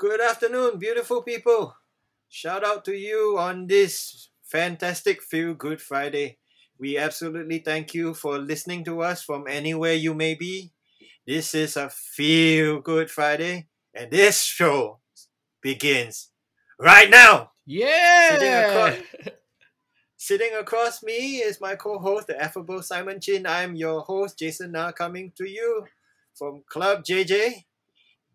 Good afternoon, beautiful people. Shout out to you on this fantastic Feel Good Friday. We absolutely thank you for listening to us from anywhere you may be. This is a Feel Good Friday, and this show begins right now. Yeah. Sitting across sitting across me is my co-host, the affable Simon Chin. I'm your host, Jason Na, coming to you from Club JJ.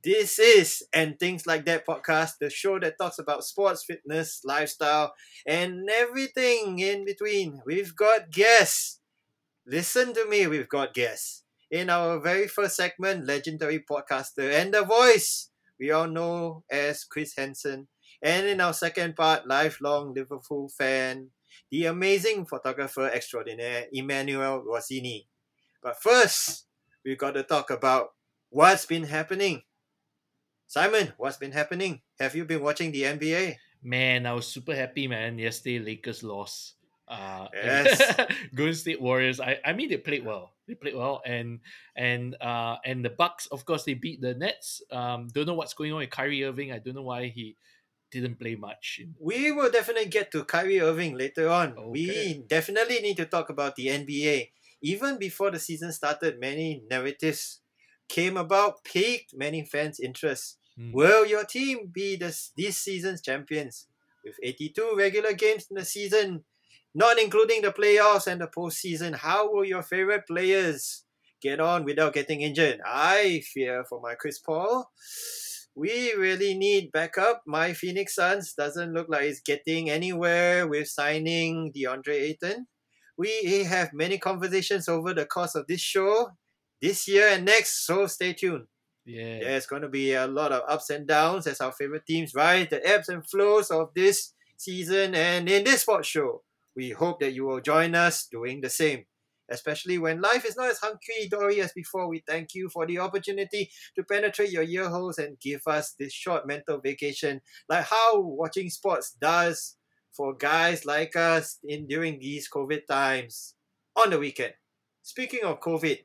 This is And Things Like That podcast, the show that talks about sports, fitness, lifestyle, and everything in between. We've got guests. Listen to me, we've got guests. In our very first segment, legendary podcaster and the voice we all know as Chris Henson. And in our second part, lifelong Liverpool fan, the amazing photographer extraordinaire, Emmanuel Rossini. But first, we've got to talk about what's been happening. Simon, what's been happening? Have you been watching the NBA? Man, I was super happy, man. Yesterday, Lakers lost. Uh, Yes. Golden State Warriors. I, I mean, they played well. They played well, and and uh and the Bucks, of course, they beat the Nets. Um, don't know what's going on with Kyrie Irving. I don't know why he didn't play much. We will definitely get to Kyrie Irving later on. Okay. We definitely need to talk about the NBA. Even before the season started, many narratives came about, piqued many fans' interest. Hmm. Will your team be this, this season's champions? With 82 regular games in the season, not including the playoffs and the postseason, how will your favorite players get on without getting injured? I fear for my Chris Paul. We really need backup. My Phoenix Suns doesn't look like it's getting anywhere with signing DeAndre Ayton. We have many conversations over the course of this show, this year and next, so stay tuned. Yeah. There's going to be a lot of ups and downs as our favorite teams ride the ebbs and flows of this season and in this sports show. We hope that you will join us doing the same. Especially when life is not as hunky dory as before, we thank you for the opportunity to penetrate your ear holes and give us this short mental vacation, like how watching sports does for guys like us in during these COVID times on the weekend. Speaking of COVID,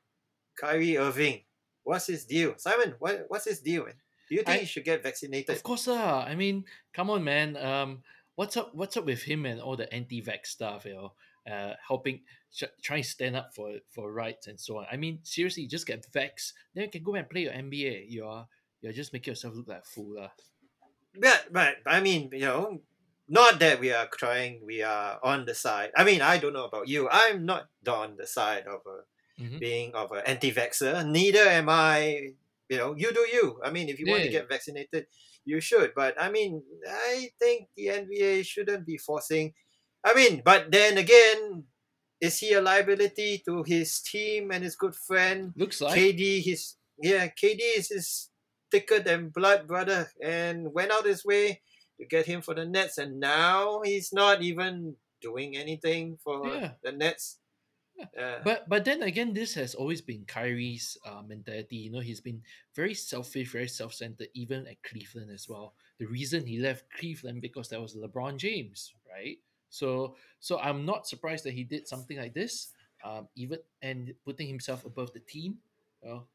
Kyrie Irving, what's his deal? Simon, what, what's his deal? Man? Do you think I- he should get vaccinated? Of course, uh, I mean, come on, man. Um, what's up? What's up with him and all the anti-vax stuff? You know, uh, helping, tr- trying to stand up for for rights and so on. I mean, seriously, just get vax, then you can go and play your NBA. You're you're just making yourself look like a fool, uh. But, but I mean, you know, not that we are trying, we are on the side. I mean, I don't know about you. I'm not on the side of a, Mhm. being of an anti-vaxxer. Neither am I. You know, you do you. I mean, if you want to get vaccinated, you should. But I mean, I think the NBA shouldn't be forcing. I mean, but then again, is he a liability to his team and his good friend Looks like KD? His yeah, KD is his thicker than blood brother, and went out his way to get him for the Nets, and now he's not even doing anything for Yeah. the Nets. But but then again, this has always been Kyrie's uh, mentality. You know, he's been very selfish, very self-centered, even at Cleveland as well. The reason he left Cleveland because there was LeBron James, right? So so I'm not surprised that he did something like this, um, even and putting himself above the team. Well,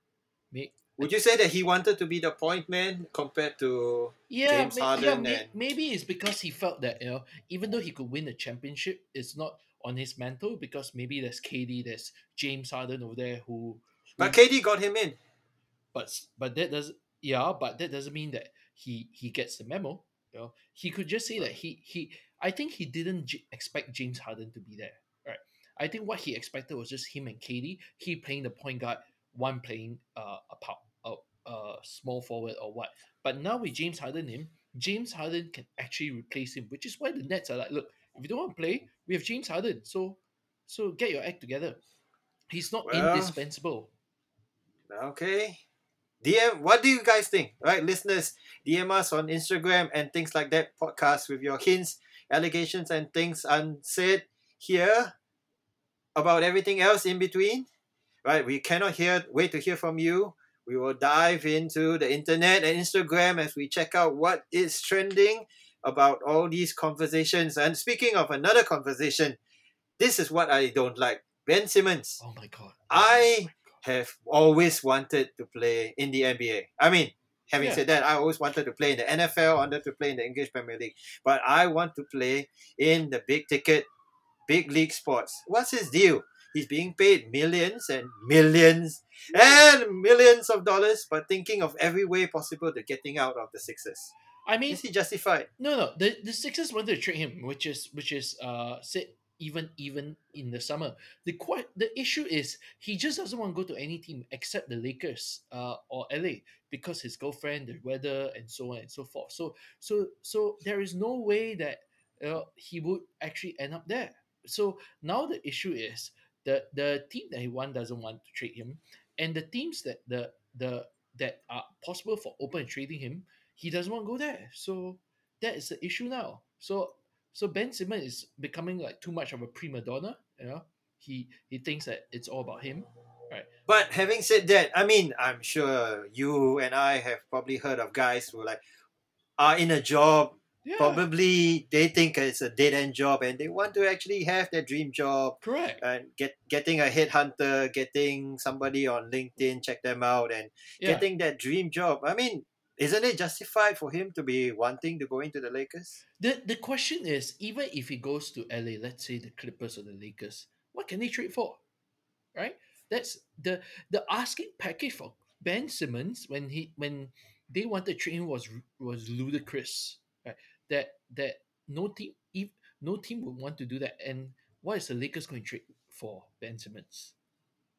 may, would you say that he wanted to be the point man compared to yeah, James may- yeah, Harden may- maybe it's because he felt that you know, even though he could win a championship, it's not on his mantle because maybe there's KD, there's James Harden over there who But KD got him in. but but that does yeah but that doesn't mean that he he gets the memo you know he could just say that he he i think he didn't j- expect james harden to be there right i think what he expected was just him and KD. he playing the point guard one playing uh a pow- a, a small forward or what but now with james harden him james harden can actually replace him which is why the nets are like look if you don't want to play we have james harden so so get your act together he's not Well, indispensable Okay. DM, what do you guys think? Right, listeners, DM us on Instagram and things like that podcast with your hints, allegations, and things unsaid here about everything else in between. Right, we cannot hear wait to hear from you. We will dive into the internet and Instagram as we check out what is trending about all these conversations. And speaking of another conversation, this is what I don't like. Ben Simmons oh my god I oh have always wanted to play in the NBA. I mean, Having Yeah. said that, I always wanted to play in the NFL, wanted to play in the English Premier League, but I want to play in the big ticket, big league sports. What's his deal? He's being paid millions and millions and millions of dollars, but thinking of every way possible to getting out of the Sixers. I mean, Is he justified? no, no. The the Sixers wanted to trade him, which is which is uh said even even in the summer. The quite the issue is he just doesn't want to go to any team except the Lakers uh or LA because his girlfriend, the weather, and so on and so forth. So so so there is no way that uh, he would actually end up there. So now the issue is the the team that he want doesn't want to trade him, and the teams that the the that are possible for open trading him, he doesn't want to go there. So that is the issue now. So so Ben Simmons is becoming like too much of a prima donna. You know, he he thinks that it's all about him. Right. But having said that, I mean, I'm sure you and I have probably heard of guys who like are in a job. Yeah, Probably they think it's a dead end job and they want to actually have their dream job correct. and get getting a headhunter, getting somebody on LinkedIn, check them out, and Yeah. getting that dream job. I mean, isn't it justified for him to be wanting to go into the Lakers? The the question is, even if he goes to LA, let's say the Clippers or the Lakers, what can they trade for? Right? That's the the asking package for Ben Simmons when he when they wanted to trade him was was ludicrous. Right? That that no team if no team would want to do that. And what is the Lakers going to trade for Ben Simmons?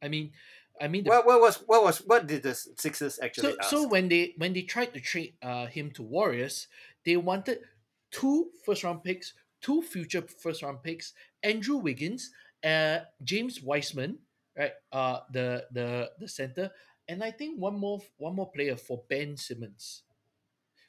I mean, I mean the What, what was what was what did the Sixers actually so ask? so when they when they tried to trade uh, him to Warriors, they wanted two first round picks, two future first round picks, Andrew Wiggins, uh, James Wiseman, right? Uh, the the the center, and I think one more one more player for Ben Simmons.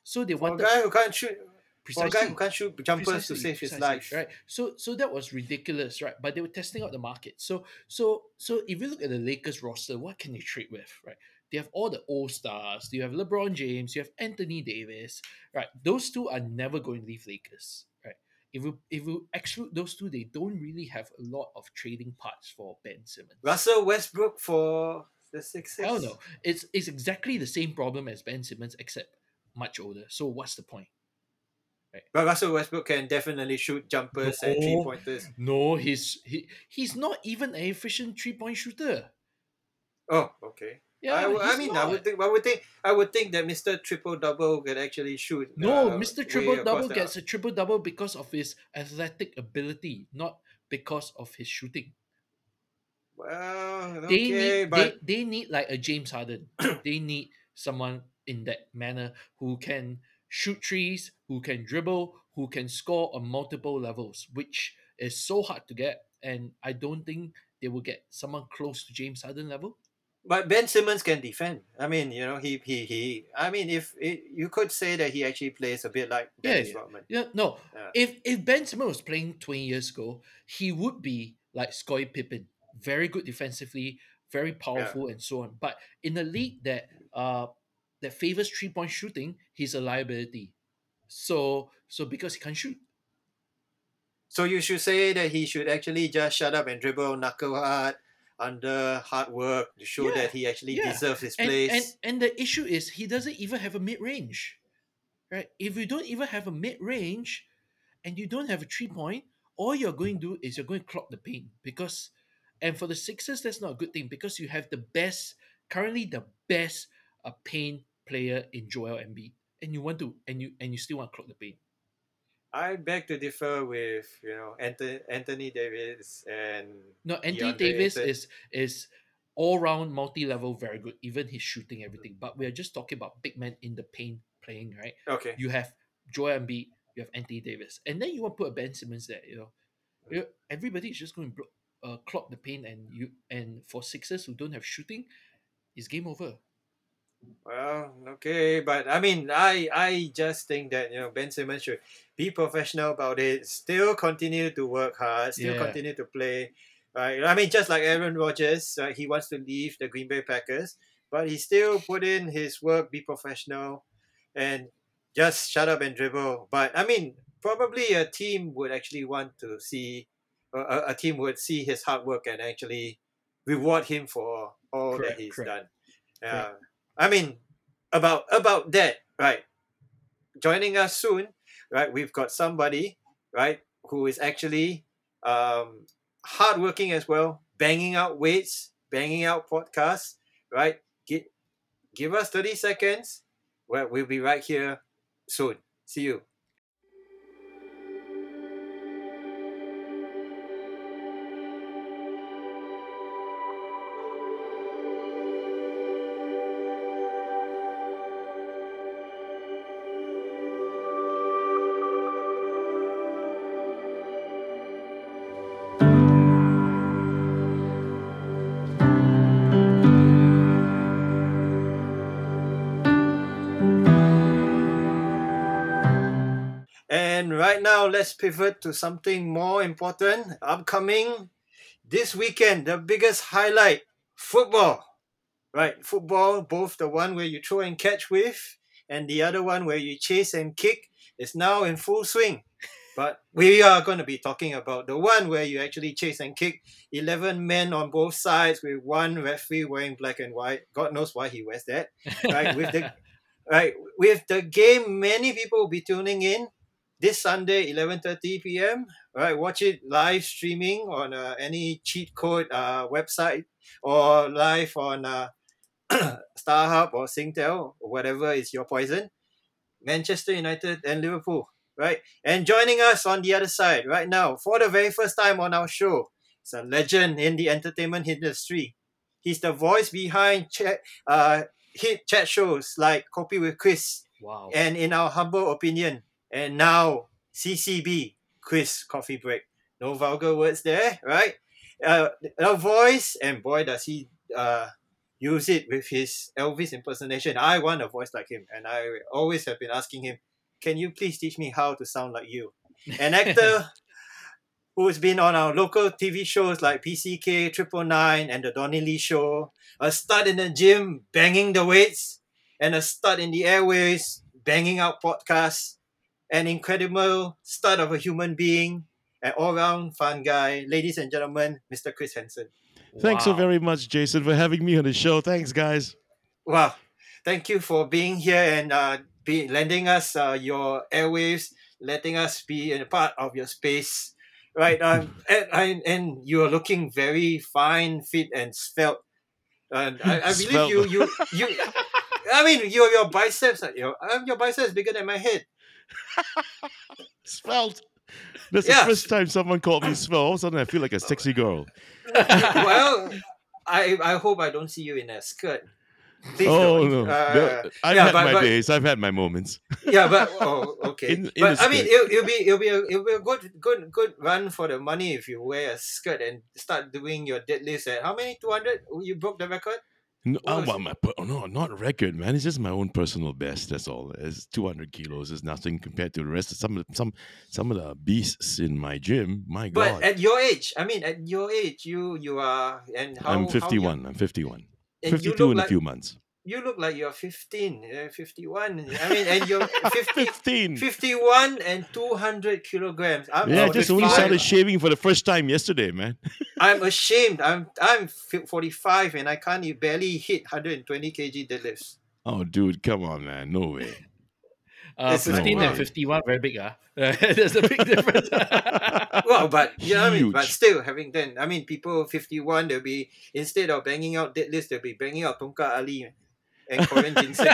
So they for a wanted guy who can't shoot, for a guy precisely. who can't shoot jumpers to save his life. right? So so that was ridiculous right? But they were testing out the market. So so so if you look at the lakers roster what can they trade with right? They have all the all stars. You have lebron james. You have anthony davis right? Those two are never going to leave lakers right? If you if you exclude those two they don't really have a lot of trading parts for ben simmons. Russell Westbrook for the Sixers. hell no. It's it's exactly the same problem as ben simmons except much older. So what's the point But Russell Westbrook can definitely shoot jumpers and three No. pointers. No, he's he, he's not even an efficient three point shooter. Oh, okay. Yeah, I, he's mean, I would think, I would think, I would think that Mister Triple Double could actually shoot. No, uh, Mr. Triple Double gets a triple double because of his athletic ability, not because of his shooting. Well, They okay, need but they, they need like a James Harden. they need someone in that manner who can shoot trees, who can dribble, who can score on multiple levels, which is so hard to get. And I don't think they will get someone close to James Harden level. but Ben Simmons can defend. I mean, you know, he he he. I mean, if it, you could say that he actually plays a bit like Yeah, Dennis yeah. Rodman. Yeah, no. Yeah. If if Ben Simmons was playing twenty years ago, he would be like Scottie Pippen, very good defensively, very powerful, and so on. But in a league that uh that favors three point shooting, he's a liability. So so because he can't shoot. So you should say that he should actually just shut up and dribble, knuckle hard, under hard work to show Yeah, that he actually yeah. deserves his And, place. and and the issue is he doesn't even have a mid range. Right? If you don't even have a mid range and you don't have a three point, all you're going to do is you're going to clock the paint because and for the Sixers that's not a good thing because you have the best currently the best uh, paint player in Joel Embiid and you want to and you and you still want to clock the paint. I beg to differ with you know Anthony, Anthony Davis and No, Anthony DeAndre Davis is is all round multi level very good, even his shooting everything. But we're just talking about big men in the paint playing, right? okay. you have Joel Embiid, you have Anthony Davis, and then you want to put a Ben Simmons there. You know, You- everybody is just going to uh, clock the paint, and you and for Sixers who don't have shooting, it's game over. Well, okay, but I mean, I I just think that you know Ben Simmons should be professional about it. Still continue to work hard. Still Yeah. continue to play. Right. I mean, just like Aaron Rodgers, uh, he wants to leave the Green Bay Packers, but he still put in his work. Be professional, and just shut up and dribble. But I mean, probably a team would actually want to see. A, team would see his hard work and actually reward him for all Correct, that he's correct, done. Yeah. I mean, about about that, right? Joining us soon, right? We've got somebody, right, who is actually um, hardworking as well, banging out weights, banging out podcasts, right? Give, us 30 seconds. Well, we'll be right here soon. See you. Let's pivot to something more important. Upcoming this weekend, the biggest highlight football. Right, football, both the one where you throw and catch with, and the other one where you chase and kick, is now in full swing. But we are going to be talking about the one where you actually chase and kick 11 men on both sides with one referee wearing black and white. God knows why he wears that. Right, with the right with the game many people will be tuning in this Sunday, 11:30 p.m. Right, watch it live streaming on uh, any cheat code uh, website or live on uh, StarHub or Singtel or whatever is your poison. Manchester United and Liverpool, right? And joining us on the other side right now for the very first time on our show, it's a legend in the entertainment industry. He's the voice behind chat, uh, hit chat shows like Copy with Chris Wow. and in our humble opinion, and now CCB, quiz coffee break. No vulgar words there, right? Uh, a voice, and boy, does he uh, use it with his Elvis impersonation. I want a voice like him, and I always have been asking him, can you please teach me how to sound like you? An actor who's been on our local TV shows like PCK, Triple Nine, and The Donny Lee Show, a stud in the gym, banging the weights, and a stud in the airways, banging out podcasts, an incredible stud of a human being, an all-round fun guy. Ladies and gentlemen, Mr. Chris Henson. Thanks so very much, Jason, for having me on the show. Thanks, guys. Wow. Thank you for being here and uh, be, lending us uh, your airwaves, letting us be a part of your space. Right. Um, and, and, and you're looking very fine, fit, and svelte. And I, I believe you, you, you, I mean, your, your biceps, are- your, um, your biceps bigger than my head. Svelte. That's the first time someone called me svelte. All of a sudden, I feel like a sexy girl. well, I, I hope I don't see you in a skirt. Please oh don't. no, Uh, I've yeah, had but- my but- days. I've had my moments. yeah, but oh, okay. In- in but I mean, it'll, it'll be it'll be a, it'll be a good good good run for the money if you wear a skirt and start doing your deadlifts at how many two hundred? You broke the record. No, oh, well, my, oh, no, not record, man. It's just my own personal best. That's all. It's 200 kilos is nothing compared to the rest of some of the, some some of the beasts in my gym. My But God, at your age, I mean, at your age, you you are and how I'm 51. young- I'm 51. 52 in like a few months. You look like you're fifteen, uh, 51. I mean, and you're 50, 15. 51 and two hundred kilograms. I'm Yeah, I just only started shaving for the first time yesterday, man. I'm ashamed. I'm I'm 45 and I can't barely hit 120 kg deadlifts. Oh, dude, come on, man. No way. Uh, This is 15 and wild. 51, very big. Uh. There's a big difference. Well, but you know what I mean. But still, having then, I mean, people 51, they'll be instead of banging out deadlifts, they'll be banging out Tongkat Ali and Korean ginseng.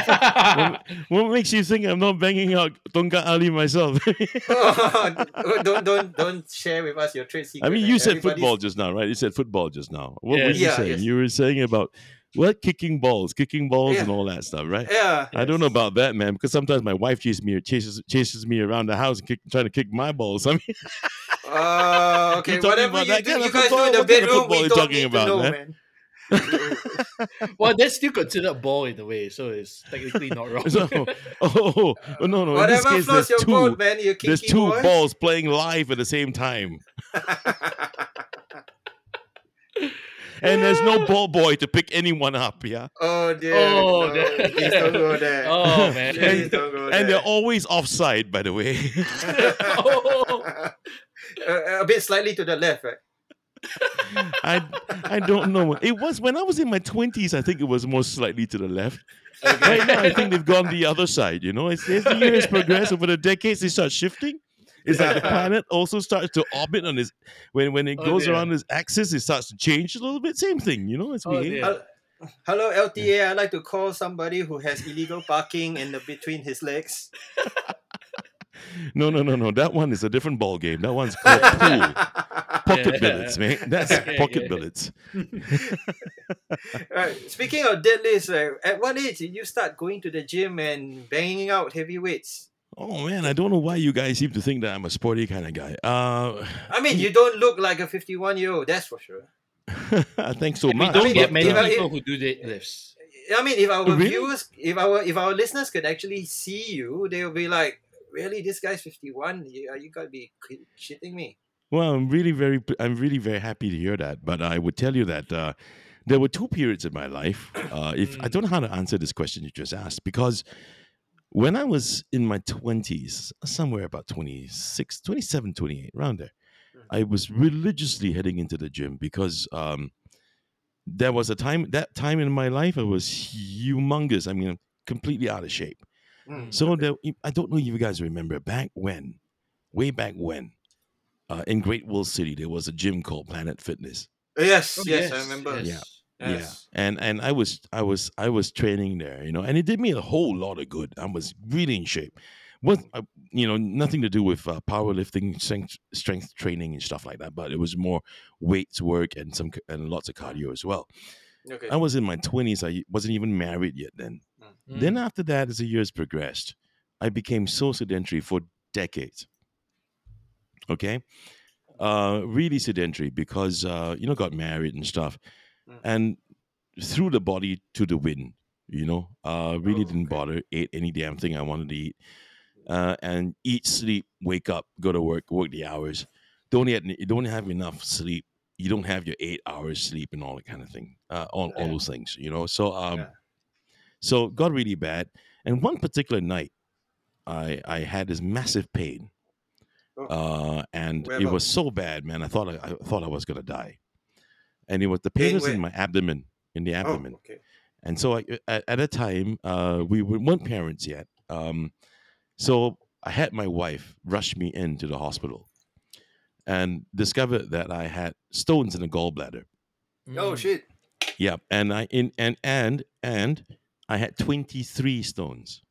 What makes you think I'm not banging out Tongkat Ali myself? Oh, don't don't don't share with us your trade secret. I mean, you said Everybody's- football just now, right? You said football just now. What Yeah. were you Yeah, saying? yes. You were saying about what kicking balls, kicking balls, and all that stuff, right? Yeah. I don't know about that, man, because sometimes my wife chases me chases chases me around the house and kick, trying to kick my balls. I mean, Oh, okay. talking Whatever about you do, you of guys do in the What kind of bedroom, football we you don't talking need about, to know, man? man. well, that's still considered a ball in a way, so it's technically not wrong. so, oh, oh, no, no. In this Whatever case, there's your two. boat, man. You kinky There's two boy. balls playing live at the same time, and there's no ball boy to pick anyone up. Yeah, oh dear. Oh, no, that- Please don't go there. oh, man. Please don't go there. and they're always offside, by the way. Oh. Uh, a bit slightly to the left, right? I I don't know. It was when I was in my twenties. I think it was more slightly to the left. Okay. Right now, I think they've gone the other side. You know, as, as the years progress over the decades, they start shifting. It's like the planet also starts to orbit on its when when it Oh, goes dear. around its axis, it starts to change a little bit. Same thing, you know. It's Oh, behaving. Hello LTA. I'd like to call somebody who has illegal parking in the between his legs. No, no, no, no. That one is a different ball game. That one's called pool. Pocket Yeah. billets, man. That's Okay, pocket okay. billets. Right. Speaking of deadlifts, right, at what age did you start going to the gym and banging out heavy weights? Oh man, I don't know why you guys seem to think that I'm a sporty kind of guy. Uh, I mean, you don't look like a 51 year old, that's for sure. thanks so we much. don't mean, get many if I- people who do deadlifts. I mean, if our Really? viewers, if our if our listeners could actually see you, they'll be like, "Really, this guy's 51? You, you gotta be shitting me." Well, I'm really very, I'm really very happy to hear that. But I would tell you that uh, there were two periods in my life. Uh, if I don't know how to answer this question you just asked, because when I was in my twenties, somewhere about 26, 27, 28, around there, Mm. I was religiously heading into the gym because um, there was a time that time in my life I was humongous. I mean, completely out of shape. Mm. So there, I don't know if you guys remember back when, way back when, uh, in Great World City, there was a gym called Planet Fitness. yes, Oh, yes, I remember. yes. Yes. Yeah, and and I was I was I was training there, you know, and it did me a whole lot of good. I was really in shape. Was uh, you know nothing to do with uh, powerlifting, strength strength training and stuff like that, but it was more weights work and some and lots of cardio as well. Okay. I was in my twenties. I wasn't even married yet then. Mm. Then after that, as the years progressed, I became so sedentary for decades. Okay, uh, really sedentary because uh, you know got married and stuff, Mm. and threw the body to the wind. You know, uh, really Oh, didn't okay. bother. Ate any damn thing I wanted to eat, uh, and eat, sleep, wake up, go to work, work the hours. Don't get, don't have enough sleep. You don't have your eight hours sleep and all that kind of thing. Uh, all, all those things. You know, so um, Yeah. So it got really bad. And one particular night, I I had this massive pain, Oh. uh, and Where it was so bad, man. I thought I, I thought I was gonna die, and it was the pain Pain was where? in my abdomen, in the abdomen. Oh, okay. And so I, at, at a time, uh, we we weren't parents yet. Um, so I had my wife rush me into the hospital, and discovered that I had stones in the gallbladder. Oh Mm. shit. Yeah, and I in and and and I had twenty three stones.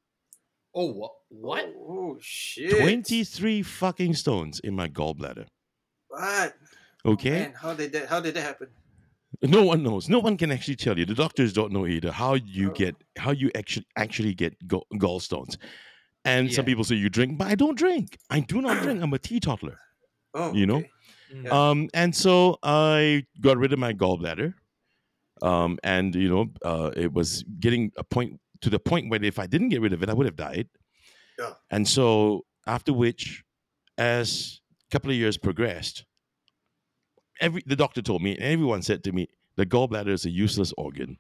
Oh, what? What? Oh, shit. 23 fucking stones in my gallbladder. What? Okay? Man, how did that? How did that happen? No one knows. No one can actually tell you. The doctors don't know either how you Oh. get how you actually actually get gall, gallstones. And some people say you drink, but I don't drink. I do not drink. I'm a teetotaler. Oh, You know? okay. Mm. Yeah. Um, and so I got rid of my gallbladder. Um, and you know, uh, it was getting a point to the point where if I didn't get rid of it, I would have died. Yeah. And so after which, as a couple of years progressed, every the doctor told me, and everyone said to me, the gallbladder is a useless organ,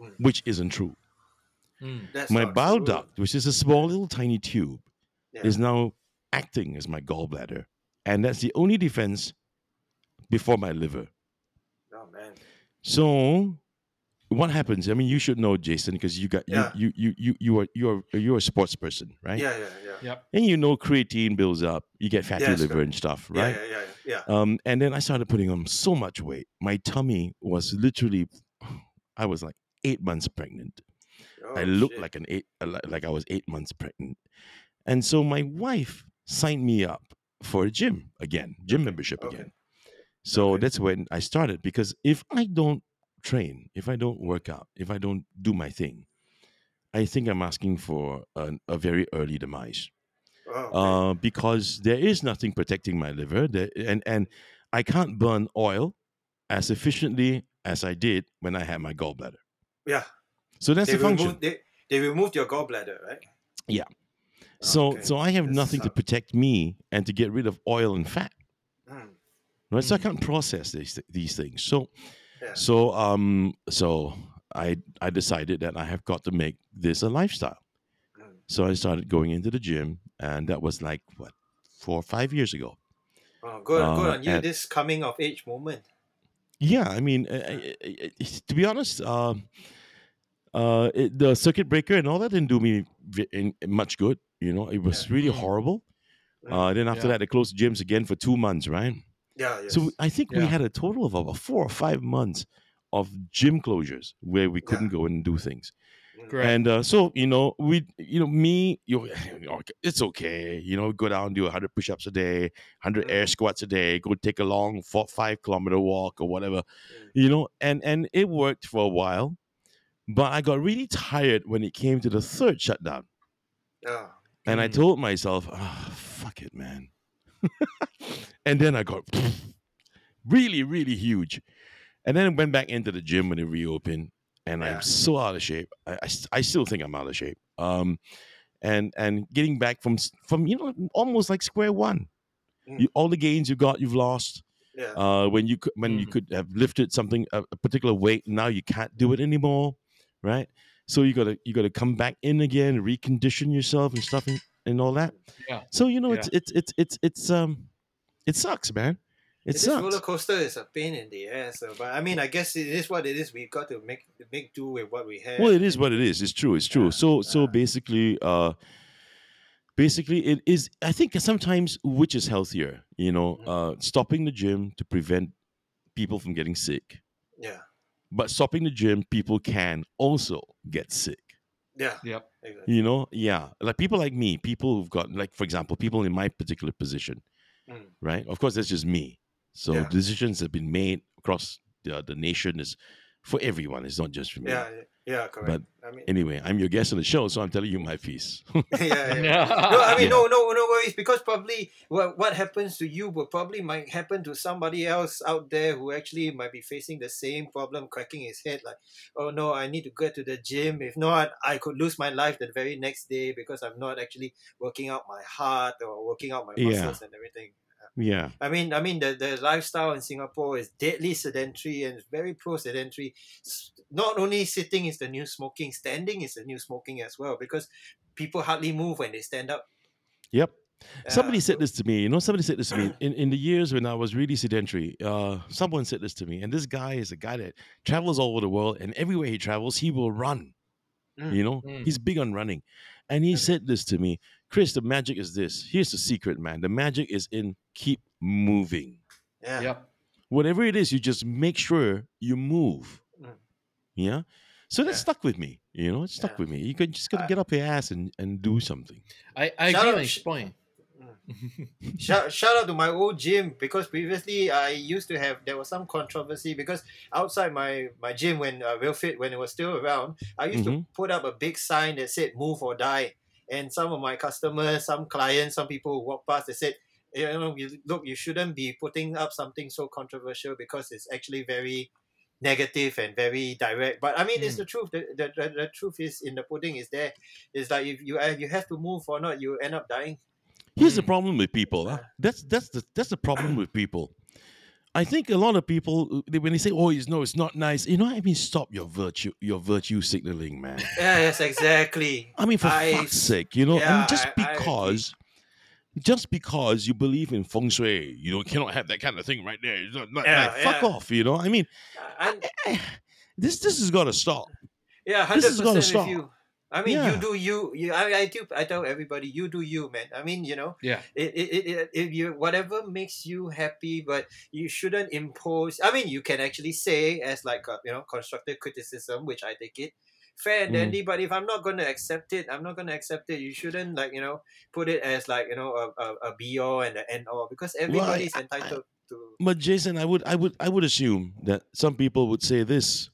Mm. which isn't true. Mm. My not bile true. duct, which is a small little tiny tube, Yeah. is now acting as my gallbladder, and that's the only defense before my liver. Oh man. So, what happens? I mean, you should know, Jason, because you got Yeah. you, you you you you are you're you're a sports person, right? Yeah, yeah, yeah. Yep. And you know, creatine builds up. You get fatty Yes, liver correct. and stuff, right? Yeah, yeah, yeah. Um, and then I started putting on so much weight. My tummy was literally, I was like eight months pregnant. Oh, I looked shit. like an eight, uh, like I was eight months pregnant. And so my wife signed me up for a gym again, gym Okay, membership okay. again. So Okay. that's when I started because if I don't train, if I don't work out, if I don't do my thing, I think I'm asking for an, a very early demise. Oh, okay. Uh, because there is nothing protecting my liver, there, and and I can't burn oil as efficiently as I did when I had my gallbladder. yeah. So that's They the function. removed, they, they removed your gallbladder, right? Yeah so Okay. so I have That nothing to protect me and to get rid of oil and fat. Mm. Right? So I Mm. can't process these these things. So Yeah. so um so I I decided that I have got to make this a lifestyle. Mm. So I started going into the gym and that was like what four or five years ago. Oh, good, good Uh, on you. and- This coming of age moment. Yeah, I mean, uh, uh, uh, uh, to be honest, um, uh, it, the circuit breaker and all that didn't do me vi- in, much good. You know, it was Yeah. really Mm. horrible. Uh, then after Yeah. that, they closed gyms again for two months, right? Yeah, yes. So I think we had a total of about four or five months of gym closures where we couldn't go and do things. Mm. Correct. And uh, so you know, we, you know, me, you, know, it's okay. You know, go down, do 100 push-ups a day, 100 air Mm. squats a day, go take a long four, five kilometer walk or whatever. Mm. You know, and and it worked for a while, but I got really tired when it came to the third shutdown, Oh, and I Mm. told myself, ah, fuck it, man. and then I got really, really huge, and then I went back into the gym when it reopened, and Yeah. I'm so out of shape. I I still think I'm out of shape. Um, and and getting back from from you know almost like square one. Mm. You, all the gains you got, you've lost. yeah. Uh, when you could when you Mhm. could have lifted something a, a particular weight, now you can't do it anymore, right? So you gotta you gotta come back in again, recondition yourself and stuff and, and all that. Yeah. So you know it's it's it's it's it's um it sucks, man. It this sucks. roller coaster is a pain in the ass. So, but I mean, I guess it is what it is. We've got to make make do with what we have. Well, it is what it is. It's true. It's true. Yeah, So so yeah. basically, uh, basically it is. I think sometimes which is healthier, you know, Mhm. uh, stopping the gym to prevent people from getting sick, yeah, but stopping the gym, people can also get sick. yeah, Yep. exactly. You know, yeah, like people like me, people who've got like, for example, people in my particular position, Mm. right? Of course, that's just me. So Yeah. decisions have been made across the, the nation is for everyone. It's not just for me. Yeah, yeah, correct. I mean, Anyway, I'm your guest on the show, so I'm telling you my piece. yeah, yeah. No, I mean, Yeah. no, no, no worries. Because probably what what happens to you will probably might happen to somebody else out there who actually might be facing the same problem, cracking his head like, oh no, I need to get to the gym. If not, I could lose my life the very next day because I'm not actually working out my heart or working out my Yeah. muscles and everything. Yeah. I mean, I mean, the, the lifestyle in Singapore is deadly sedentary and very pro sedentary. Not only sitting is the new smoking, standing is the new smoking as well because people hardly move when they stand up. Yep. Somebody Yeah, said this to me. You know, somebody said this to me in, in the years when I was really sedentary. Uh, someone said this to me, and this guy is a guy that travels all over the world, and everywhere he travels, he will run. Mm, You know, Mm. he's big on running, and he said this to me, Chris. The magic is this. Here's the secret, man. The magic is in keep moving. Yeah. Yep. Whatever it is, you just make sure you move. Mm. Yeah. So that Yeah. stuck with me. You know, it stuck Yeah. with me. You can just gotta I- get up your ass and, and do something. I, I Shout agree out- on his point. Shout, shout out to my old gym because previously I used to have there was some controversy because outside my my gym when uh, Real Fit when it was still around I used to Mhm. put up a big sign that said move or die. And some of my customers some clients some people who walk past they said you know you, look you shouldn't be putting up something so controversial because it's actually very negative and very direct. But I mean it's Mm. the truth. The, the, the, the truth is in the pudding is there. It's like if you uh, you have to move or not you end up dying Here's the Mm. problem with people. huh? That's that's the that's the problem with people. I think a lot of people they- when they say, "Oh, it's no, it's not nice," you know, I mean, stop your virtue, your virtue signaling, man. Yeah, yes, exactly. I mean, for I- fuck's sake, you know, yeah, and just I- I because, just because you believe in feng shui, you know, cannot have that kind of thing right there. Not, not Yeah. Fuck yeah. off, you know. I mean, And this this has got to stop. yeah, This has percent with stop. you. I mean, Yeah. you do you. you I, I do. I tell everybody, you do you, man. I mean, you know, Yeah. it, it, it, it if you whatever makes you happy, but you shouldn't impose. I mean, you can actually say as like a, you know constructive criticism, which I take it fair and Mhm. dandy. But if I'm not going to accept it, I'm not going to accept it. You shouldn't like you know put it as like you know a, a, a be all and the end all because everybody's I- entitled to. But Jason, I would I would I would assume that some people would say this,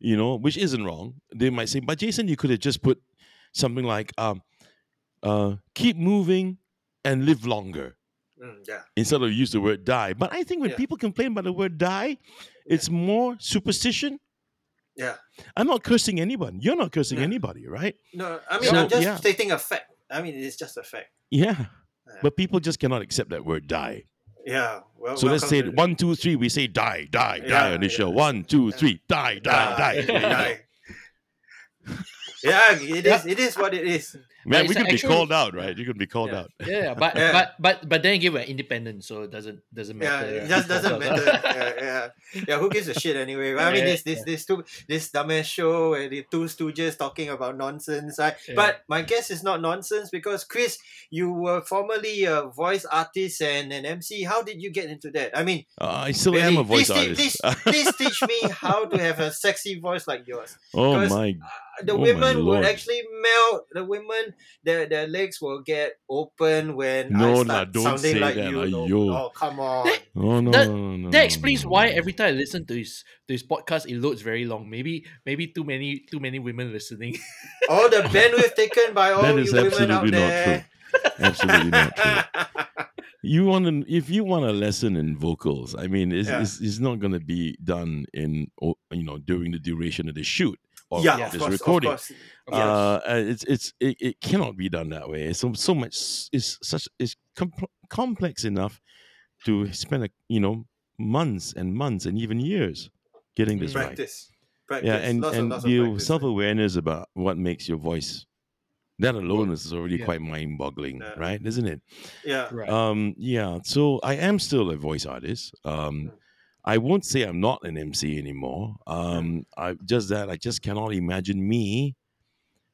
you know, which isn't wrong. They might say, but Jason, you could have just put something like um uh keep moving and live longer Mm, yeah. instead of use the word die. But I think when Yeah. people complain about the word die, it's more superstition. Yeah. I'm not cursing anyone. You're not cursing Yeah. anybody, right? No, I mean, So, I'm just yeah. stating a fact. I mean, it's just a fact. Yeah. Yeah. But people just cannot accept that word die. Yeah. Well, So let's say one, two, three. We say die, die, die Yeah, on the yeah. show. One, two, three. Die, die, die. die. yeah, it is. It is what it is. Man, we could be actual- called out, right? You could be called Yeah. out. Yeah, but Yeah. but but but then again, we're independent, so it doesn't doesn't matter. Yeah, matter. it just doesn't matter. yeah, yeah, yeah. Who gives a shit anyway? I mean, Yeah, this this this two this dumbass show where the two stooges talking about nonsense. Right? Yeah. But my guess is not nonsense because Chris, you were formerly a voice artist and an MC. How did you get into that? I mean, Uh, I still really, am a voice please, artist. Please, please teach me how to have a sexy voice like yours. oh because- my! The Oh women would actually melt. The women, their their legs will get open when I start nah, don't sounding say like that, you. no. aiyo. Oh, come on. Oh no! That- no, no, That explains no, why every time I listen to his to his podcast, it loads very long. Maybe maybe too many too many women listening. all the bandwidth taken by all That you is women out absolutely not there. Absolutely not true. You want to, if you want a lesson in vocals, I mean, it's, Yeah. it's, it's not going to be done in, o- you know, during the duration of the shoot or yeah, Yeah. of this course, recording. of course. Uh, uh, it's it's it, it cannot be done that way. It's so so much s- is such is com- complex enough to spend a, you know months and months and even years getting this right. practice, practice. Yeah, and lots of, and lots of the self awareness about what makes your voice. That alone is already Yeah. quite mind boggling, Yeah. right? Isn't it? Yeah, right. Um, yeah. So I am still a voice artist. Um, Mm. I won't say I'm not an MC anymore. Um, I just that I just cannot imagine me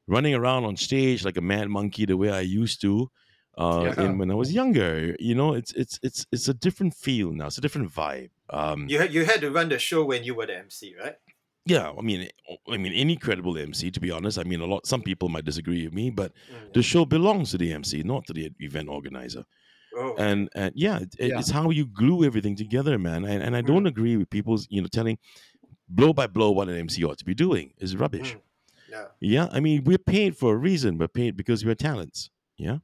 running around on stage like a mad monkey the way I used to. Uh, Yeah. in when I was younger, you know, it's it's it's it's a different feel now. It's a different vibe. Um, you had you had to run the show when you were the MC, right? yeah, I mean, I mean, any credible MC, to be honest. I mean, a lot. Some people might disagree with me, but Mm. the show belongs to the MC, not to the event organizer. Oh, and and yeah, it, Yeah. it's how you glue everything together, man. And, and I Mm. don't agree with people's you know telling blow by blow what an MC ought to be doing is rubbish. Mm. yeah, Yeah, I mean we're paid for a reason. We're paid because we're talents. Yeah.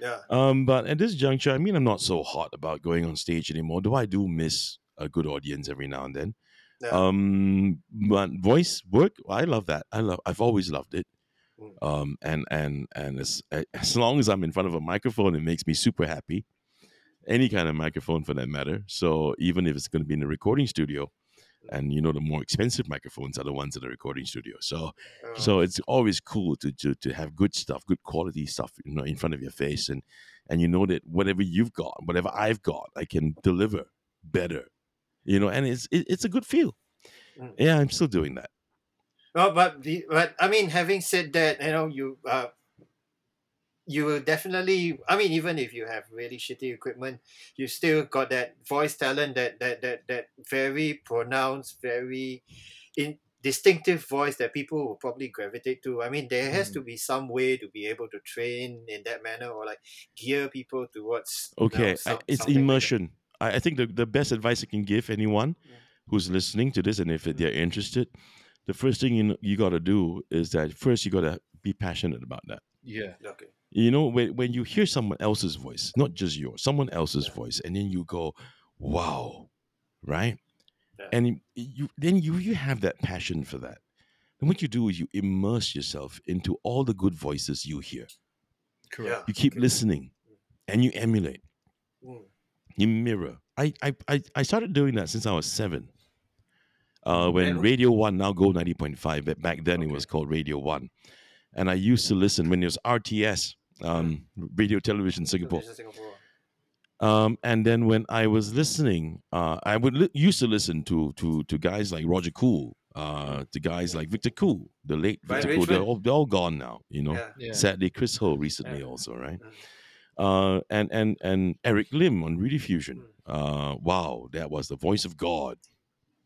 yeah. Um, but at this juncture, I mean, I'm not so hot about going on stage anymore. Do I do miss a good audience every now and then? Yeah. Um, but voice work, I love that. I love. I've always loved it. Mm. Um, and and and as as long as I'm in front of a microphone, it makes me super happy. Any kind of microphone, for that matter. So even if it's going to be in a recording studio, and you know the more expensive microphones are the ones in the recording studio. So Oh. so it's always cool to, to to have good stuff, good quality stuff, you know, in front of your face, and and you know that whatever you've got, whatever I've got, I can deliver better, you know, and it's it, it's a good feel. Mm. Yeah, I'm still doing that. Well, but the, but I mean, having said that, you know, you uh, you will definitely. I mean, even if you have really shitty equipment, you still got that voice talent, that that that that very pronounced, very in distinctive voice that people will probably gravitate to. I mean, there has Mm. to be some way to be able to train in that manner or like gear people towards. you know, Okay, I- it's sounding like immersion. I, I think the, the best advice I can give anyone Yeah. who's listening to this, and if they're interested, the first thing you know, you got to do is that first you got to be passionate about that. yeah. Okay. You know, when, when you hear someone else's voice, not just yours, someone else's Yeah. voice, and then you go, wow, right? Yeah. And you- you then you you have that passion for that. And what you do is you immerse yourself into all the good voices you hear. Correct. Yeah. You keep okay. listening and you emulate, Mm. you mirror. I, I, I, I started doing that since I was seven. Uh, when Radio One, now Go 90.5, but back then it was called Radio One. And I used to listen when it was RTS, um, Radio Television Singapore. Um, and then when I was listening, uh, I would li- used to listen to to to guys like Roger Cool, uh, to guys like Victor Cool, the late Brian Victor Cool. They're all, they're all gone now, you know. Yeah. Yeah. Sadly, Chris Ho recently Yeah. also, right? Mm. Uh, and and and Eric Lim on Rediffusion. Mm. Uh, wow, that was the voice of God.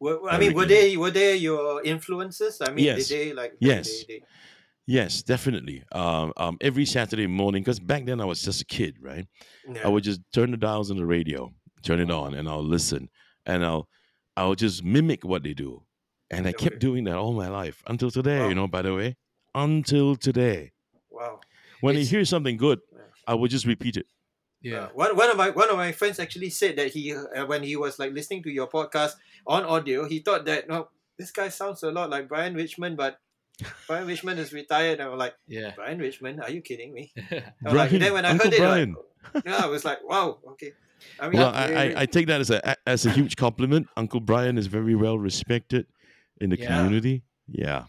Were, I mean, were they were they your influences? I mean, Yes. did they like? Yes. They, they, Yes, definitely. Um, um, every Saturday morning, because back then I was just a kid, right? yeah. I would just turn the dials on the radio, turn it on, and I'll listen, and I'll I'll just mimic what they do, and I kept doing that all my life until today. Wow. You know, by the way, until today. wow. When I It's- hear something good, I would just repeat it. Yeah. Uh, one, one of my one of my friends actually said that he uh, when he was like listening to your podcast on audio, he thought that no, this guy sounds a lot like Brian Richmond, but Brian Richmond is retired. And I'm like, Yeah. Brian Richmond, are you kidding me? I'm Brian, like, then when I Uncle heard it, Brian. like, yeah, I was like, wow, okay. I mean, well, I, I, I take that as a as a huge compliment. Uncle Brian is very well respected in the Yeah. community. Yeah.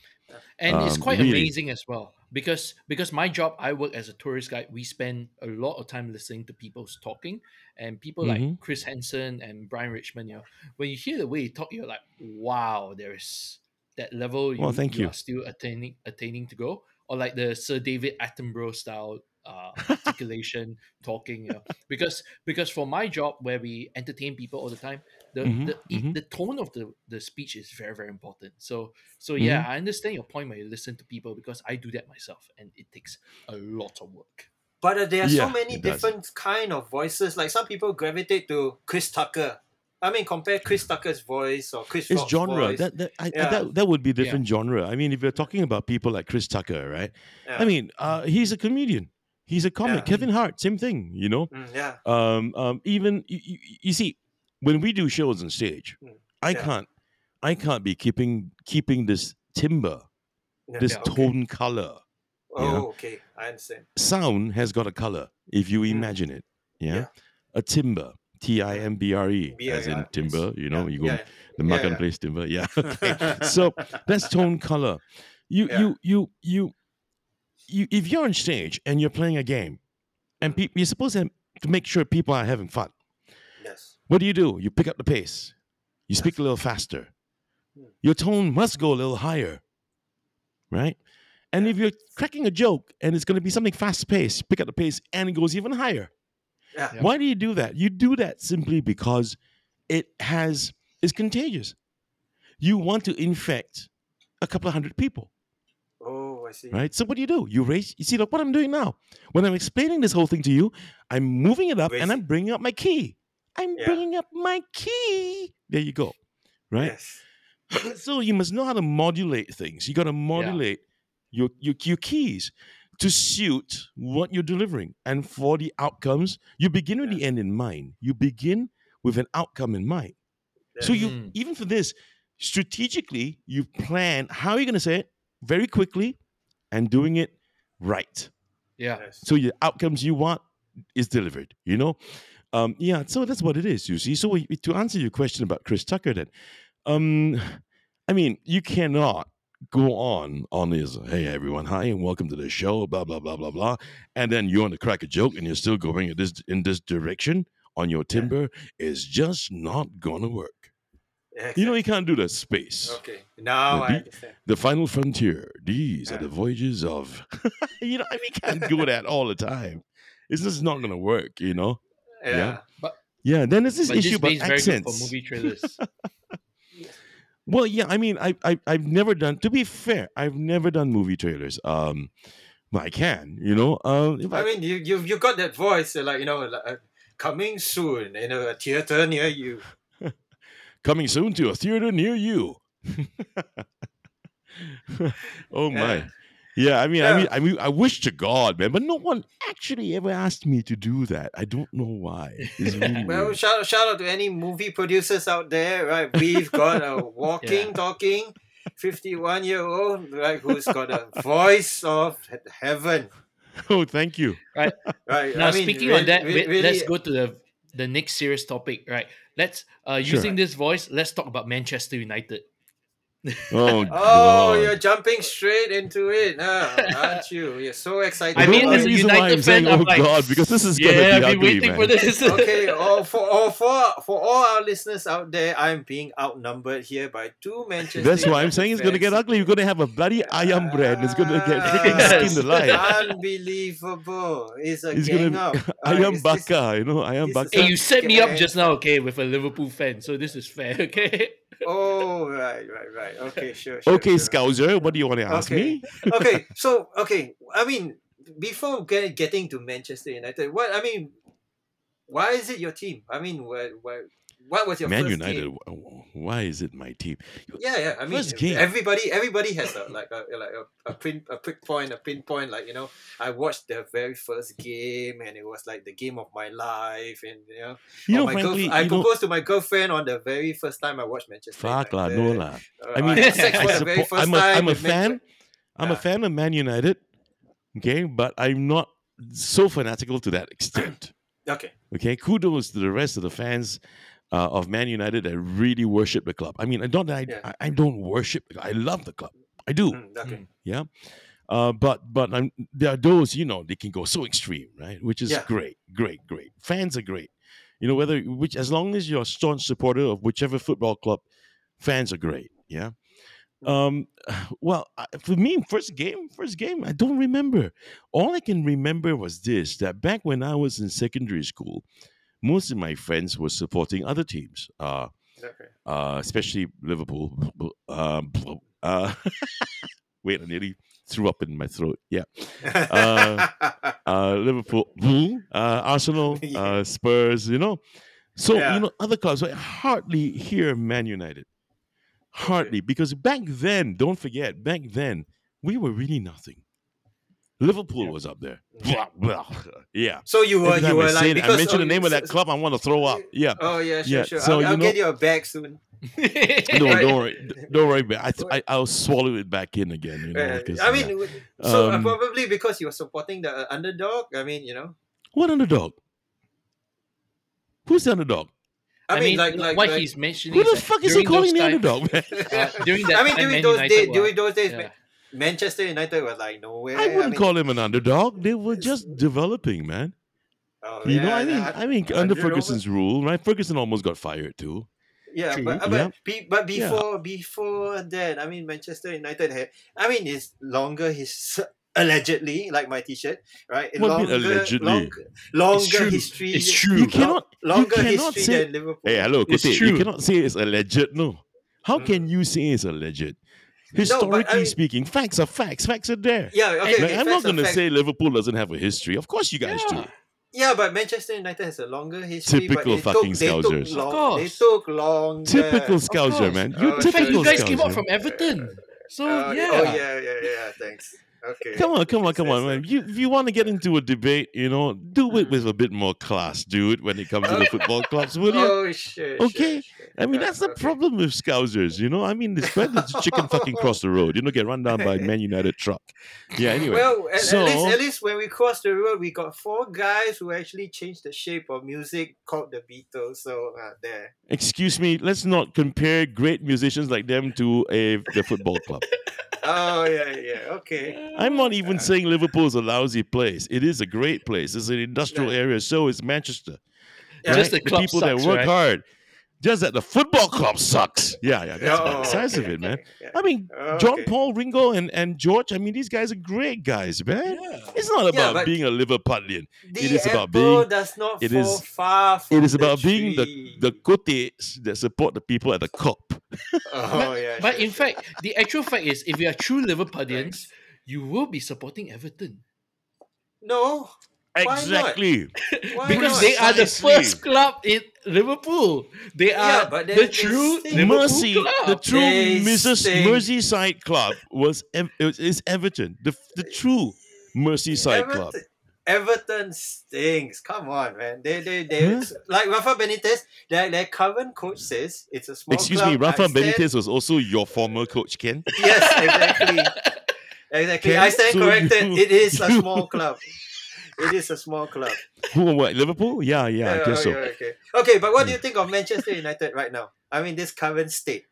and it's Um, quite really. amazing as well because because my job I work as a tourist guide we spend a lot of time listening to people's talking and people Mhm. like Chris Henson and Brian Richmond you know when you hear the way he talk you're like wow there's that level you, Well, thank you. are still attaining attaining to go or like the Sir David Attenborough style uh, articulation talking you know because because for my job where we entertain people all the time the Mhm, the, mhm. the tone of the the speech is very very important so so yeah Mm-hmm. i understand your point when you listen to people because i do that myself and it takes a lot of work But uh, there are Yeah, so many it does. different kind of voices. Like some people gravitate to Chris Tucker. I mean, compare Chris Tucker's voice or Chris It's Rock's genre. voice. That that, I, I- Yeah. that that would be different genre. I mean, if you're talking about people like Chris Tucker, right? Yeah. I mean, uh, he's a comedian. He's a comic. Yeah. Kevin Hart, same thing. You know. Mm, yeah. Um, um, even you, you, you see, when we do shows on stage, Mm, I can't, I can't be keeping keeping this timbre, yeah, this yeah, okay. tone color. Oh, yeah. okay. I understand. Sound has got a color if you Mm. imagine it. Yeah, Yeah. a timber. T I M B R E, as in timber. You know, Yeah, you go yeah. the Yeah, marketplace timber. Yeah. so that's tone color. You Yeah. you you you you if you're on stage and you're playing a game, and Mm. pe- you're supposed to, to make sure people are having fun. Yes. What do you do? You pick up the pace. You speak a little faster. Your tone must go a little higher, right? And if you're cracking a joke and it's going to be something fast paced, pick up the pace and it goes even higher. Yeah. Yeah. Why do you do that? You do that simply because it has is contagious. You want to infect a couple of hundred people, Oh, I see. right? So what do you do? You raise. You see, look what I'm doing now. When I'm explaining this whole thing to you, I'm moving it up and I'm bringing up my key. I'm Yeah. bringing up my key. There you go, right? Yes. so you must know how to modulate things. You got to modulate your, your your keys to suit what you're delivering, and for the outcomes, you begin with the end in mind. You begin with an outcome in mind. So you Mm. even for this, strategically, you plan how you're going to say it very quickly, and doing it right. yeah Yes. So your outcomes you want is delivered. You know, um, yeah. So that's what it is. You see. So we, to answer your question about Chris Tucker, then, um, I mean, you cannot go on on this. Hey everyone, hi and welcome to the show. Blah blah blah blah blah. And then you want to crack a joke, and you're still going in this in this direction on your timber is just not gonna work. Yeah, You know, you can't do that space. Okay. Now The I understand. The final frontier. These are the voyages of. you know, I mean, you can't do that all the time. It's just not gonna work. You know. Yeah. Yeah. Then there's this but issue this about pays very good accents. for movie trailers Well, yeah. I mean, I, I I've never done. To be fair, I've never done movie trailers. Um, but I can. You know. Um, if I mean, you you you got that voice, uh, like you know, like, uh, coming soon in a theater near you. coming soon to a theater near you. oh my. Yeah. Yeah, I mean, I mean, I mean, I wish to God, man, but no one actually ever asked me to do that. I don't know why. Really Well, weird. shout shout out to any movie producers out there, right? We've got a walking, Yeah. talking, fifty-one year old, right, who's got a voice of heaven, Oh, thank you. right? right. now I mean, speaking re- on that re- wait, really, let's go to the the next serious topic right let's uh Sure. using this voice let's talk about manchester united Oh, Oh, you're jumping straight into it, huh? aren't you? You're so excited. I mean, only as a reason why United I'm saying, fan, I'm oh like, God, because this is yeah gonna be i've be been ugly, waiting man. for this okay, or for or for for all our listeners out there, I'm being outnumbered here by two Manchester. That's why I'm United saying it's gonna get ugly. You're gonna have a bloody ayam bread, it's gonna get freaking Ah, skinned alive. Unbelievable! It's a It's gang gonna up. be Uh, ayam it's just- bakar, you know, ayam this is bakar. hey you set me up just now okay with a liverpool fan so this is fair okay Oh right, right, right. Okay, sure, sure. Okay, sure. Scouser, what do you want to ask Okay. me? okay, so okay, I mean, before get, getting to Manchester United, what I mean, why is it your team? I mean, what what, what was your Man United. Why is it my team? Yeah, yeah. I mean, First game. everybody everybody has a like a like a, a pin a prick point, a pinpoint. Like you know, I watched the very first game, and it was like the game of my life, and you know, You know, my frankly, girlf- I you know, proposed to my girlfriend on the very first time I watched Manchester. fuck lah, no lah. Uh, I mean, I very suppo- first I'm a, time I'm a fan. Manche- I'm Yeah. a fan of Man United. Okay, but I'm not so fanatical to that extent. Okay. Okay, kudos to the rest of the fans uh, of Man United that really worship the club. I mean, I don't, I, Yeah. I, I don't worship. I love the club. I do. Mm, okay. Yeah. Uh, but but um, there are those you know they can go so extreme, right? Which is Yeah. great, great, great. Fans are great. You know whether which as long as you're a staunch supporter of whichever football club, fans are great. Yeah. Mm. Um. Well, for me, first game, first game, I don't remember. All I can remember was this: that back when I was in secondary school, most of my friends were supporting other teams. Uh, Okay. uh, especially Liverpool. Um, uh, wait, I nearly threw up in my throat. Yeah, Uh, uh, Liverpool, uh, Arsenal, uh, Spurs. You know, so Yeah. you know other clubs. I hardly hear Man United, hardly because back then, don't forget, back then we were really nothing. Liverpool Yeah. was up there. Yeah. Blah, blah. Yeah. so you were you were I, like say it, I because mention the oh, name of that club, I want to throw up. Yeah. Oh yeah, sure, Yeah, sure. so, I'll, you I'll know- get you a bag soon. No, don't worry, don't worry. But I, I I'll swallow it back in again. You know, Uh, 'cause, I mean, yeah. so uh, Um, probably because you were supporting the uh, underdog. I mean, you know. what underdog? Who's the underdog? I, I, mean, mean, like, like, what like, he's mentioning. Who the fuck is he calling the underdog? Man? uh, during that I mean, time, during those days, were- during those days, yeah. Ma- Manchester United were like nowhere. I wouldn't mean, call him an underdog. They were just developing, man. Oh, You know, I mean, yeah, I mean, under Ferguson's rule, right? Ferguson almost got fired too. Yeah, True. but uh, Yeah. but, be, but Yeah. before before that, I mean, Manchester United had. I mean, it's longer. His allegedly like my T-shirt, right? What longer, mean allegedly? longer, longer true. history. It's true. You cannot, Longer you cannot history say. than Liverpool. Hey, hello, It's Kote, You cannot say it's alleged. No. How Mm. can you say it's alleged? I Historically mean- speaking, facts are facts. Facts are there. Yeah, okay. Like, okay I'm not going to say Liverpool doesn't have a history. Of course, you guys do. Yeah. Yeah, but Manchester United has a longer history. Typical but fucking took, they took long, Of They took long. Typical Of Scouser, man. Uh, oh, You're in uh, In fact, typical you guys came Scouser. out from Everton. So Oh, yeah. oh yeah, yeah, yeah. Thanks. Okay. Come on, come on, come on, man. You, if you want to get into a debate, you know, do it with a bit more class, dude, when it comes to the football clubs, will you? Oh shit. Okay. shit, shit. I mean, that's the problem with Scousers, you know? I mean, it's better to chicken fucking cross the road, you know, get run down by a Man United truck. Yeah, anyway. Well, at, so- at least at least when we crossed the road, we got four guys who actually changed the shape of music called the Beatles. So uh, there. Excuse me, let's not compare great musicians like them to a the football club. Oh yeah, yeah. Okay. I'm not even saying Liverpool is a lousy place. It is a great place. It's an industrial Yeah. area. So is Manchester. Yeah. Just right? the club people sucks, that work right? hard. Just that the football club sucks. Yeah, yeah, that's about the Oh, size of it, man. okay, yeah. I mean, Oh, John okay. Paul, Ringo, and, and George, I mean, these guys are great guys, man. Yeah. It's not about but- being a Liverpudlian. It is about being- does not it fall is- far from It is the about being the, the cotes that support the people at the Kop. Oh yeah. But sure, in sure. fact, the actual fact is, if you are true Liverpudlians, Thanks. You will be supporting Everton no. Exactly. Why because they are the first club in Liverpool. They Yeah, are but the they- they true stink. Liverpool Mercy, club. the true They Mrs. stink. Merseyside club was Ev- it was- is Everton, the the true Merseyside club. Everton, Everton stinks. Come on, man. They they they Huh? like Rafa Benitez. Their their current coach says it's a small Excuse club. me, Rafa I stand- Benitez was also your former coach, Ken. Yes, exactly. exactly. I stand so corrected. you- it is a small club. It is a small club. Who what? Liverpool? Yeah, yeah, I Uh, guess so. okay, okay. Okay, but what do you think of Manchester United right now? I mean, this current state.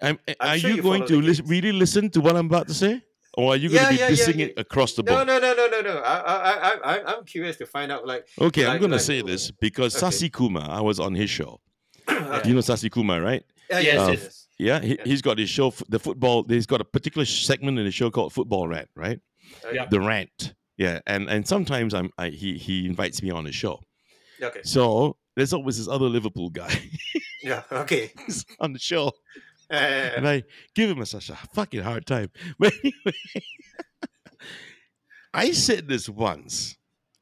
I'm, I'm are sure you you going to games. really listen to what I'm about to say, or are you going Yeah, to be yeah, dissing yeah. it across the board? no, no, no, no, no. I, I, I, I, I'm curious to find out. Like, Okay, I'm Like- going to say this because Okay. Sasi Kuma, I was on his show. okay. You know Sasi Kuma, right? Yes, yes, Uh, yes. Yeah, he, he's got his show, the football. He's got a particular segment in the show called Football Rant, right? Okay. Yeah. The Rant. Yeah, and and sometimes I'm I, he he invites me on his show. Okay. So there's always this other Liverpool guy Yeah. Okay. on the show, Uh, and I give him a, such a fucking hard time. But anyway, I said this once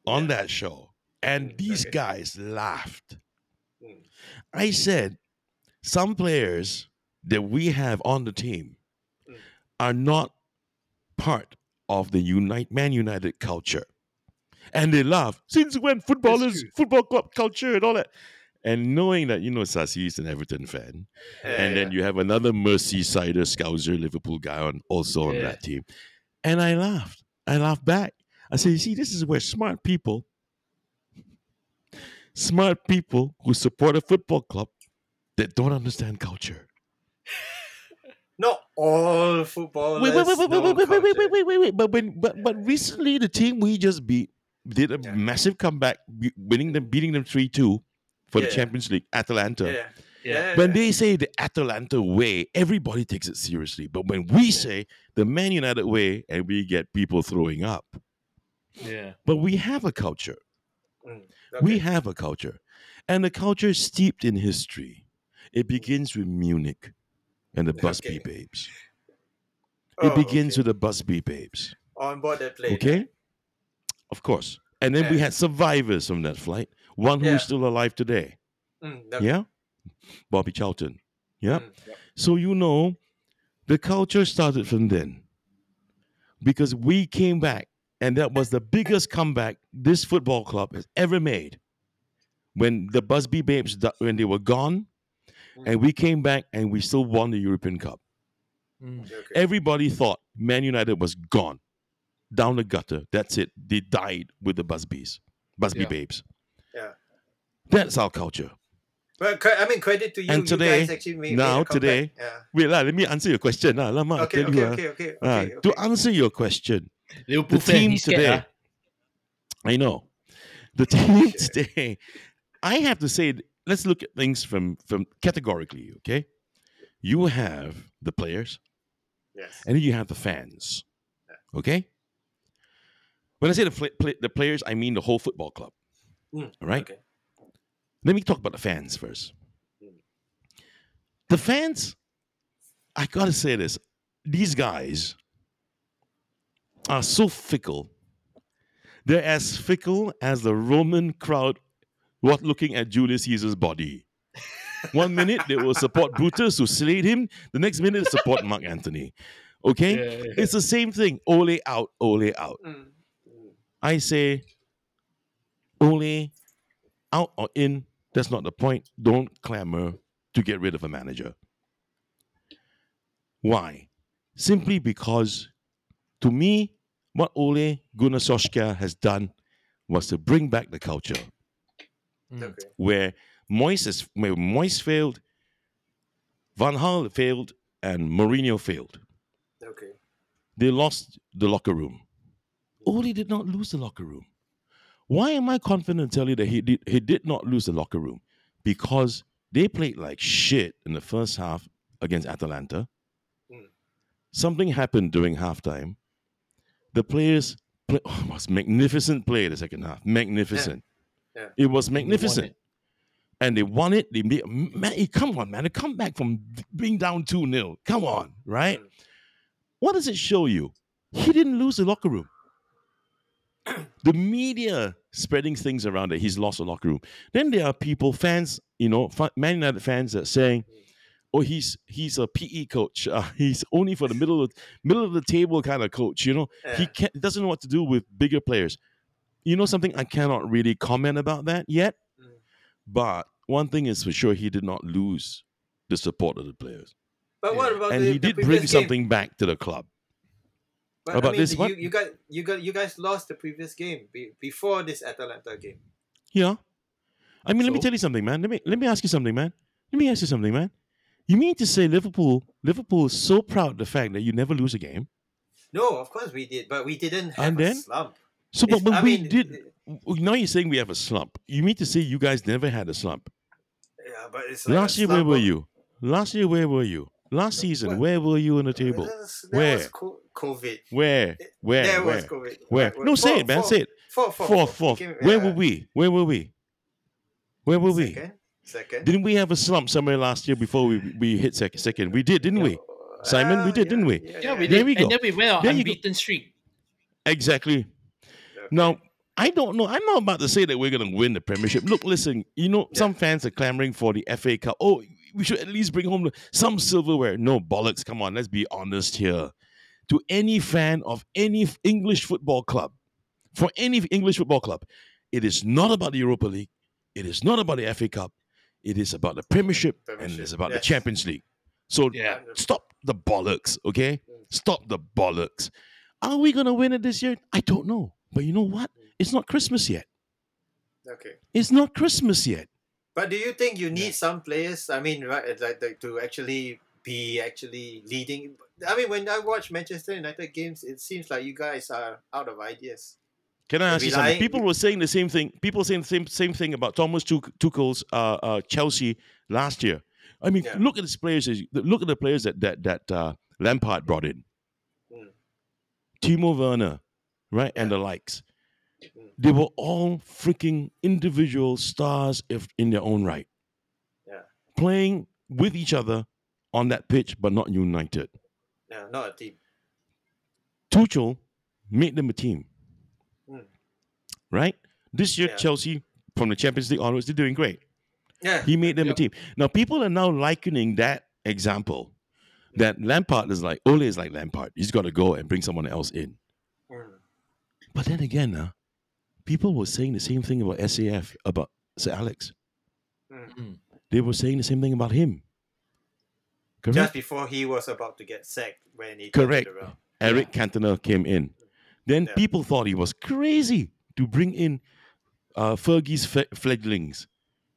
on Yeah. that show, and Mm, these okay. guys laughed. Mm. I said some players that we have on the team Mm. are not part of the Unite Man United culture. And they laugh. Since when footballers, football club culture and all that. And knowing that, you know, Sassi is an Everton fan. and then you have another Merseyside Scouser Liverpool guy on also on that team. And I laughed. I laughed back. I said, you see, this is where smart people, smart people who support a football club that don't understand culture. Not all footballers. Wait, wait, wait, wait, know wait, wait, wait, wait, wait, wait, wait, wait. But when, but but recently, the team we just beat did a Yeah. massive comeback, winning them, beating them three two for the Champions League. Atalanta. Yeah. Yeah. Yeah. When they say the Atalanta way, everybody takes it seriously. But when we say the Man United way, and we get people throwing up, Yeah. but we have a culture. Mm, We have a culture, and the culture is steeped in history. It begins with Munich and the Busby Okay. Babes. It Oh, begins okay. with the Busby Babes. on board that plane. Okay? Of course. And then we had survivors from that flight. One Yeah. who's still alive today. Mm. Yeah? Bobby Charlton. Yeah? Mm, So you know, the culture started from then. Because we came back, and that was the biggest comeback this football club has ever made. When the Busby Babes, when they were gone, and we came back and we still won the European Cup. Mm. okay. Everybody thought Man United was gone, down the gutter. That's it. They died with the Busbies, Busby Yeah. Babes. Yeah. That's our culture. Well, I mean, credit to you. And you today- guys actually made, now, made a today, Yeah. Wait, lah, let me answer your question. lah. Lama, I'll Okay, tell okay, you. ah. okay, okay, Ah, okay, To answer your question, Liverpool the team he's scared, today, ah. I know. The team today, I have to say, let's look at things from, from categorically, okay? You have the players Yes. and then you have the fans, okay? When I say the, fl- play, the players, I mean the whole football club, Mm, all right? Okay. Let me talk about the fans first. Mm. The fans, I gotta say this, these guys are so fickle. They're as fickle as the Roman crowd was looking at Julius Caesar's body. One minute they will support Brutus who slayed him, the next minute they support Mark Antony. Okay? Yeah, yeah. It's the same thing. Ole out, Ole out. Mm, I say, Ole, out or in, that's not the point. Don't clamor to get rid of a manager. Why? Simply because, to me, what Ole Gunnar Solskjaer has done was to bring back the culture. Okay. where Moyes, is, where Moyes failed, Van Gaal failed, and Mourinho failed. Okay. They lost the locker room. Ole did not lose the locker room. Why am I confident to tell you that he did he did not lose the locker room? Because they played like shit in the first half against Atalanta. Mm. Something happened during halftime. The players play, oh, it was magnificent play the second half. Magnificent. Yeah. It was And they won magnificent. And they won it. They made, man, come on, man. They come back from being down 2 0. Come on, right? Mm. What does it show you? He didn't lose the locker room. the media spreading things around that he's lost the locker room. Then there are people, fans, you know, Man United fans that saying, "Oh, he's he's a PE coach. Uh, he's only for the middle of middle of the table kind of coach. You know, he Yeah. can't, doesn't know what to do with bigger players." You know something? I cannot really comment about that yet. Mm. But one thing is for sure, he did not lose the support of the players, But what about and the, he did bring game? something back to the club. But, about I mean, this you, one? you got you got you guys lost the previous game be, before this Atalanta game. Yeah. I mean, let me tell you something, man. Let me let me ask you something, man. Let me ask you something, man. You mean to say Liverpool Liverpool is so proud of the fact that you never lose a game? No, of course we did, but we didn't have And a then? slump. So, but, but I we mean, did. Now you're saying we have a slump. You mean to say you guys never had a slump? Yeah, but it's like Last year, where were you? Last year, where were you? Last season, Well, where were you on the That table? was, that Where? was co- COVID. Where? Where? there Where? was COVID. Where? Right, No, say four- it, man. four- Say it. Four, four, Fourth, We fourth. came- Where yeah, were we? Where were we? Where were we? Second. Second. Didn't we have a slump somewhere last year before we, we hit second? Second, we did, didn't we? Simon, we Ah, did, didn't we? Yeah, we did. There we go. And then we went on There you go. unbeaten streak. Exactly. Now, I don't know. I'm not about to say that we're going to win the Premiership. Look, listen, you know, Yeah. some fans are clamoring for the FA Cup. Oh, we should at least bring home some silverware. No, bollocks. Come on, let's be honest here. To any fan of any English football club, for any English football club, it is not about the Europa League. It is not about the FA Cup. It is about the Premiership, and it is Premiership, about the. Champions League. So Yeah. stop the bollocks, okay? Stop the bollocks. Are we gonna win it this year? I don't know. But you know what? It's not Christmas yet. Okay. It's not Christmas yet. But do you think you need some players? I mean, right, like, like to actually be actually leading. I mean, when I watch Manchester United games, it seems like you guys are out of ideas. Can I ask you something? relying- People were saying the same thing. People saying the same same thing about Thomas Tuchel's uh, uh, Chelsea last year. I mean, Yeah. look at the players. Look at the players that that that uh, Lampard brought in. Mm. Timo Werner, right, and the likes. Mm. They were all freaking individual stars, if in their own right. Yeah. Playing with each other on that pitch, but not united. Yeah, not a team. Tuchel made them a team. Mm. Right? This year, Yeah. Chelsea, from the Champions League onwards, they're doing great. Yeah, He made them Yep. a team. Now, people are now likening that example that Lampard is like, Ole is like Lampard. He's got to go and bring someone else in. Mm. But then again, uh, people were saying the same thing about SAF, about Sir Alex. Mm. They were saying the same thing about him. Correct? just before he was about to get sacked when he Correct. around. Eric Cantona came in. Then Yeah. people thought he was crazy to bring in uh, Fergie's fe- fledglings,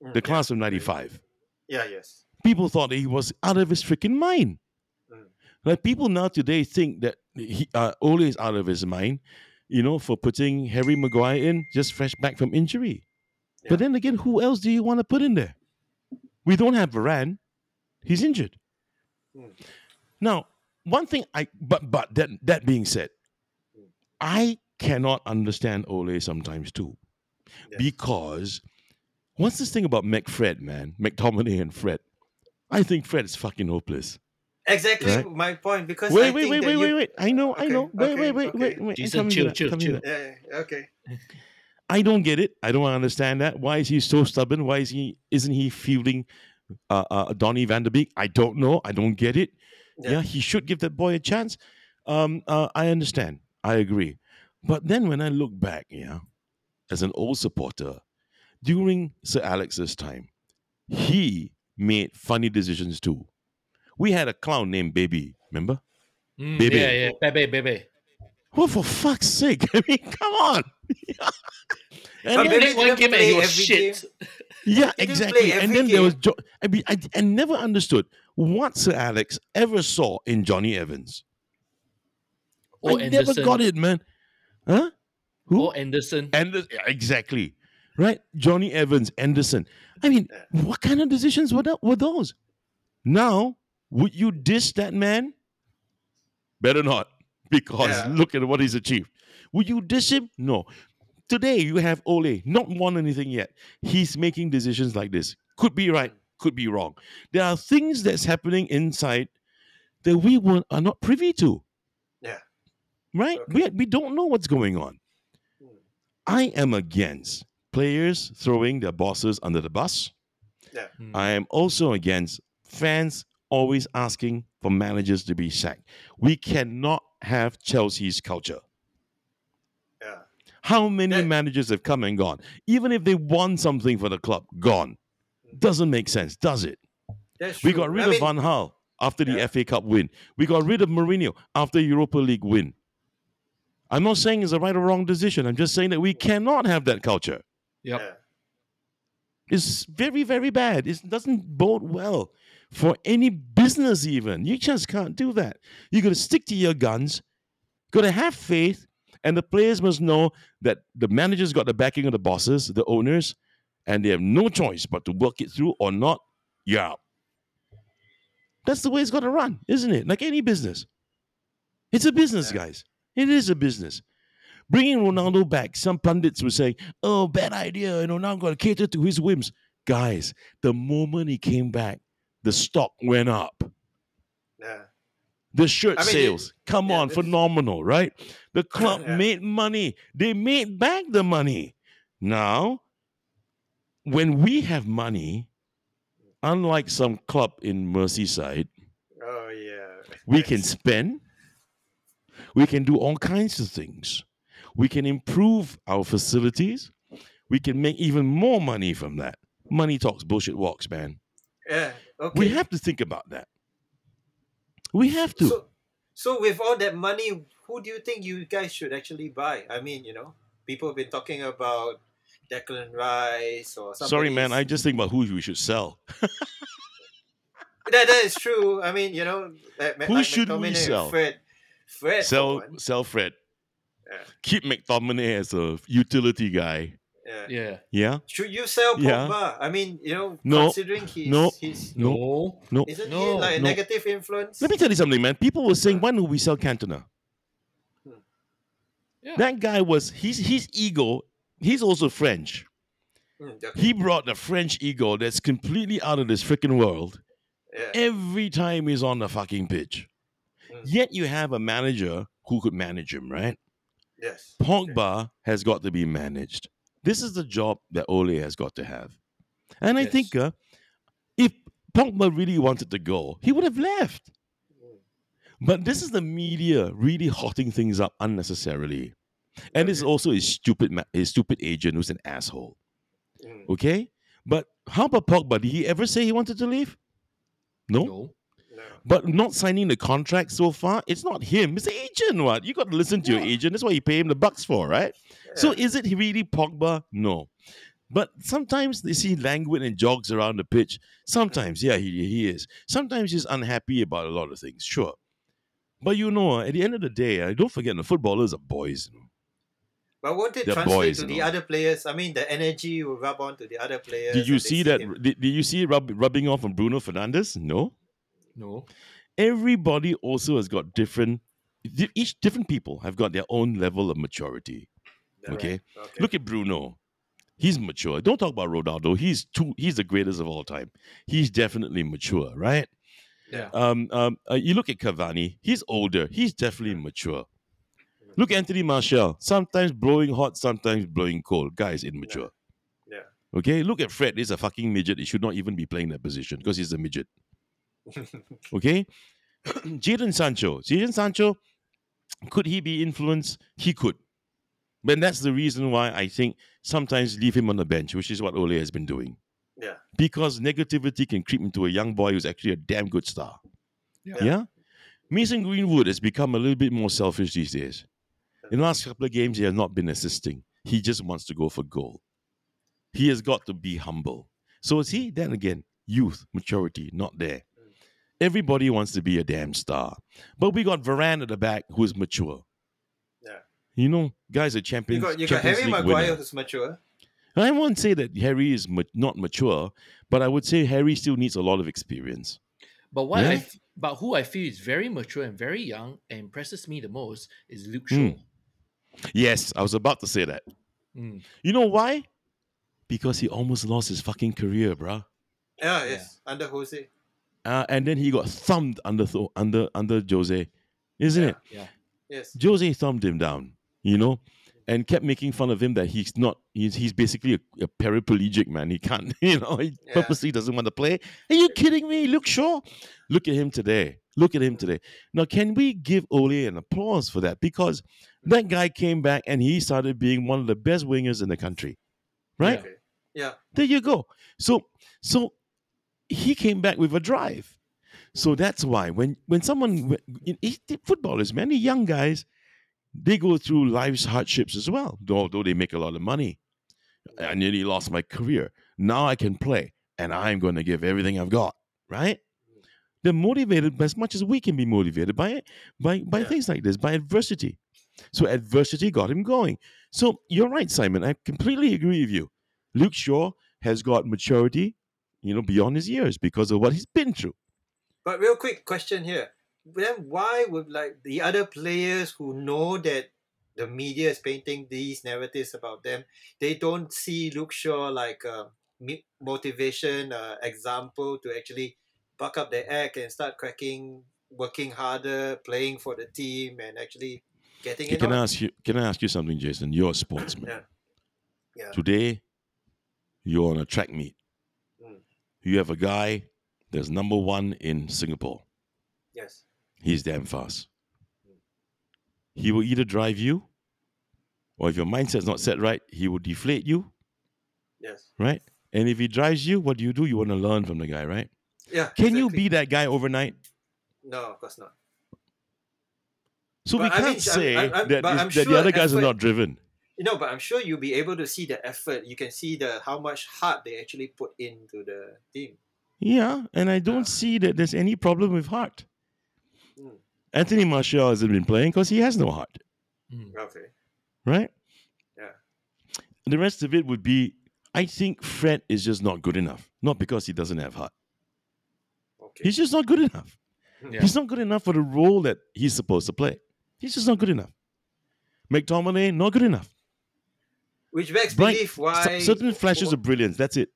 Mm, the yeah. class of 95. Yeah, yes. People thought he was out of his freaking mind. Mm. Like people now today think that he uh, Ole is out of his mind, you know, for putting Harry Maguire in just fresh back from injury. Yeah. But then again, who else do you want to put in there? We don't have Varane. He's injured. Mm. Now, one thing I but but that that being said, Mm. I cannot understand Ole sometimes too. Because what's this thing about McFred, man? McTominay and Fred. I think Fred is fucking hopeless. Exactly Right? my point because I Wait, wait, think wait, that wait, you, wait, wait. I know, I know. Wait, okay, wait, wait, okay. wait, wait. I'm Jason, coming to chill, chill, chill. Yeah, yeah, okay. I don't get it. I don't understand that. Why is he so stubborn? Why is he isn't he fielding uh, uh, Donny Van der Beek? I don't know. I don't get it. Yeah. Yeah. he should give that boy a chance. Um, uh, I understand. I agree. But then when I look back, yeah, as an old supporter, during Sir Alex's time, he made funny decisions too. We had a clown named Bebé, remember? Mm, Bebé. Yeah, yeah, baby, baby. Well, for fuck's sake! I mean, come on. and But then- Bebé one didn't came and play he was every shit. Yeah, exactly. And every then there was jo- I mean, I, I never understood what Sir Alex ever saw in Jonny Evans. Or I Anderson. never got it, man. Huh? Who? Or Anderson. Ander- exactly. Right? Jonny Evans, Anderson. I mean, what kind of decisions were, that, were those? Now, would you diss that man? Better not, because Yeah. look at what he's achieved. Would you diss him? No. Today, you have Ole, not won anything yet. He's making decisions like this. Could be right, could be wrong. There are things that's happening inside that we were, are not privy to. Yeah. Right? Okay. We, we don't know what's going on. Hmm. I am against players throwing their bosses under the bus. Mm. I am also against fans always asking for managers to be sacked. We cannot have Chelsea's culture. Yeah. How many That- managers have come and gone? Even if they won something for the club, gone. Doesn't make sense, does it? We got rid I of mean, Van Gaal after the Yeah. FA Cup win. We got rid of Mourinho after Europa League win. I'm not saying it's a right or wrong decision. I'm just saying that we cannot have that culture. Yep. yeah. It's very, very bad. It doesn't bode well for any business, even. You just can't do that. You got to stick to your guns, got to have faith, and the players must know that the managers got the backing of the bosses, the owners, and they have no choice but to work it through or not, you're out. That's the way it's got to run, isn't it? Like any business. It's a business, guys. It is a business. Bringing Ronaldo back, some pundits were saying, oh, bad idea. You know, now I'm going to cater to his whims. Guys, the moment he came back, the stock went up. Yeah. The shirt I mean, it- sales, come yeah, on, phenomenal, right? The club Yeah. made money. They made back the money. Now, when we have money, unlike some club in Merseyside, Oh yeah. we can Thanks. spend, we can do all kinds of things. We can improve our facilities. We can make even more money from that. Money talks, bullshit walks, man. Yeah. Okay. We have to think about that. We have to. So, so with all that money, who do you think you guys should actually buy? I mean, you know, people have been talking about Declan Rice or something. Sorry, man. I just think about who we should sell. that, that is true. I mean, you know, like, Who like should we McTominay and sell? Fred, Fred. Sell sell Fred. Yeah. Keep McTominay as a utility guy. Yeah. Yeah. Yeah. Should you sell Yeah. Pogba? I mean, you know, No. considering he's, No. he's No. No. No. isn't No. he like a No. negative influence? Let me tell you something, man. People were saying, why don't we sell Cantona? Yeah. That guy was he's his ego. He's also French. Mm. He brought the French ego that's completely out of this freaking world yeah. every time he's on the fucking pitch. Mm. Yet you have a manager who could manage him, right? Yes. Pogba has got to be managed. This is the job that Ole has got to have. And I think uh, if Pogba really wanted to go, he would have left. But this is the media really hotting things up unnecessarily. And it's also his stupid ma- his stupid agent who's an asshole. Mm. Okay? But how about Pogba? Did he ever say he wanted to leave? No. No. But not signing the contract so far, it's not him. It's the agent. What? You got to listen to your agent. That's why you pay him the bucks for, right? So is it really Pogba? No. But sometimes they see languid and jogs around the pitch. Sometimes, yeah, he, he is. Sometimes he's unhappy about a lot of things, sure. But you know, at the end of the day, uh, don't forget the footballers are boys. you know. But won't it They're translate boys, to the know. other players? I mean, the energy will rub on to the other players. Did you see that? Did, did you see rub, rubbing off on Bruno Fernandes? No. No. Everybody also has got different. Each different people have got their own level of maturity. Okay. Okay. Look at Bruno. He's mature. Don't talk about Ronaldo. He's too. He's the greatest of all time. He's definitely mature, right? Yeah. Um, um, uh, you look at Cavani. He's older. He's definitely mature. Look at Anthony Martial. Sometimes blowing hot, sometimes blowing cold. Guy's immature. Yeah. Okay. Look at Fred. He's a fucking midget. He should not even be playing that position because he's a midget. Okay. Jadon Sancho. Jadon Sancho. Could he be influenced? He could. But that's the reason why I think sometimes leave him on the bench, which is what Ole has been doing. Yeah. Because negativity can creep into a young boy who's actually a damn good star. Yeah. Yeah. Mason Greenwood has become a little bit more selfish these days. In the last couple of games, he has not been assisting. He just wants to go for goal. He has got to be humble. So see, then again, youth, maturity, not there. Mm. Everybody wants to be a damn star. But we got Varane at the back who's mature. Yeah. You know, guys are You champions. got you got Harry League Maguire winner. who's mature. I won't say that Harry is ma- not mature, but I would say Harry still needs a lot of experience. But what Yeah. I f- but who I feel is very mature and very young and impresses me the most is Luke Shaw. Mm. Yes, I was about to say that. Mm. You know why? Because he almost lost his fucking career, bruh. Yeah, yes. Under Jose. Uh, and then he got thumbed under th- under under Jose, isn't Yeah. it? Yeah. Yes. Jose thumbed him down, you know, and kept making fun of him that he's not. He's, he's basically a, a paraplegic man. He can't, you know, he Yeah. purposely doesn't want to play. Are you kidding me? Look, Shaw. Look at him today. Look at him today. Now, can we give Ole an applause for that? Because that guy came back and he started being one of the best wingers in the country, right? Okay. Yeah. There you go. So so he came back with a drive. So that's why when when someone footballers, many young guys, they go through life's hardships as well. Though although they make a lot of money, I nearly lost my career. Now I can play, and I'm going to give everything I've got. Right? They're motivated as much as we can be motivated by by by Yeah. things like this, by adversity. So adversity got him going. So you're right, Simon. I completely agree with you. Luke Shaw has got maturity, you know, beyond his years because of what he's been through. But real quick question here. Then why would like the other players who know that the media is painting these narratives about them, they don't see Luke Shaw like a motivation uh, example to actually buck up their act and start cracking, working harder, playing for the team, and actually getting it can I ask you? Can I ask you something, Jason? You're a sportsman. Yeah. Yeah. Today, you're on a track meet. Mm. You have a guy that's number one in Singapore. Yes. He's damn fast. He will either drive you, or if your mindset's not set right, he will deflate you, Yes. right? And if he drives you, what do you do? You want to learn from the guy, right? Yeah. Can you be that guy overnight? No, of course not. So we But I can't I'm- say I'm- I'm- that, but is- I'm that sure the other guys are not driven. You know, but I'm sure you'll be able to see the effort. You can see the how much heart they actually put into the team. Yeah, and I don't ah. see that there's any problem with heart. Anthony Martial hasn't been playing because he has no heart, Mm. Okay. right? Yeah. The rest of it would be I think Fred is just not good enough. Not because he doesn't have heart. Okay. He's just not good enough. Yeah. He's not good enough for the role that he's supposed to play. He's just not good enough. McTominay, not good enough. which begs Bright- belief Cer- why certain flashes of brilliance. That's it.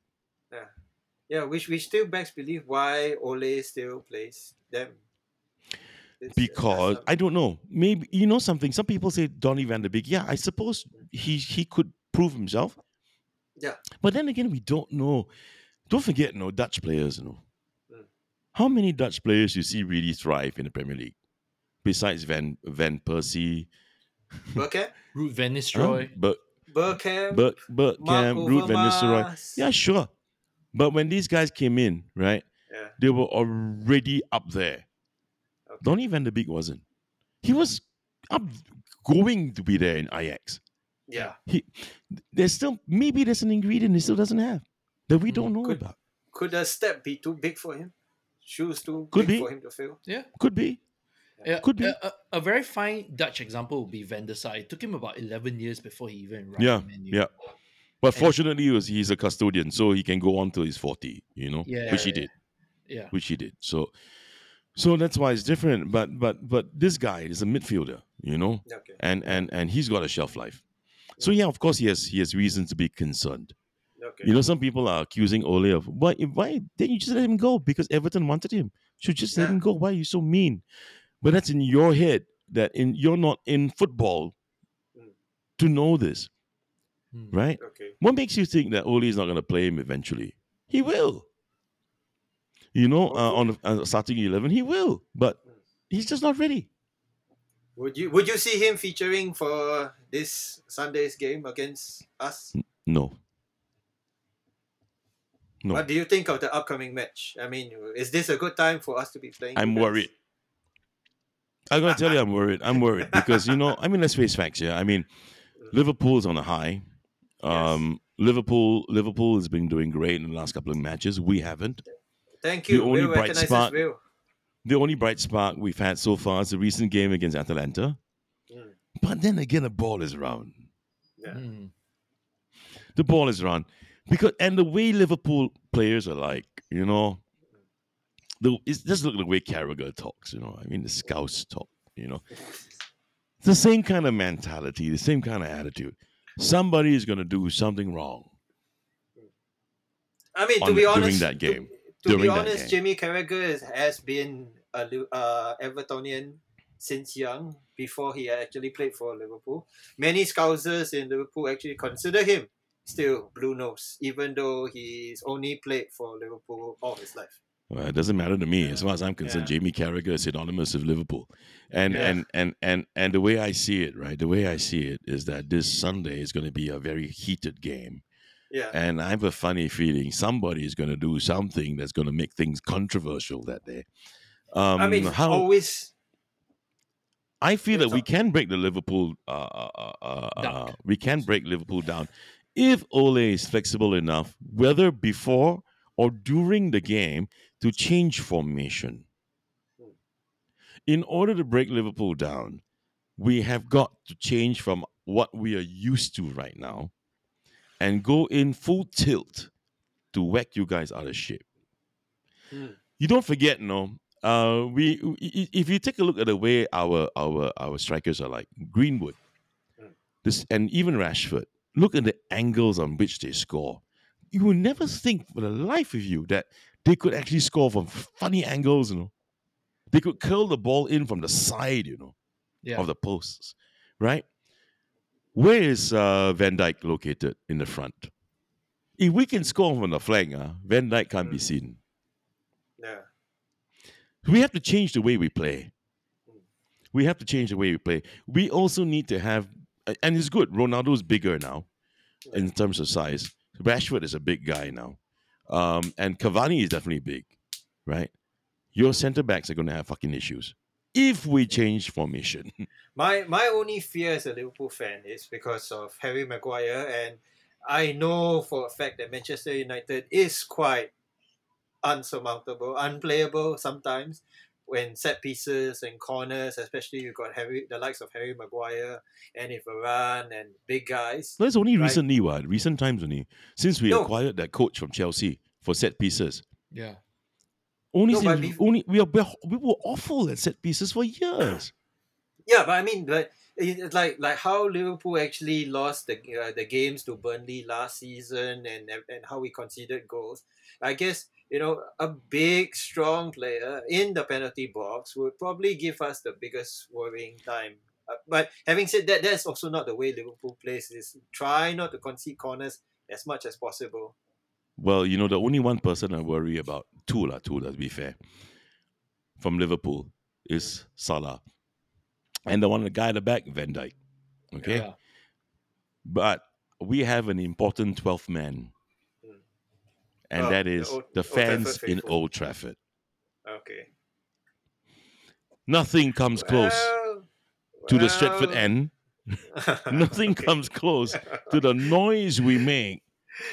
yeah, yeah. which which still begs belief why Ole still plays them. It's- Because I don't know. Maybe you know something. Some people say Donny Van de Beek. Yeah, I suppose he he could prove himself. Yeah. But then again, we don't know. Don't forget, no Dutch players. You know, Mm. how many Dutch players you see really thrive in the Premier League, besides Van Van Persie, Bergkamp, Ruud Van huh? Nistelrooy. but Bergkamp, but but Cam, Ruud Van Nistelrooy. Yeah, sure. But when these guys came in, right, yeah. they were already up there. Okay. Donny Van de Beek wasn't. He was up going to be there in Ajax. Yeah. He there's still maybe there's an ingredient he still doesn't have that we don't mm-hmm. know could- about. Could a step be too big for him? Shoes too Could big be. for him to fill? Yeah. Could be. Yeah, Could be. A, a, a very fine Dutch example would be Van der Sar. It took him about 11 years before he even arrived Yeah, in Man yeah. But And- fortunately, he was, he's a custodian, so he can go on till he's forty. You know, Yeah, which he yeah. did, Yeah. which he did. So, so that's why it's different. But but but this guy is a midfielder. You know, Okay. and and and he's got a shelf life. So yeah, of course he has he has reason to be concerned. Okay. You know, some people are accusing Ole of why why didn't you just let him go because Everton wanted him? Should just let him go. Why are you so mean? But that's in your head that in you're not in football Mm. to know this, Mm. right? okay. What makes you think that Ole is not going to play him eventually? He will. You know, uh, on uh, starting eleven, he will, but he's just not ready. Would you would you see him featuring for this Sunday's game against us? No, no. What do you think of the upcoming match? I mean, is this a good time for us to be playing? I'm worried. I'm gonna tell you, I'm worried. I'm worried because you know, I mean, let's face facts here. I mean, Liverpool's on a high. Um, Liverpool, Liverpool has been doing great in the last couple of matches. We haven't. Thank you. the you. only Will bright recognizes spot- Will. The only bright spark we've had so far is the recent game against Atalanta. Mm. But then again, the ball is round. Yeah. Mm. The ball is round because and the way Liverpool players are like, you know, the it's just look at the way Carragher talks. You know, I mean, the Scouts talk. You know, It's the same kind of mentality, the same kind of attitude. Somebody is going to do something wrong I mean, to on- be during that game. To, to be honest. Jamie Carragher is- has been a uh, Evertonian since young. Before he actually played for Liverpool, many Scousers in Liverpool actually consider him still blue nose, even though he's only played for Liverpool all his life. Well, it doesn't matter to me as far as I'm concerned. Yeah. Jamie Carragher is synonymous with Liverpool, and Yeah. and and and and the way I see it, right? The way I see it is that this Sunday is going to be a very heated game, Yeah, and I have a funny feeling somebody is going to do something that's going to make things controversial that day. Um, I mean, how always. I feel that we can break the Liverpool. Uh, uh, uh, uh, uh, we can break Liverpool down if Ole is flexible enough, whether before or during the game, to change formation. In order to break Liverpool down, we have got to change from what we are used to right now, and go in full tilt to whack you guys out of shape. Hmm. You don't forget, no. Uh, we if you take a look at the way our our our strikers are like Greenwood, Mm. this and even Rashford. Look at the angles on which they score. You will never think for the life of you that they could actually score from funny angles. You know, they could curl the ball in from the side. You know, Yeah. of the posts, right? Where is uh, Van Dijk located in the front? If we can score from the flank, uh, Van Dijk can't be Mm. seen. Yeah, We have to change the way we play. We have to change the way we play. We also need to have, and it's good. Ronaldo's bigger now in terms of size. Rashford is a big guy now, um, and Cavani is definitely big, right? Your centre backs are going to have fucking issues if we change formation. my my only fear as a Liverpool fan is because of Harry Maguire, and I know for a fact that Manchester United is quite unsurmountable, unplayable sometimes. When set pieces and corners, especially you've got Harry, the likes of Harry Maguire, Annie Varane, and big guys. That's only Right. recently, what? Recent times only. Since we No. acquired that coach from Chelsea for set pieces. Yeah. Only No, but since, bef- only we, are, we were awful at set pieces for years. Yeah, but I mean, like, like like how Liverpool actually lost the uh, the games to Burnley last season, and and how we conceded goals. I guess you know a big, strong player in the penalty box would probably give us the biggest worrying time. Uh, but having said that, that's also not the way Liverpool plays. Is try not to concede corners as much as possible. Well, you know, the only one person I worry about, two lah, two, let's be fair, from Liverpool is Salah. And the one, the guy at the back, Van Dijk. Okay? Yeah. But we have an important 12th man. Mm. And Oh, that the Old- the fans in. Old Trafford. Okay. Nothing comes close Well, to the Stretford end. Nothing okay. comes close to the noise we make.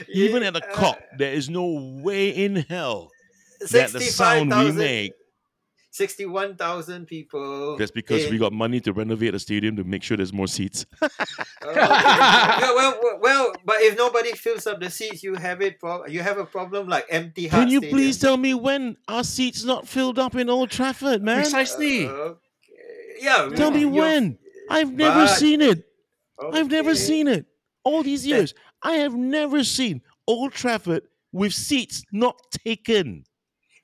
Even at a Yeah, Kop, there is no way in hell that the sound we make. 61,000 people. That's because we got money to renovate the stadium to make sure there's more seats. Oh, okay. well, well, well, but if nobody fills up the seats, you have it. Pro- you have a problem like empty. Can you Stadium. please tell me when our seats not filled up in Old Trafford, man? Precisely. Uh, okay. Yeah. Tell me when. I've never but- seen it. I've never seen it. All these That- years, I have never seen Old Trafford with seats not taken.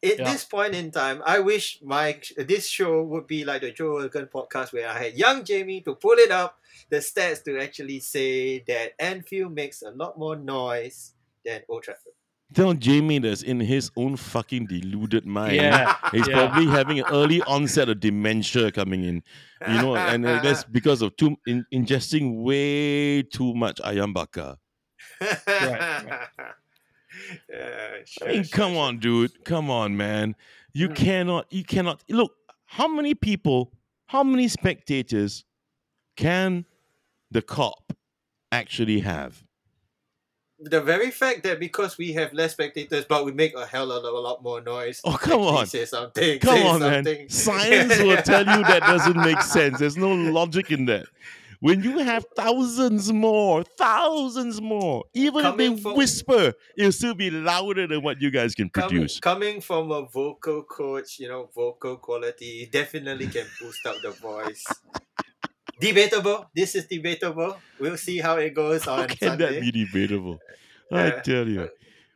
At Yeah. this point in time, I wish my this show would be like the Joe Rogan podcast where I had young Jamie to pull it up the stats to actually say that Anfield makes a lot more noise than Old Trafford. Tell Jamie that's in his own fucking deluded mind. Yeah. He's Yeah. probably having an early onset of dementia coming in. You know, and that's because of too in, ingesting way too much ayam bakar. Right. Yeah, sure, I mean, sure, come sure. on, dude. Come on, man. You Hmm. cannot, you cannot. Look, how many people, how many spectators can the Kop actually have? The very fact that because we have less spectators, but we make a hell of a lot more noise. Oh, come on. Say something. Come say on, man. Science will tell you that doesn't make sense. There's no logic in that. When you have thousands more, thousands more, even Coming if they from- whisper, it'll still be louder than what you guys can Coming, produce. coming from a vocal coach, you know, vocal quality definitely can boost up the voice. debatable. This is debatable. We'll see how it goes How on can Sunday. that be debatable? I Yeah. tell you.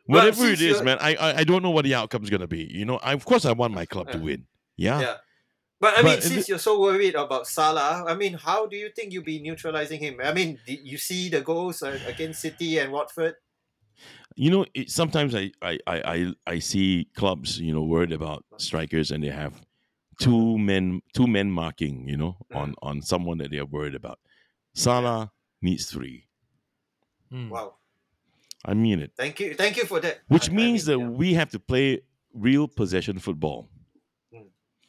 Whatever it is, man, I, I I don't know what the outcome's gonna be. You know, I, of course I want my club to win. Yeah. Yeah. But I mean, But if since you're so worried about Salah, I mean, how do you think you'll be neutralizing him? I mean, did you see the goals uh, against City and Watford? You know, it, sometimes I, I, I, I, I see clubs, you know, worried about strikers and they have two men two men marking, you know, Mm. on, on someone that they're worried about. Salah needs three. Hmm. Wow. I mean it. Thank you. Thank you for that. Which I- I means mean, that yeah. we have to play real possession football.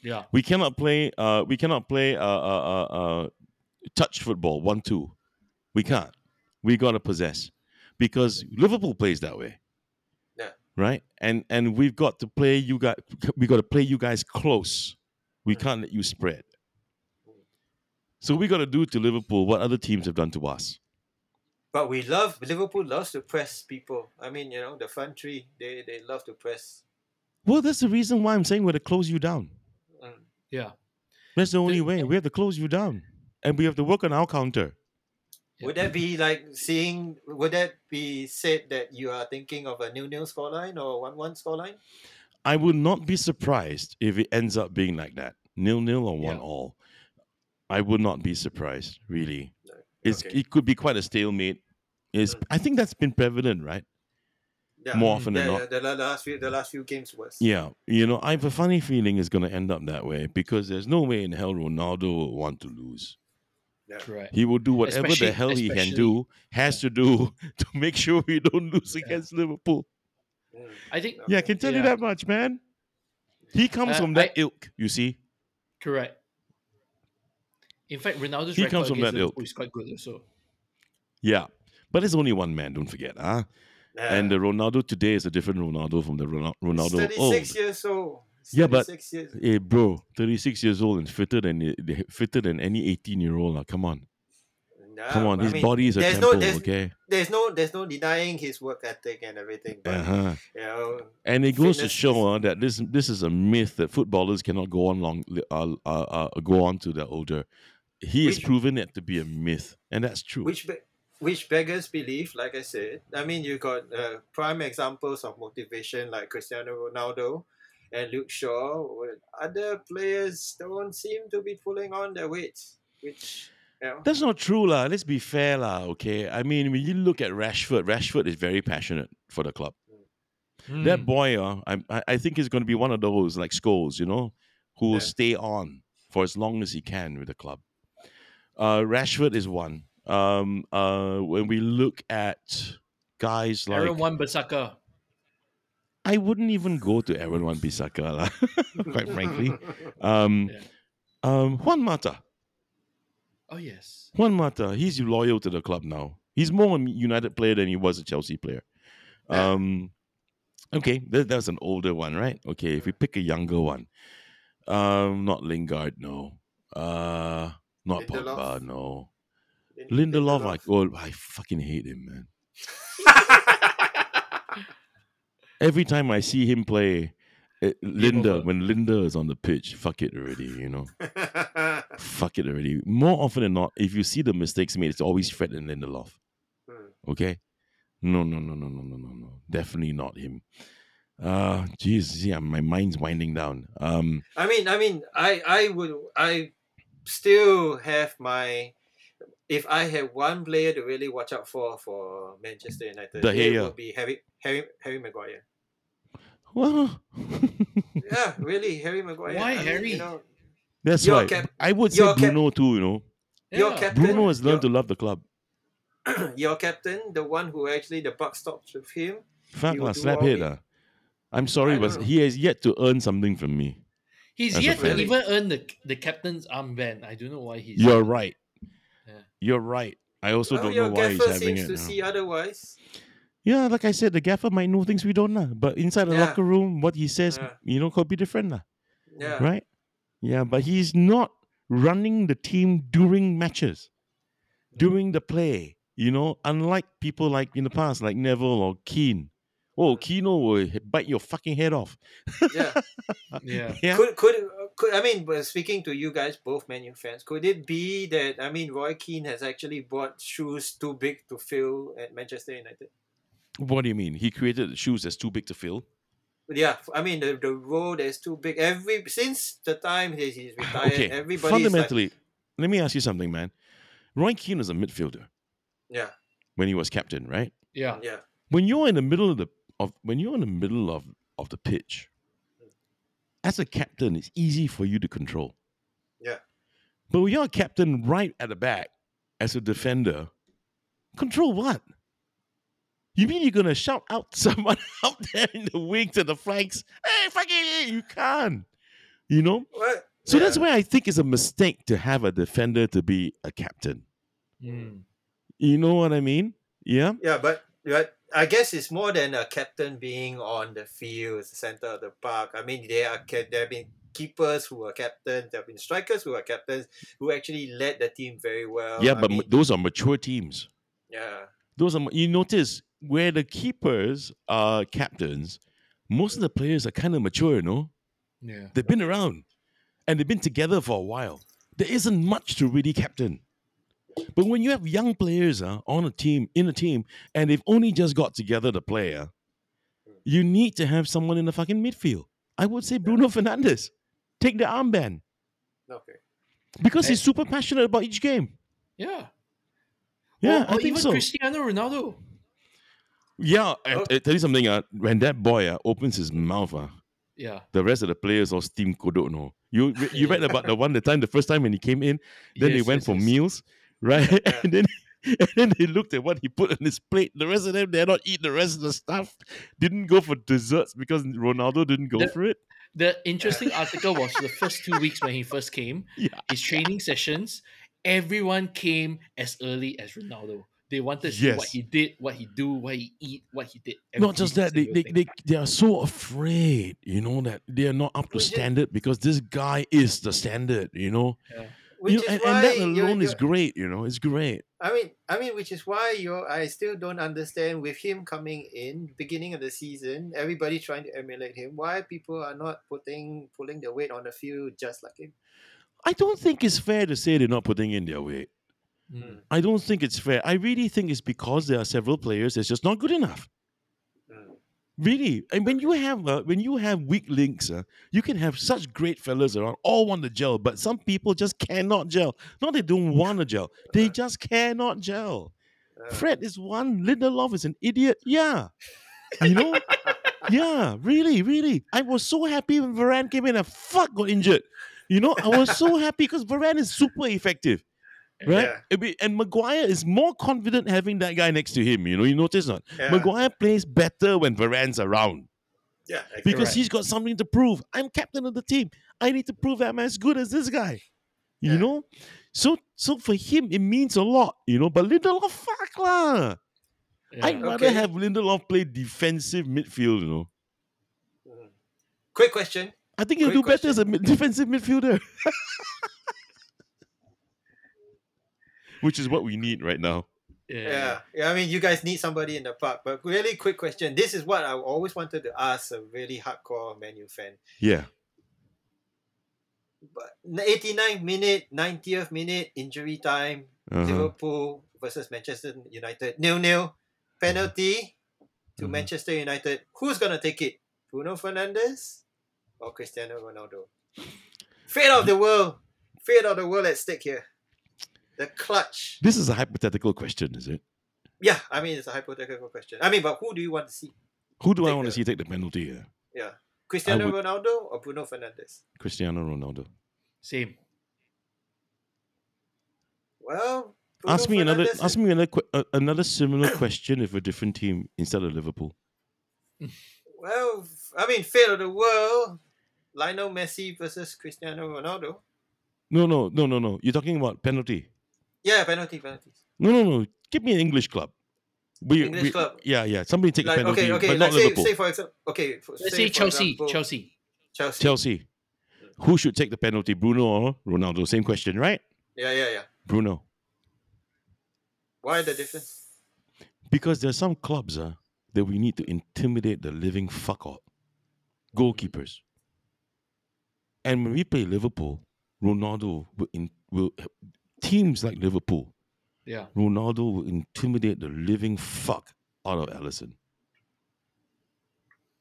Yeah. We cannot play uh we cannot play uh uh uh, uh touch football one two. We can't. We gotta possess. Because Liverpool plays that way. Yeah. Right? And and we've got to play you guys we gotta play you guys close. We can't let you spread. So we gotta do to Liverpool what other teams have done to us. But we love Liverpool loves to press people. I mean, you know, the front three, they they love to press. Well, that's the reason why I'm saying we have to close you down. Mm. Yeah. That's the only The- way. We have to close you down. And we have to work on our counter. Would that be like seeing? Would that be said that you are thinking of a nil-nil scoreline or one-one scoreline? I would not be surprised if it ends up being like that, nil nil or one Yeah. all. I would not be surprised, really. No. It's Okay. it could be quite a stalemate. Is Mm. I think that's been prevalent, right? Yeah. More often than not. yeah, the, last few the last few games was. Yeah, you know, I have a funny feeling it's going to end up that way because there's no way in hell Ronaldo will want to lose. Correct. He will do whatever Especially- the hell he can do, has to do to make sure we don't lose Yeah. against Liverpool. Mm. I think Yeah, I can tell you that much, man. He comes Uh, from that I- ilk, you see. correct. In fact, Ronaldo's He record comes from against that ilk. Liverpool is quite good also. Yeah, but it's only one man. Don't forget, huh? Yeah. And the Ronaldo today is a different Ronaldo from the Ronaldo, He's 36 old. years old. He's Yeah, but- years. Hey, bro, 36 years old and fitter than fitter than any 18 year old. lah. Come on, Nah, come on. I His mean, body is a temple, no, there's, okay? there's no there's no denying his work ethic and everything. But Uh-huh. you know, And it goes to show uh, that this this is a myth that footballers cannot go on long uh, uh, uh, go on to their older. He has proven it to be a myth, and that's true. which which beggars belief. Like I said, I mean, you got uh, prime examples of motivation like Cristiano Ronaldo and Luke Shaw. Where Other players don't seem to be pulling on their weights, which you know. That's not true, lah. Let's be fair, lah. Okay, I mean, when you look at Rashford, Rashford is very passionate for the club. That Mm. boy, uh, I I- I think is going to be one of those like Scholes, you know, who will Yeah. stay on for as long as he can with the club. Uh, Rashford is one. Um, uh, when we look at guys like, Aaron Wan Bissaka. I wouldn't even go to Aaron Wan Bissaka, lah, quite frankly. Um, Yeah. um, Juan Mata. Oh yes. Juan Mata, he's loyal to the club now. He's more a United player than he was a Chelsea player. Um, okay, that, that's an older one, right? Okay, if we pick a younger one, um, not Lingard, no. Uh, not Lindelof? Pogba, no. Lin- Lindelof, I, oh, I fucking hate him, man. Every time I see him play, eh, Linda, when Linda is on the pitch, fuck it already, you know. fuck it already. More often than not, if you see the mistakes made, it's always Fred and Lindelof. Hmm. Okay? No, no, no, no, no, no, no, no. Definitely not him. Uh jeez, yeah, my mind's winding down. Um I mean, I mean, I I would I still have my. If I had one player to really watch out for for Manchester United, De it Gea. would be Harry Harry Harry Maguire. well, Yeah, really, Harry Maguire. Why I mean, Harry? you know, that's Your right. cap- I would say your cap- Bruno too, you know. Your captain- Bruno has learned to love the club. your captain, the one who actually the buck stops with him. Fuck He lah, slap all head the- ah. I'm sorry, but know. he has yet to earn something from me. He's As yet to even earn the the captain's armband. I don't know why he's. You're right. Yeah. You're right. I also Well, don't your know why he's having seems it. to now. see otherwise. Yeah, like I said, the gaffer might know things we don't know. But inside the Yeah. locker room, what he says, Yeah. you know, could be different. lah. Yeah. Right? Yeah, but he's not running the team during matches, during the play. You know, unlike people like in the past, like Neville or Keane. Oh, Keano will bite your fucking head off. Yeah. Yeah. Yeah. Could could could I mean, but speaking to you guys, both Man U fans, could it be that I mean, Roy Keane has actually bought shoes too big to fill at Manchester United? What do you mean? He created shoes that's too big to fill. Yeah, I mean the the road is too big. Every since the time he, he's retired, Okay, everybody is like, fundamentally, let me ask you something, man. Roy Keane is a midfielder yeah, when he was captain, right? Yeah. yeah, when you're in the middle of the of when you're in the middle of of the pitch as a captain it's easy for you to control Yeah. but when you're a captain right at the back as a defender control what you mean you're gonna shout out someone out there in the wings and the flanks hey fucking you can't you know what? so yeah. that's why i think it's a mistake to have a defender to be a captain Mm. you know what i mean yeah Yeah, but but I guess it's more than a captain being on the field, the center of the park. I mean, there are there have been keepers who are captains, there have been strikers who are captains who actually led the team very well. yeah I but mean, those are mature teams yeah, those are you notice where the keepers are captains most of the players are kind of mature you know Yeah. they've been around and they've been together for a while there isn't much to really captain but when you have young players uh, on a team in a team and they've only just got together to play uh, you need to have someone in the fucking midfield i would say bruno fernandes take the armband okay. because he's super passionate about each game Yeah. yeah Or, i think even so Cristiano Ronaldo. yeah I, Oh. I tell you something uh, when that boy uh, opens his mouth uh, Yeah. the rest of the players all steam kodok no. You you read about the one the time the first time when he came in, then they went yes, for yes. meals, right? Yeah. and then and then they looked at what he put on his plate. The rest of them they're not eat the rest of the stuff. Didn't go for desserts because Ronaldo didn't go The- for it. The interesting article was the first two weeks when he first came, Yeah. his training sessions, everyone came as early as Ronaldo. They wanted to see what he did, what he do, what he eat, what he did. Not just that, they, they, they, they are so afraid, you know, that they are not up to yeah. standard because this guy is the standard, you know. Which You know, is and, why and that you're- alone is you're- great, you know, it's great. I mean, I mean, which is why you I still don't understand with him coming in beginning of the season, everybody trying to emulate him. Why people are not putting pulling the weight on the field just like him? I don't think it's fair to say they're not putting in their weight. Mm. I don't think it's fair. I really think it's because there are several players that's just not good enough. Really, and when you have uh, when you have weak links, uh, you can have such great fellas around, all want to gel, but some people just cannot gel. Not they don't want to gel, they just cannot gel. Uh, Fred is one. Lindelof is an idiot. Yeah, you know. yeah, really, really. I was so happy when Varane came in and fuck got injured. You know, I was so happy because Varane is super effective right? Yeah. I mean, and Maguire is more confident having that guy next to him. You know, you notice not? yeah. Maguire plays better when Varane's around Yeah, because Correct. he's got something to prove. I'm captain of the team. I need to prove that I'm as good as this guy. You Yeah. know, so so for him it means a lot. You know, but Lindelof, fuck lah. Yeah. I'd rather Okay. have Lindelof play defensive midfield. You know, Mhm. Quick question. I think he'll Quick do better as a defensive midfielder. Which is what we need right now. yeah. Yeah. yeah, I mean, you guys need somebody in the park. But really, quick question. This is what I always wanted to ask a really hardcore Manu fan. Yeah. But 89th minute, 90th minute, injury time, Uh-huh. Liverpool versus Manchester United, nil nil, penalty to Mhm. Manchester United. Who's gonna take it? Bruno Fernandes or Cristiano Ronaldo? Fate of the world, fate of the world at stake here. The clutch. This is a hypothetical question, is it? Yeah, I mean it's a hypothetical question. I mean, but who do you want to see? Who do I Take want to see take the penalty? Yeah? Yeah, Cristiano would- Ronaldo or Bruno Fernandes? Cristiano Ronaldo. Same. Well, Bruno ask me another. Fernandes Ask me another. uh, another similar question if a different team instead of Liverpool. Well, I mean, fate of the world. Lionel Messi versus Cristiano Ronaldo. No, no, no, no, no. You're talking about penalty. Yeah, penalty, penalties. No, no, no. Give me an English club. We, English we- club. Yeah, yeah. Somebody take Like, a penalty, okay, okay. but Like say, Liverpool. say for example, okay. For, Let's say say Chelsea. example, Chelsea. Chelsea. Chelsea. Who should take the penalty, Bruno or Ronaldo? Same question, right? Yeah, yeah, yeah. Bruno. Why the difference? Because there's some clubs uh, that we need to intimidate the living fuck out. Goalkeepers. And when we play Liverpool, Ronaldo will, in, will teams like Liverpool, Yeah. Ronaldo will intimidate the living fuck out of Alisson.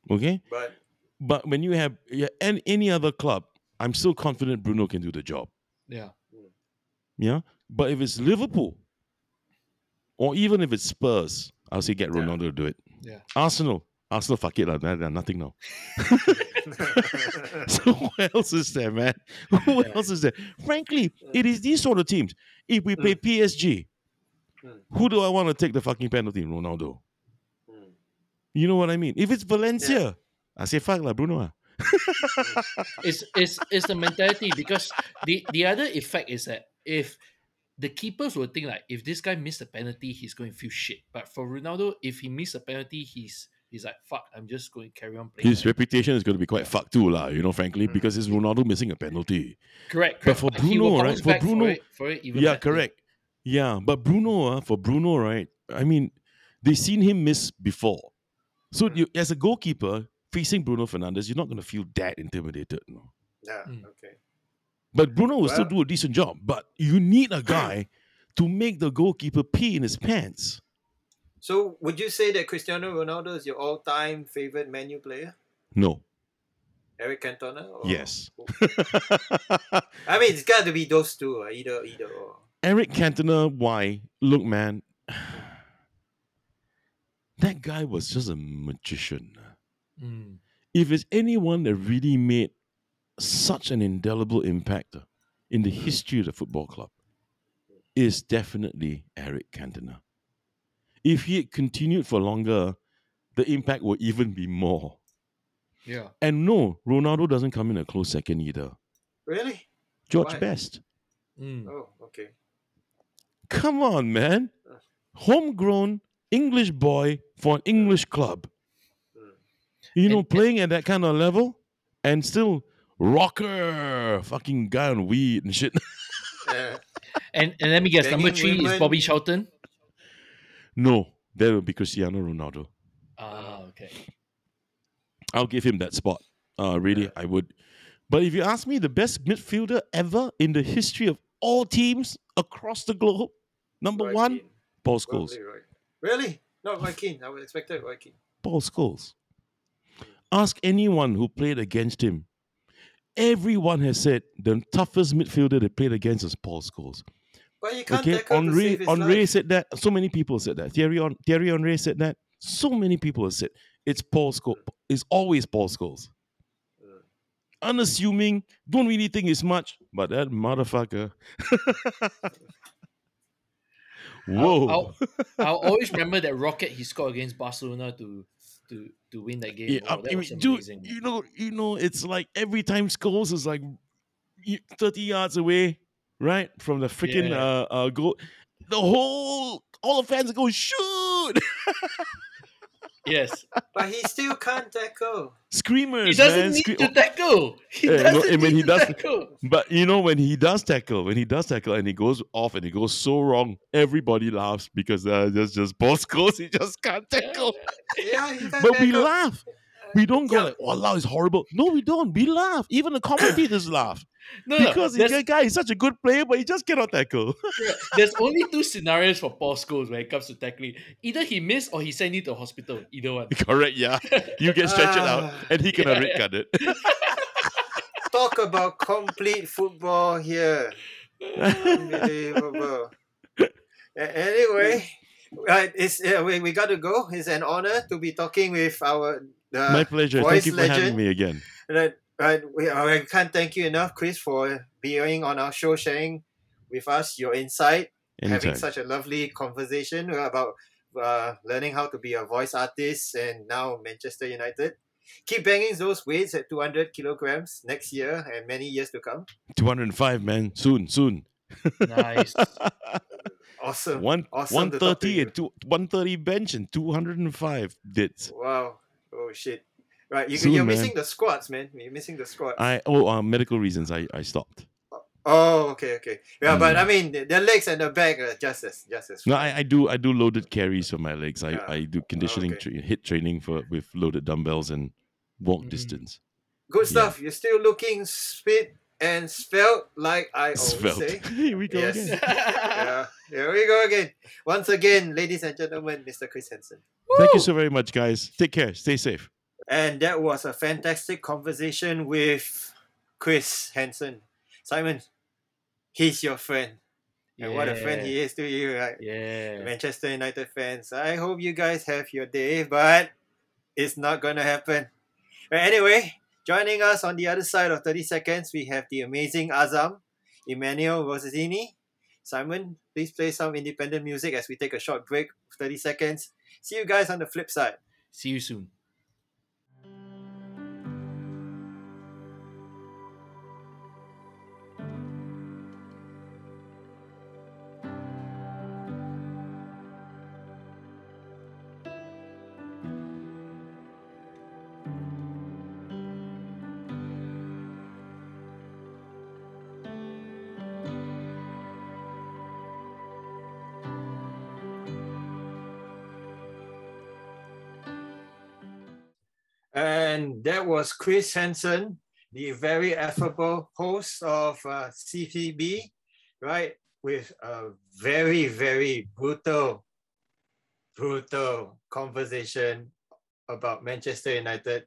Okay? But But when you have yeah, any, any other club, I'm still confident Bruno can do the job. Yeah. Yeah? But if it's Liverpool, or even if it's Spurs, I'll say get Yeah. Ronaldo to do it. Yeah. Arsenal. Arsenal, fuck it. lah. Nah, nah, nothing now. so who else is there, man? Who Yeah. else is there? Frankly, it is these sort of teams. If we play PSG, Mm. who do I want to take the fucking penalty? Ronaldo. Hmm. You know what I mean? If it's Valencia, I say fuck lah, Bruno. it's it's it's the mentality because the the other effect is that if the keepers will think like if this guy missed a penalty, he's going to feel shit. But for Ronaldo, if he missed a penalty, he's he's like fuck, I'm just going to carry on playing. His reputation is going to be quite fucked too, lah. You know, frankly, Mm. because it's Ronaldo missing a penalty. correct, but for he will Bruno, right, for Bruno- for it, for it even yeah, better. correct. Yeah, but Bruno, uh, for Bruno, right? I mean, they've seen him miss before. So Mm. you, as a goalkeeper facing Bruno Fernandes, you're not going to feel that intimidated. No? Yeah. Mm. Okay. But Bruno will still do a decent job. But you need a guy to make the goalkeeper pee in his pants. So, would you say that Cristiano Ronaldo is your all-time favorite Man U player? No. Eric Cantona? Or Yes. I mean, it's got to be those two. Uh, either, either or. Eric Cantona, why? Look, man, that guy was just a magician. Mm. If there's anyone that really made such an indelible impact uh, in the history of the football club, is definitely Eric Cantona. If he had continued for longer, the impact would even be more. Yeah. And no, Ronaldo doesn't come in a close second either. Really? George Why? Best. Mm. Oh, okay. Come on, man. homegrown English boy for an English club. Mm. You know, And- playing at that kind of level and still rocker, fucking guy on weed and shit. Yeah. And and let me guess, number Banging three is. Bobby Charlton. No, there will be Cristiano Ronaldo. Ah, okay. I'll give him that spot. Uh, really, I would. But if you ask me, the best midfielder ever in the history of all teams across the globe, number Roy one, Keane. Paul Scholes. Probably Roy. Really? Not Roy Keane. I would expect it Roy Keane. Paul Scholes. Ask anyone who played against him. Everyone has said the toughest midfielder they played against was Paul Scholes. But you can't Okay, tackle to Henry, save his Henry life. said that. So many people said that. Thierry, on, Thierry Henry said that. So many people have said it's Paul Scholes. It's always Paul Scholes. Unassuming, don't really think it's much, but that motherfucker. Whoa. I'll, I'll always remember that rocket he scored against Barcelona to to to win that game. Yeah, Wow, I mean, was dude, amazing. you know, you know, it's like every time Scholes is like thirty yards away, right from the freaking Yeah. uh, uh goal. The whole all the fans go shoot, Yes, But he still can't tackle. screamers. he doesn't man, need scre- to tackle. He Yeah, doesn't and when need he to does- tackle. But you know when he does tackle, when he does tackle and he goes off and he goes so wrong, everybody laughs because uh, that's just boss goes. He just can't tackle. Yeah, he can't But we laugh. We don't go Yeah. like, "Oh, Allah is horrible." No, we don't. We laugh. Even the commentators laugh No, no, because there's, the guy is such a good player, but he just cannot tackle. there's only two scenarios for Paul Scholes when it comes to tackling. Either he missed or he sent you to hospital. Either one. Correct. Yeah, you get stretched out, Ah. and he cannot Yeah, red card it. Talk about complete football here. Unbelievable. Anyway, right, it's uh, we, we got to go. It's an honor to be talking with our uh, My pleasure. Thank you for having me again. Right, right. We, I can't thank you enough, Chris, for being on our show, sharing with us your insight, having such a lovely conversation about uh, learning how to be a voice artist and now Manchester United. Keep banging those weights at 200 kilograms next year and many years to come. Two hundred and five, man. Soon, soon. Nice. Awesome. One Awesome one to to and two one thirty bench and two hundred and five dits. Wow. Oh, shit. Right, you, Soon, you're man. missing the squats, man. You're missing the squats. I oh uh, medical reasons. I I stopped. oh, okay, okay. Yeah, but Mm. I mean, the, the legs and the back are just as, just as. No. I, I do I do loaded carries for my legs. I, Yeah. I do conditioning okay. tra- HIIT training for with loaded dumbbells and walk Mhm. distance. Good yeah. stuff. You're still looking fit and svelte like I always Svelte. say. Here we go Yes. again. yeah, here we go again. Once again, ladies and gentlemen, Mr. Chris Henson. Thank you so very much, guys. Take care. Stay safe. And that was a fantastic conversation with Chris Henson. Simon, he's your friend. And what a friend he is to you, right? Yeah. Manchester United fans. I hope you guys have your day, but it's not going to happen. But anyway, joining us on the other side of 30 seconds, we have the amazing Azam, Emmanuel Rossini. Simon, please play some independent music as we take a short break, 30 seconds. See you guys on the flip side. See you soon. And that was Chris Henson, the very affable host of uh, CCB, right? With a very, very brutal, brutal conversation about Manchester United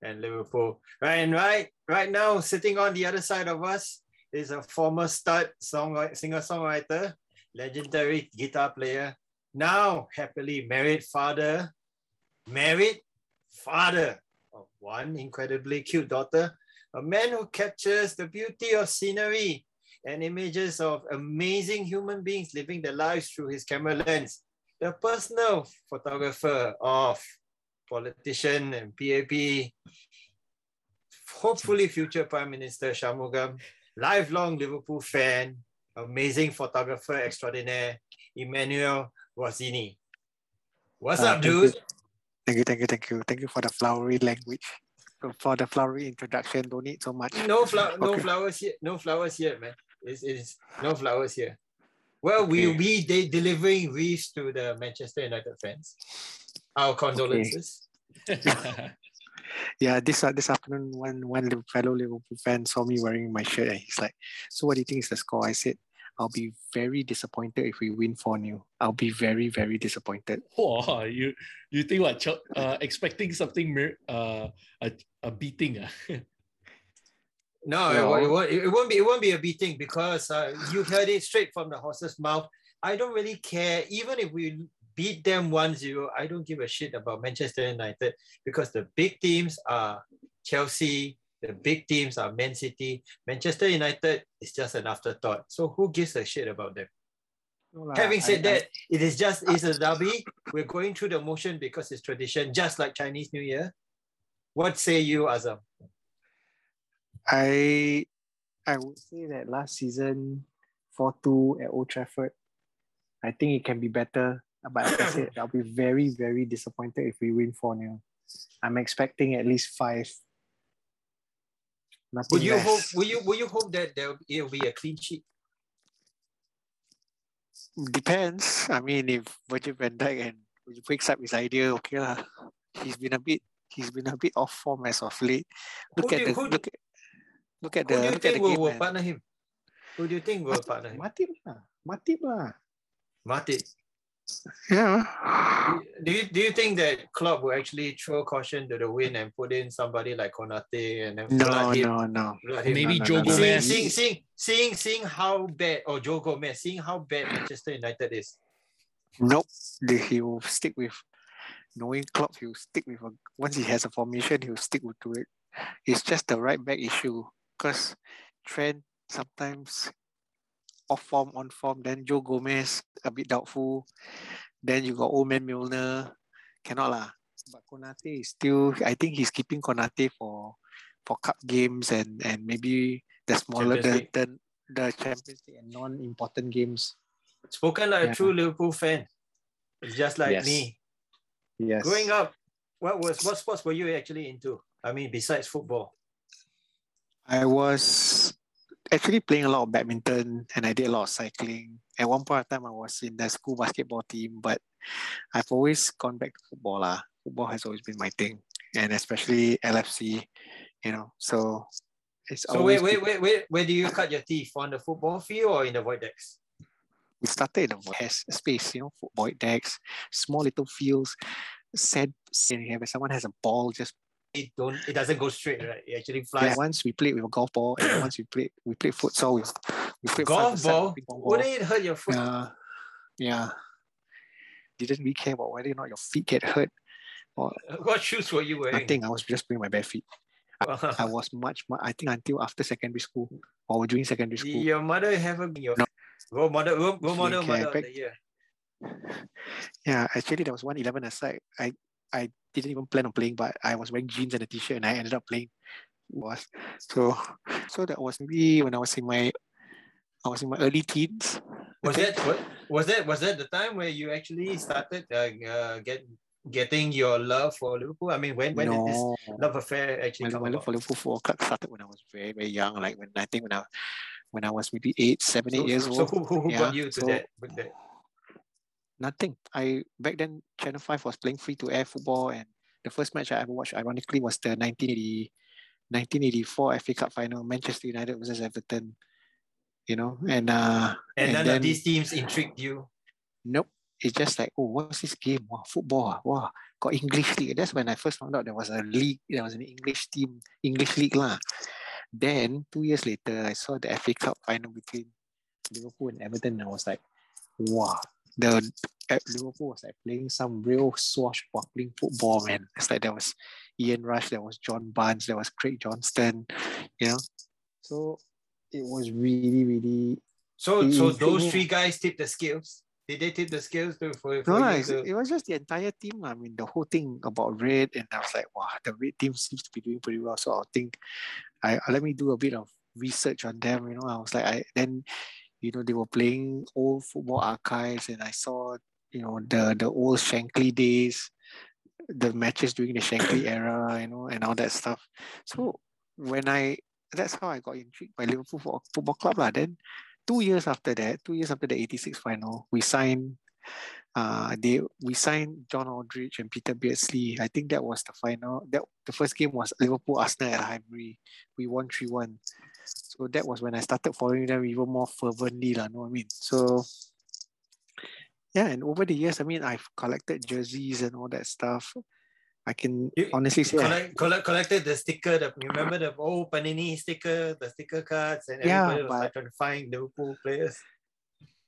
and Liverpool. Right, and right, right now, sitting on the other side of us is a former stud song singer-songwriter, legendary guitar player, now happily married father, married father of one incredibly cute daughter, a man who captures the beauty of scenery and images of amazing human beings living their lives through his camera lens, the personal photographer of politician and PAP, hopefully future Prime Minister Shanmugam, lifelong Liverpool fan, amazing photographer extraordinaire, Emmanuel Wasini. What's Uh, up, dude? Thank you, thank you, thank you. Thank you for the flowery language. For the flowery introduction. Don't need so much. No flower, no flowers here. No flowers here, man. It's, it's no flowers here. Well, we'll be de- delivering wreaths to the Manchester United fans. Our condolences. Yeah, this uh, this afternoon, one one fellow Liverpool fan saw me wearing my shirt, and he's like, "So what do you think is the score?" I said, "I'll be very disappointed if we win four 0 I'll be very very disappointed." Wow, you you think what? Chel- Uh, expecting something uh a, a beating ah? No, it, No. won't, it won't. It won't be. It won't be a beating because uh, you heard it straight from the horse's mouth. I don't really care, even if we beat them 1-0, I don't give a shit about Manchester United because the big teams are Chelsea. The big teams are Man City. Manchester United is just an afterthought. So who gives a shit about them? No Having said I- I- that, it is just it's a derby. We're going through the motion because it's tradition, just like Chinese New Year. What say you, Azam? I I would say that last season, 4-2 at Old Trafford, I think it can be better. But like I said, I'll be very, very disappointed if we win 4-0. I'm expecting at least five. Nothing Would you less. hope? Will you? Will you hope that there will be a clean sheet? Depends. I mean, if Virgil van Dijk and wakes up his idea, okay lah. He's been a bit. He's been a bit off form as of late. Look Who at do- the who- look at look at Who the do you think will, game. will partner him? Who do you think will partner him? Matip lah. Matip lah. Matip. Yeah. Do you do you think that Klopp will actually throw caution to the wind and put in somebody like Konate and then No, flood him? no, no. Maybe no, Joe no, no. Seeing, Gomez. seeing, seeing, seeing, seeing how bad, or Joe Gomez, seeing how bad Manchester United is. Nope. He will stick with knowing Klopp. He'll stick with a once he has a formation, he'll stick with to it. It's just the right back issue because Trent sometimes off form, on form. Then Joe Gomez a bit doubtful. Then you got old man Milner, cannot lah. But Konate is still. I think he's keeping Konate for for cup games and and maybe the smaller Champions the, League. the the Champions League and non-important games. Spoken like a true Liverpool fan. It's just like Yes. me. Yes. Growing up, what was what sports were you actually into? I mean, besides football. I was actually playing a lot of badminton and I did a lot of cycling. At one point of time, I was in the school basketball team, but I've always gone back to football. lah. Football has always been my thing, and especially LFC, you know. So it's So always wait, wait, wait, wait. Where do you cut your teeth? On the football field or in the void decks? we started in the void has space, you know, void decks, small little fields, Said, you have someone has a ball, just It don't. It doesn't go straight, right? It actually yeah. flies. Once we played with a golf ball, and once we played we played futsal with we played Golf ball. Wouldn't it hurt your foot? Yeah, yeah. Didn't really care about whether or not your feet get hurt. What shoes were you wearing? I think I was just playing my bare feet. I was much, mu- I think until after secondary school or during secondary school. your mother have a your No. role model role, role model mother of back-? Yeah, actually there was one eleven aside. I I didn't even plan on playing, but I was wearing jeans and a t-shirt, and I ended up playing. Was so so that was maybe when I was in my I was in my early teens. Was that what, was that was that the time where you actually started uh, uh, get getting your love for Liverpool? I mean, when when did this love affair my, actually come my love for Liverpool Club started when I was very very young. Like when I think when I when I was maybe eight, seven, eight So, years so, old. so who who, who Yeah, got you to so- that? Nothing. I back then Channel Five was playing free to air football, and the first match I ever watched, ironically, was the 1980, 1984 FA Cup final, Manchester United versus Everton. You know, and uh, And, and none then- of these teams intrigued you. nope, it's just like, oh, what's this game? Wow, football. ah. Wow, got English league. That's when I first found out there was a league. There was an English team, English league lah. Then two years later, I saw the FA Cup final between Liverpool and Everton. And I was like, wow, the uh, Liverpool was like playing some real swashbuckling football, man. It's like there was Ian Rush, there was John Barnes, there was Craig Johnston, you know. So it was really, really So It so those me. three guys tip the scales. Did they tip the scales to, for, for No, to- it was just the entire team. I mean, the whole thing about red, and I was like, wow, the red team seems to be doing pretty well. So I think, I- let me do a bit of research on them. You know, I was like, I then, you know, they were playing old football archives, and I saw you know the the old Shankly days, the matches during the Shankly era, you know, and all that stuff. So when I that's how I got intrigued by Liverpool Fo- Football Club. lah. Then two years after that, two years after the 86 final, we signed uh they we signed John Aldridge and Peter Beardsley. I think that was the final. That the first game was Liverpool Arsenal at Highbury. We won 3-1. So that was when I started following them even more fervently, lah, know what I mean? So yeah, and over the years, I mean I've collected jerseys and all that stuff. I can You- honestly say I- Collect, collect, collected the sticker. The, you remember the old Panini sticker, the sticker cards, and Yeah, everybody was like but- trying to find Liverpool players.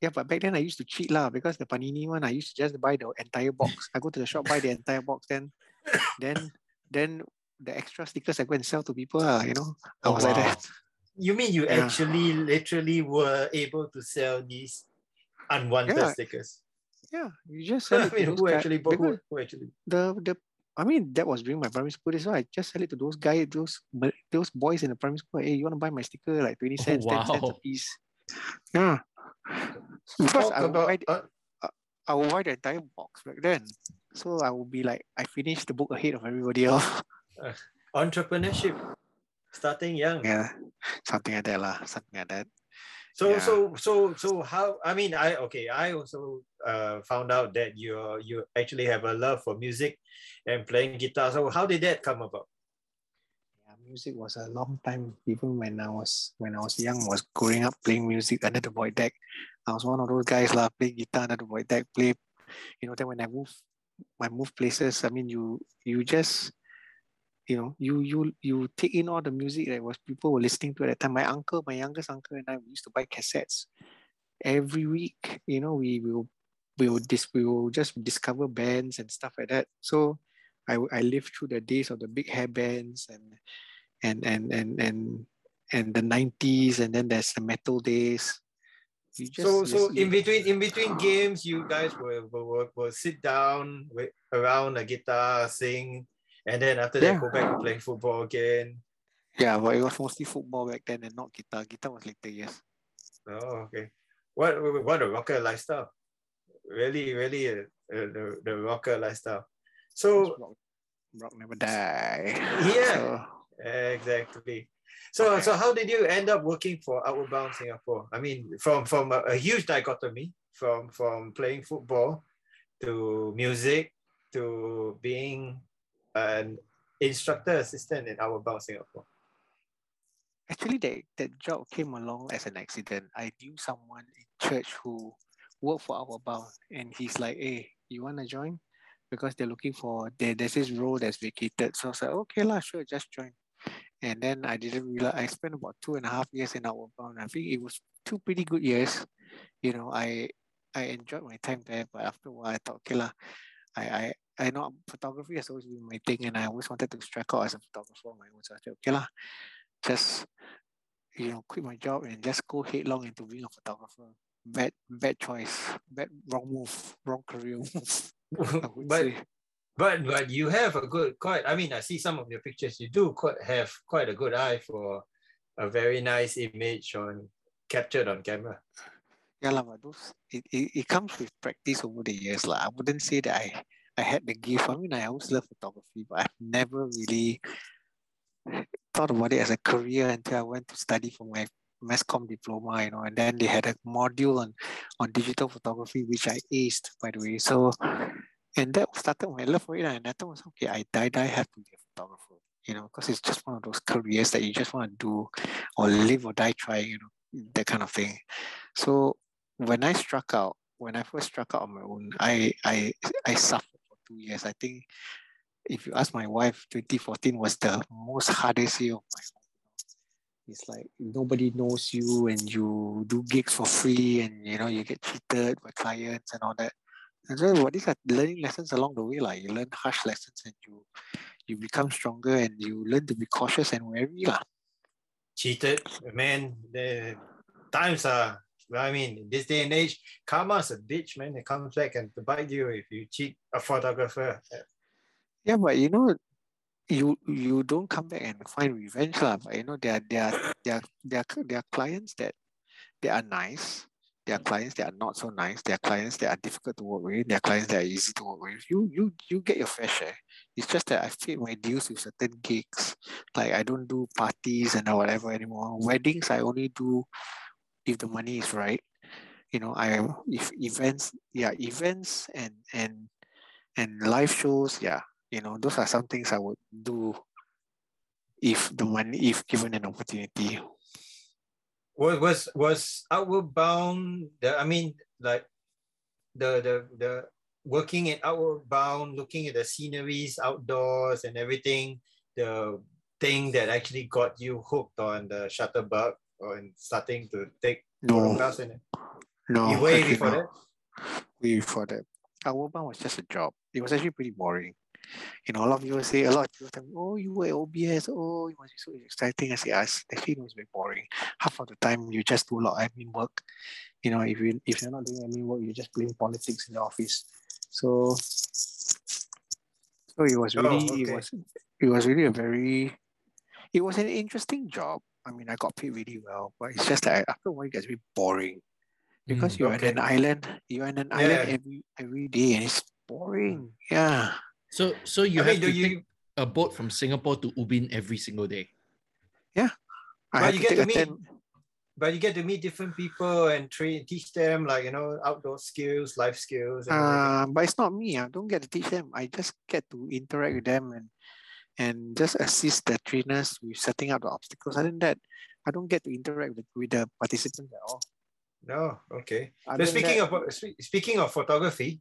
Yeah, but back then I used to cheat lah because the Panini one I used to just buy the entire box. I go to the shop buy the entire box, then then then the extra stickers I go and sell to people. lah. you know, I Oh, was like that. You mean you Yeah. actually literally were able to sell these unwanted Yeah. stickers? Yeah, you just sell I it to mean, who actually bought? Who, who actually? the the I mean that was during my primary school days. So I just sell it to those guys, those those boys in the primary school. Hey, you want to buy my sticker like twenty cents, ten cents a piece? Yeah, because I will, buy about, the, uh, I will buy the entire box back then. So I will be like, I finished the book ahead of everybody else. entrepreneurship, starting young. yeah, something like that lah. Something like that. So Yeah. so so so how I mean I okay I also uh, found out that you you actually have a love for music and playing guitar. So how did that come about? Yeah, music was a long time. Even when I was when I was young, was growing up playing music under the void deck. I was one of those guys lah, playing guitar under the void deck. Play, you know. Then when I move, I move places. I mean, you you just, you know, you you you take in all the music that was people were listening to at that time. My uncle, my youngest uncle, and I we used to buy cassettes every week. You know, we will we will dis- we will just discover bands and stuff like that. So I I lived through the days of the big hair bands and and and and and and the 90s and then there's the metal days just so so in between in between games, you guys will will, will, will sit down with, around a guitar, sing, and then after that go back to playing football again. yeah but it was mostly football back then and not guitar guitar was later yes Oh okay. What what a rocker lifestyle. Really really uh, uh, the the rocker lifestyle. So rock, rock never die Yeah. So, Exactly. So, Okay. so how did you end up working for Outward Bound Singapore? I mean, from from a, a huge dichotomy from from playing football to music to being an instructor assistant in Outward Bound Singapore. actually that, that job came along as an accident. I knew someone in church who worked for Outward Bound and he's like hey you want to join? Because they're looking for there, there's this role that's vacated. So i was like okay lah sure just join. And then i didn't realize i spent about two and a half years in Outward Bound i think it was two pretty good years. You know i i enjoyed my time there but after a while i thought okay lah i i I know photography has always been my thing, and I always wanted to strike out as a photographer on my own. So I said, okay lah, just you know quit my job and just go headlong into being a photographer. Bad bad choice, bad wrong move, wrong career move. But say. but but you have a good quite. I mean, I see some of your pictures. You do quite have quite a good eye for a very nice image on captured on camera. Yeah lah, but those it, it, it comes with practice over the years lah. I wouldn't say that I I had the gift. I mean, I always love photography, but I've never really thought about it as a career until I went to study for my mass comm diploma, you know, and then they had a module on on digital photography which I aced by the way. So and that started my love for it, and I thought okay, I die die have to be a photographer, you know, because it's just one of those careers that you just want to do or live or die trying, you know, that kind of thing. So when I struck out, when I first struck out on my own, I I I suffered two years. I think if you ask my wife, 2014 was the most hardest year of my life. It's like nobody knows you and you do gigs for free and you know you get cheated by clients and all that. And so what these are learning lessons along the way, like you learn harsh lessons and you you become stronger and you learn to be cautious and wary. lah. cheated, man. The times are. I mean, this day and age, karma's a bitch, man. It comes back and bite you if you cheat a photographer. Yeah, but you know, you you don't come back and find revenge lah. But you know, there are there are there are, there are, there are clients that they are nice. There are clients that are not so nice. There are clients that are difficult to work with. There are clients that are easy to work with. You you you get your fair share. It's just that I fit my deals with certain gigs. Like I don't do parties and whatever anymore. Weddings I only do if the money is right. You know, I if events, yeah, events and and and live shows, yeah, you know, those are some things I would do if the money if given an opportunity. Was was was Outward Bound the I mean like the the the working in Outward Bound, looking at the sceneries outdoors and everything, the thing that actually got you hooked on the shutterbug in starting to take No, photographs in it. no. You way actually before no. that? Way before that. Outward Bound was just a job. It was actually pretty boring. You know, a lot of people say, a lot of people tell me, oh, you were at OBS, oh, it must be so exciting. I say, I actually it was very boring. Half of the time you just do a lot of admin work. You know, if you if you're not doing admin work, you're just playing politics in the office. So so it was Oh, really it was it was really a very it was an interesting job. I mean, I got paid really well, but it's just that after a while it gets very boring because Mm. you're okay. in an island. You're in an island every every day, and it's boring. Yeah. So so you I have mean, do to you take a boat from Singapore to Ubin every single day. I But you to get to meet 10 but you get to meet different people and train teach them like you know outdoor skills, life skills and. Uh, but it's not me. I don't get to teach them. I just get to interact with them and and just assist the trainers with setting up the obstacles. Other than that, I don't get to interact with, with the participants at all. No, okay. Other So speaking that- of spe- speaking of photography,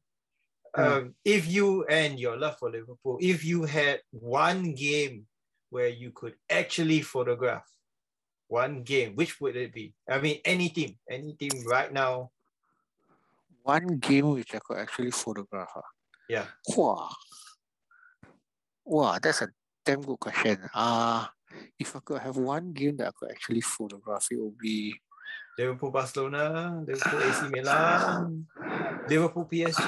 Uh. um, if you and your love for Liverpool, if you had one game where you could actually photograph one game, which would it be? I mean, any team, any team right now. one game which I could actually photograph. ah. Yeah. Wow. Wow, that's a damn good question. Uh if I could have one game that I could actually photograph, it would be Liverpool, Barcelona, Liverpool, AC Milan, Liverpool, PSG.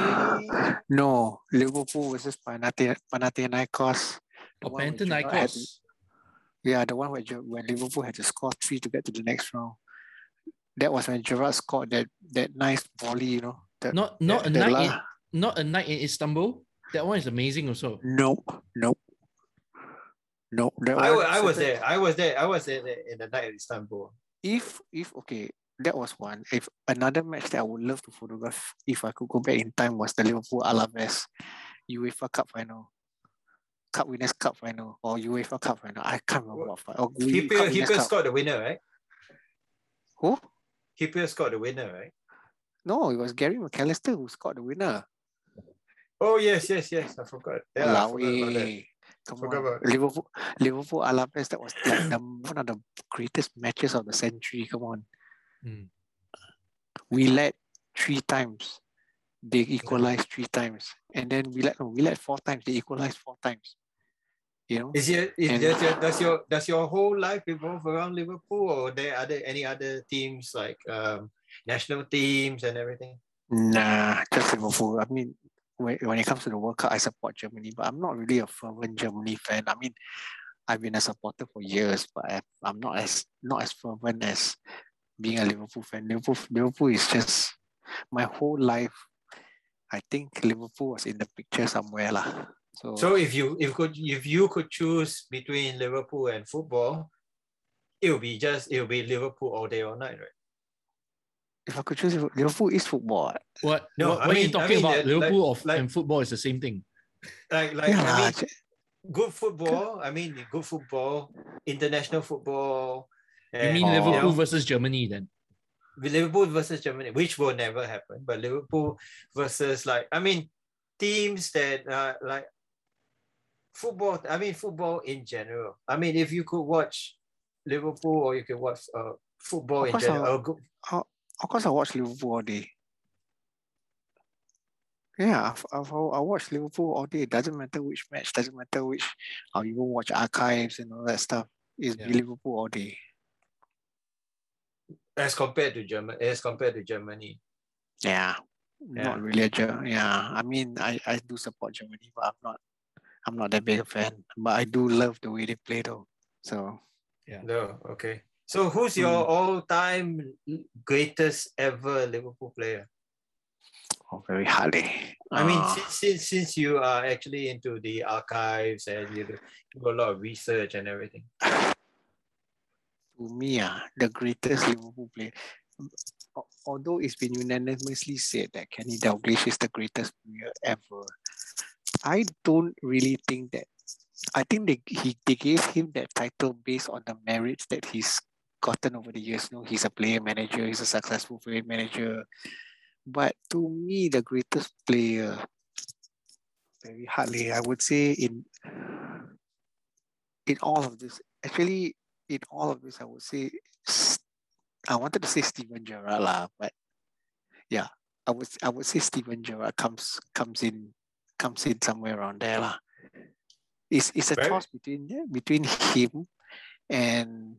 no Liverpool versus Panathi- Panathinaikos. the Or one where Gerrard to- Panathinaikos. Yeah, the one where, when Liverpool had to score three to get to the next round. That was when Gerrard scored that that nice volley, you know. That, Not not a that night la- in, not a night in Istanbul. That one is amazing also. Nope, nope, nope. That I, one I was there. I was there. I was there in the night of Istanbul. If if okay, that was one. If another match that I would love to photograph, if I could go back in time, was the Liverpool Alaves UEFA Cup final, Cup Winners' Cup final, or UEFA Cup final. I can't remember what. fi- Or we- Hyypiä, Cup Winners' Cup. scored the winner, right? Who? Hyypiä scored the winner, right? No, it was Gary McAllister who scored the winner. Oh yes, yes, yes. I forgot. Yeah, I forgot about that. Malawi. Come Forgot on. about- Liverpool Liverpool Alaves, that was like the, one of the greatest matches of the century. Come on. Mm. We led three times. They equalized three times. And then we led no, we led four times. They equalized four times. You know? Is it is, And- does, your, does your does your whole life revolve around Liverpool, or there are there any other teams like um, national teams and everything? Nah, just Liverpool. I mean, when, when it comes to the World Cup, I support Germany, but I'm not really a fervent Germany fan. I mean, I've been a supporter for years, but I, I'm not as not as fervent as being a Liverpool fan. Liverpool, Liverpool is just my whole life. I think Liverpool was in the picture somewhere, lah. So, So if you if could if you could choose between Liverpool and football, it will be just it will be Liverpool all day all night, right? If I could choose, Liverpool is football. What? No, what, I what are you mean- I talking mean about? Liverpool like- of, like- and football is the same thing. Like like yeah, I mean, j- good football. I mean, good football, international football. You mean Oh. Liverpool know, versus Germany then? with Liverpool versus Germany, which will never happen. But Liverpool versus like I mean, teams that uh, like football. I mean, football in general. I mean, if you could watch Liverpool or you could watch uh, football Of in general, I'll- or go, of course I watch Liverpool all day. Yeah, I've, I've, I watch Liverpool all day. It doesn't matter which match, doesn't matter which. I'll even watch archives and all that stuff. It's Yeah. Liverpool all day. as compared to German, as compared to Germany. Yeah, Yeah. not really a Ger- Yeah, I mean, I, I do support Germany, but I'm not, I'm not that big a fan. But I do love the way they play though. So yeah. No, okay. So who's your Mm. all-time greatest ever Liverpool player? Oh, very hard. eh. I mean, Ah, since, since since you are actually into the archives and you do, a lot of research and everything. to me, ah, the greatest Liverpool player. Although it's been unanimously said that Kenny Dalglish is the greatest player ever, I don't really think that. I think they he they gave him that title based on the merits that he's gotten over the years. No, he's a player manager. He's a successful player manager. But to me, the greatest player, very hardly, I would say in in all of this. Actually, in all of this, I would say I wanted to say Steven Gerrard lah, but yeah, I would I would say Steven Gerrard comes comes in comes in somewhere around there lah. It's it's a Very- toss between yeah, between him and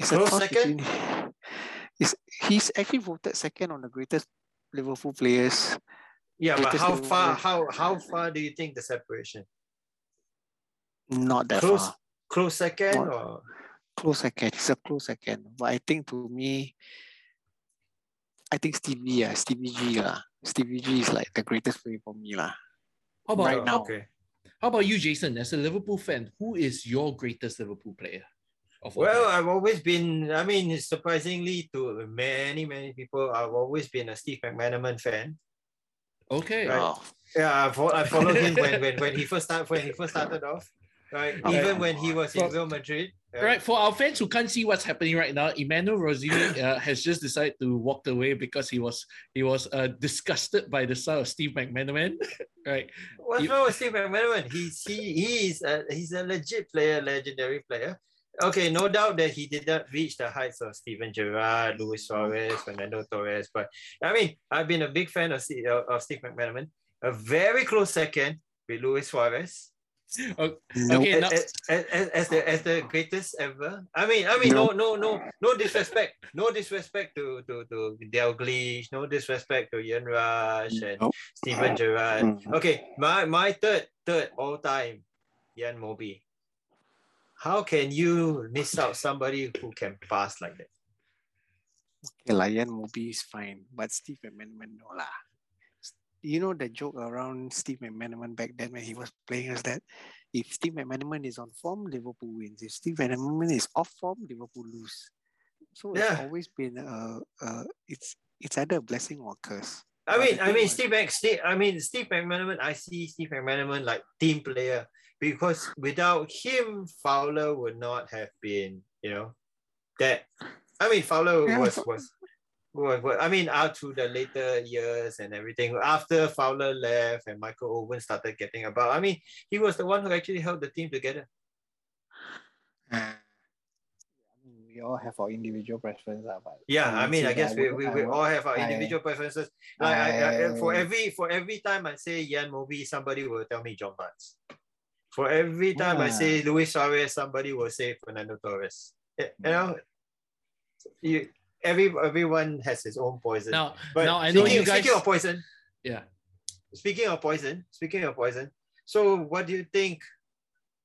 it's Close toss second? between it's, he's actually voted second on the greatest Liverpool players. Yeah, but how Liverpool far player. how how far do you think the separation? Not that Close far. close second Not- or Close second. It's a close second. But I think to me, I think Stevie, yeah, Stevie G lah. Stevie G is like the greatest player for me lah. How about Right now. Okay. how about you, Jason? As a Liverpool fan, who is your greatest Liverpool player? Of Well, time? I've always been, I mean, surprisingly to many, many people, I've always been a Steve McManaman fan. okay. Right. Oh, Yeah, I, fo- I followed him when, when, when he first started when he first started off. Right. Okay. Even when he was in Real Madrid. Right. for our fans who can't see what's happening right now, Emmanuel Rosini uh, has just decided to walk away because he was he was uh, disgusted by the style of Steve McManaman. right. What's You- wrong with Steve McManaman? He's he he's a he's a legit player, legendary player. Okay, no doubt that he did not reach the heights of Steven Gerrard, Luis Suarez, Fernando Torres. But I mean, I've been a big fan of Steve, of Steve McManaman. A very close second with Luis Suarez. O- Okay, now, as, as, as, as the as the greatest ever. I mean, I mean, no, no, no, no disrespect, no disrespect to to to Dalglish, no disrespect to Ian Rush and Nope. Steven Gerrard. Mm. Okay, my my third third all time, Jan Molby. How can you miss out somebody who can pass like that? Okay, Lion Moby is fine, but Steve McManaman no lah. You know the joke around Steve McManaman back then when he was playing is that if Steve McManaman is on form, Liverpool wins. If Steve McManaman is off form, Liverpool lose. So it's always been uh, uh it's it's either a blessing or a curse. I mean, I mean, was- Steve, Steve, I mean, Steve McManaman. I see Steve McManaman like team player because without him, Fowler would not have been, you know, that. I mean, Fowler Yeah, was was. was- was- I mean, out to the later years and everything. After Fowler left and Michael Owen started getting about, I mean, he was the one who actually held the team together. Uh, I mean, we all have our individual preferences, ah, but Yeah, I mean, I guess we, we, we all have our individual preferences. Like I, I, for I- every for every time I say Jan Molby, somebody will tell me John Barnes. For every time I say Luis Suarez, somebody will say Fernando Torres. Eh, you know, you every everyone has his own poison. now, but now I know speaking, you guys. speaking of poison, yeah. speaking of poison, speaking of poison. So, what do you think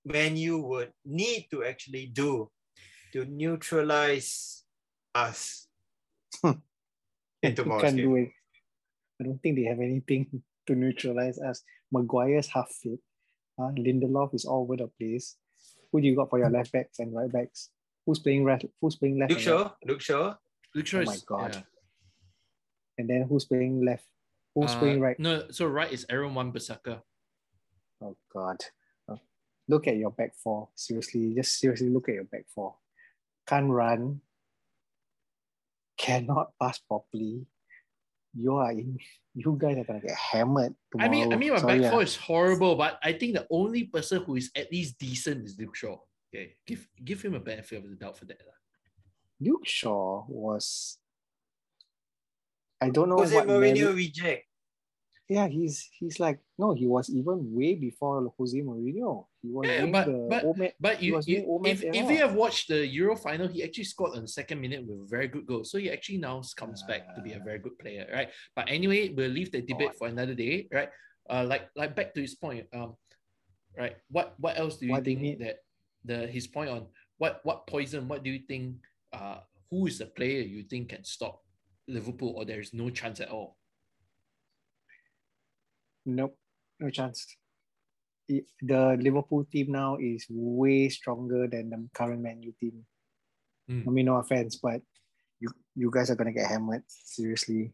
Man U would need to actually do to neutralize us in You tomorrow's can't game? do it. I don't think they have anything to neutralize us. Maguire's half fit. Uh, Lindelof is all over the place. Who do you got for your left backs and right backs? Who's playing left? Who's playing left? Luke and right? Shaw, Luke Shaw. Luke Shaw Oh my God. yeah. And then who's playing left? Who's Uh, playing right? No, so right is Aaron Wan Bissaka. Oh God. Uh, Look at your back four. Seriously, just seriously look at your back four. Can't run. Cannot pass properly. You are in. You guys are gonna get hammered I mean, I mean, my Sorry, back ah. four is horrible, but I think the only person who is at least decent is Luke Shaw. Okay, give give him a benefit of the doubt for that. lah. Luke Shaw was. I don't know Jose what. Mourinho Manu- reject. Yeah, he's he's like no, he was even way before Jose Mourinho. He was Yeah, but- the but- man- But He you, was you if, man's if you have watched the Euro final, he actually scored on the second minute with a very good goal. So he actually now comes back to be a very good player, right? But anyway, we'll leave the debate for another day, right? Uh, like like back to his point, um, right? What what else do you What do you think that the his point on what what poison? What do you think? Uh, who is the player you think can stop Liverpool, or there is no chance at all? Nope, no chance. The Liverpool team now is way stronger than the current Man U team. Mm. I mean, no offense, but you you guys are gonna get hammered. Seriously.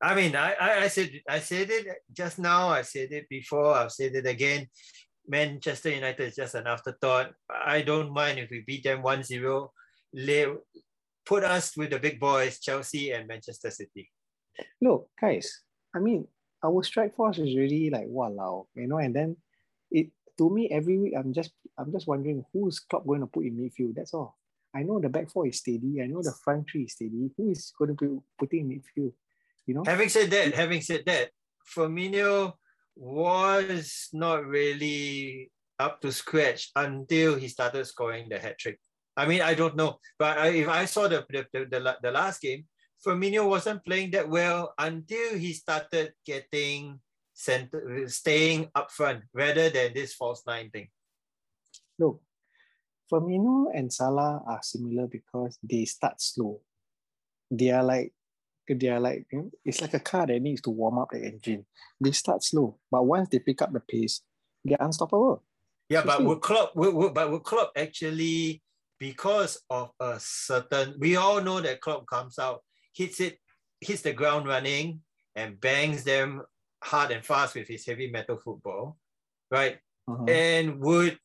I mean, I, I, I said I said it just now. I said it before. I've said it again. Manchester United is just an afterthought. I don't mind if we beat them 1-0. Lay, put us with the big boys, Chelsea and Manchester City. Look, guys. I mean, our strike force is really like wow, you know. And then it to me every week, I'm just I'm just wondering who's Klopp going to put in midfield. That's all. I know the back four is steady. I know the front three is steady. Who is going to be putting in midfield? You know. Having said that, having said that, Firmino was not really up to scratch until he started scoring the hat trick. I mean, I don't know, but I, if I saw the, the, the the last game, Firmino wasn't playing that well until he started getting center, staying up front rather than this false nine thing. Look, Firmino and Salah are similar because they start slow. They are like they are like it's like a car that needs to warm up the engine. They start slow, but once they pick up the pace, they're unstoppable. Yeah, but would Klopp, would, would, but would Klopp actually, because of a certain, we all know that Klopp comes out, hits it, hits the ground running, and bangs them hard and fast with his heavy metal football, right? Uh-huh. And would,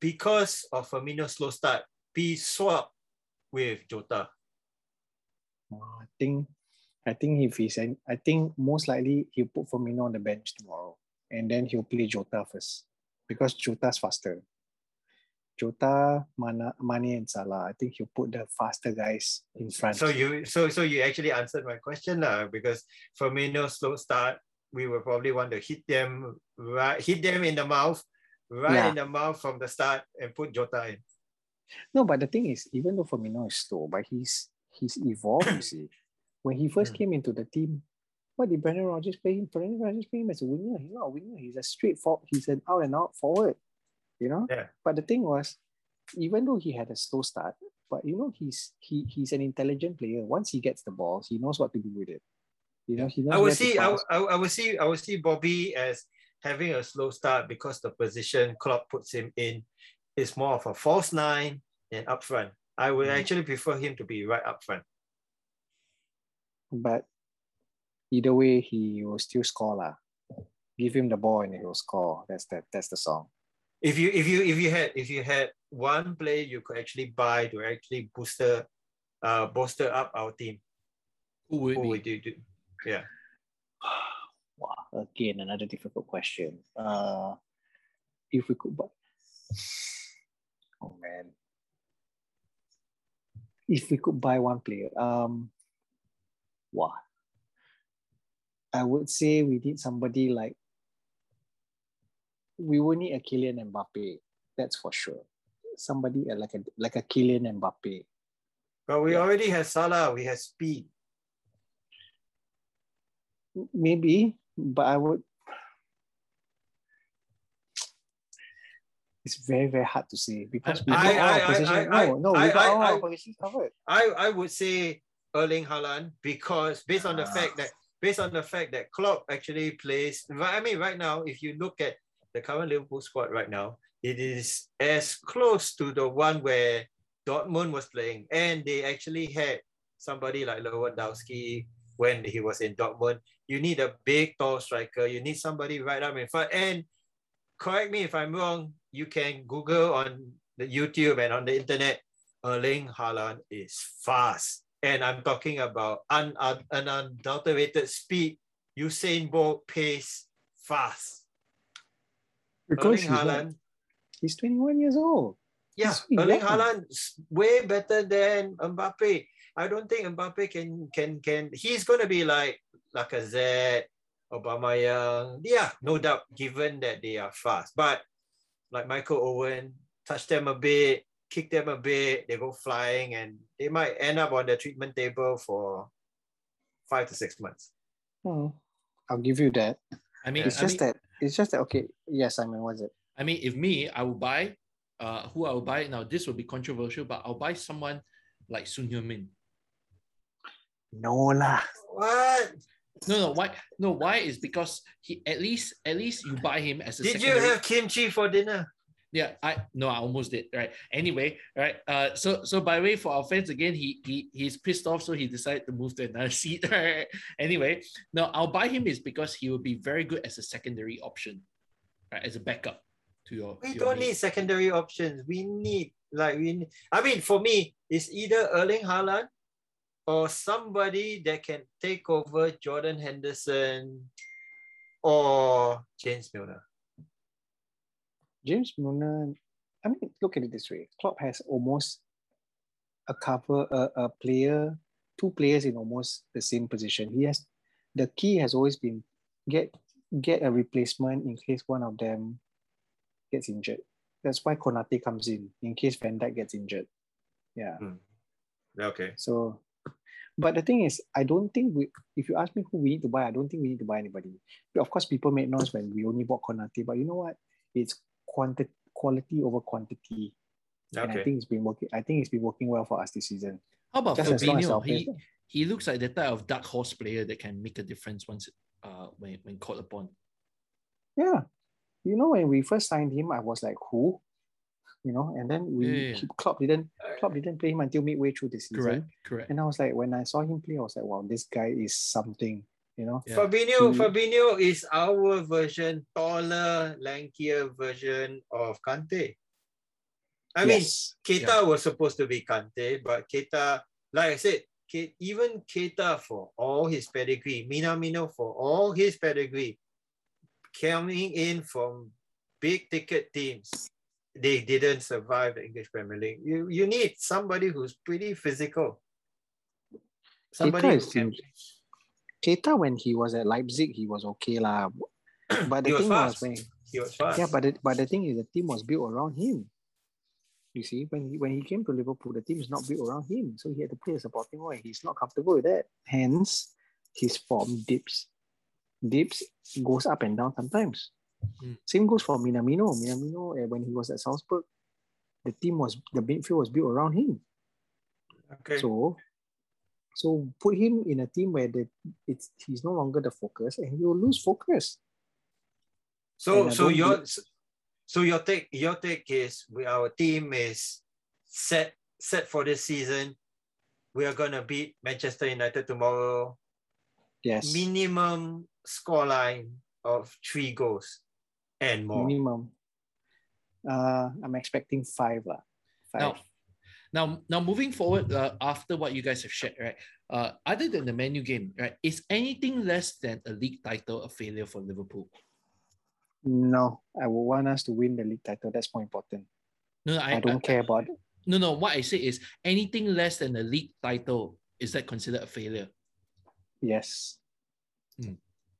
because of Firmino's slow start, be swapped with Jota. Uh, I think I think if he's I think most likely he'll put Firmino on the bench tomorrow, and then he'll play Jota first because Jota's faster. Jota, Mana, Mane, and Salah. I think he'll put the faster guys in front. So you, so so you actually answered my question now because Firmino's slow start, we will probably want to hit them right, hit them in the mouth, right Yeah. in the mouth from the start, and put Jota in. No, but the thing is, even though Firmino is slow, but he's he's evolved. you see, when he first Mm. came into the team, what did Brendan Rodgers play him? Brendan Rodgers play him as a winger. He's not a winger. He's a straight forward. He's an out and out forward. You know. Yeah. But the thing was, even though he had a slow start, but you know he's he he's an intelligent player. Once he gets the balls, he knows what to do with it. You know, he knows I would see, I, would- I, I would see, I would see Bobby as having a slow start because the position Klopp puts him in is more of a false nine and up front. I would Mhm. actually prefer him to be right up front. But either way, he will still score lah. Give him the ball and he will score. That's the that's the song. If you if you if you had if you had one player you could actually buy to actually booster uh bolster up our team, Who would who would you do? Yeah. Wow, again another difficult question. Uh, if we could, buy, oh man, if we could buy one player, um, wow, I would say we need somebody like we will need a Kylian Mbappe. That's for sure. Somebody uh, like a like a Kylian Mbappe. But we Yeah. already have Salah, we have speed. Maybe, but I would. It's very very hard to say because we I- got all I- our I- position. I- no, no, I- we got I- all our positions covered. I, I would say Erling Haaland because based on the Ah. fact that based on the fact that Klopp actually plays I mean right now if you look at the current Liverpool squad right now it is as close to the one where Dortmund was playing and they actually had somebody like Lewandowski when he was in Dortmund you need a big tall striker you need somebody right up in front and correct me if I'm wrong you can Google on the YouTube and on the internet Erling Haaland is fast. And I'm talking about un, an unadulterated speed, Usain Bolt pace, fast. Because Erling he's, Haaland, he's 21 years old. yeah, he's so Erling young. Haaland way better than Mbappe. I don't think Mbappe can can can. He's gonna be like Lacazette, Aubameyang. Yeah, no doubt. Given that they are fast, but like Michael Owen, touch them a bit, kick them a bit, they go flying, and they might end up on the treatment table for five to six months. Hmm. I'll give you that. I mean, It's I just mean, that. It's just that. Okay. Yes, I mean, What's it? I mean, if me, I will buy uh, who I'll buy now. This will be controversial, but I'll buy someone like Son Heung-min. No lah. What? No, no, why? No, why is because he at least at least you buy him as a Did you have kimchi for dinner? Yeah, I no, I almost did. Right. Anyway, right. Uh, so so by the way, for our fans again, he he he's pissed off, so he decided to move to another seat. Right. Anyway, no, I'll buy him is because he will be very good as a secondary option, right, as a backup to your. We to your don't need secondary options. We need like we. Need, I mean, for me, it's either Erling Haaland or somebody that can take over Jordan Henderson or James Milner. James Milner, I mean, look at it this way. Klopp has almost a cover a, a player, two players in almost the same position. He has the key has always been get get a replacement in case one of them gets injured. That's why Konate comes in in case Van Dijk gets injured. Yeah. Hmm. Okay. So, but the thing is, I don't think we. If you ask me who we need to buy, I don't think we need to buy anybody. Of course, people made noise when we only bought Konate, but you know what? It's quantity, quality over quantity, and I think it's been working. I think it's been working well for us this season. How about Just as long as Fabinho? He players- he looks like the type of dark horse player that can make a difference once uh when when called upon. Yeah, you know when we first signed him, I was like, who? You know, and then we Yeah, yeah, yeah. Klopp didn't Klopp didn't play him until midway through the season. Correct. Correct. And I was like, when I saw him play, I was like, wow, this guy is something. You know, Yeah. Fabinho, He- Fabinho is our version, taller, lankier version of Kante. I mean, yes, Keita was supposed to be Kante, but Keita, like I said, Ke- even Keita for all his pedigree, Minamino for all his pedigree, coming in from big ticket teams, they didn't survive the English Premier League. You you need somebody who's pretty physical. Somebody Keita who is can. Keita when he was at Leipzig, he was okay lah. But the He was thing fast. was when He was fast. yeah, but the, but the thing is the team was built around him. You see, when he when he came to Liverpool, the team is not built around him, so he had to play a supporting role. and He's not comfortable with that. Hence, his form dips, dips, goes up and down sometimes. Mm. Same goes for Minamino. Minamino, eh, when he was at Salzburg, the team was the midfield was built around him. okay. So, so put him in a team where the it's he's no longer the focus, and he will lose focus. So And so your so your take your take is we our team is set set for this season. We are gonna beat Manchester United tomorrow. Yes, Minimum scoreline of three goals and more. minimum. Uh, I'm expecting five lah. Five. Now, now, now, moving forward, uh, after what you guys have shared, right? Uh, other than the Man U game, right? Is anything less than a league title a failure for Liverpool? No, I would want us to win the league title. That's more important. No, no, I, I, don't care about it. No, no. What I say is anything less than a league title is that considered a failure? yes.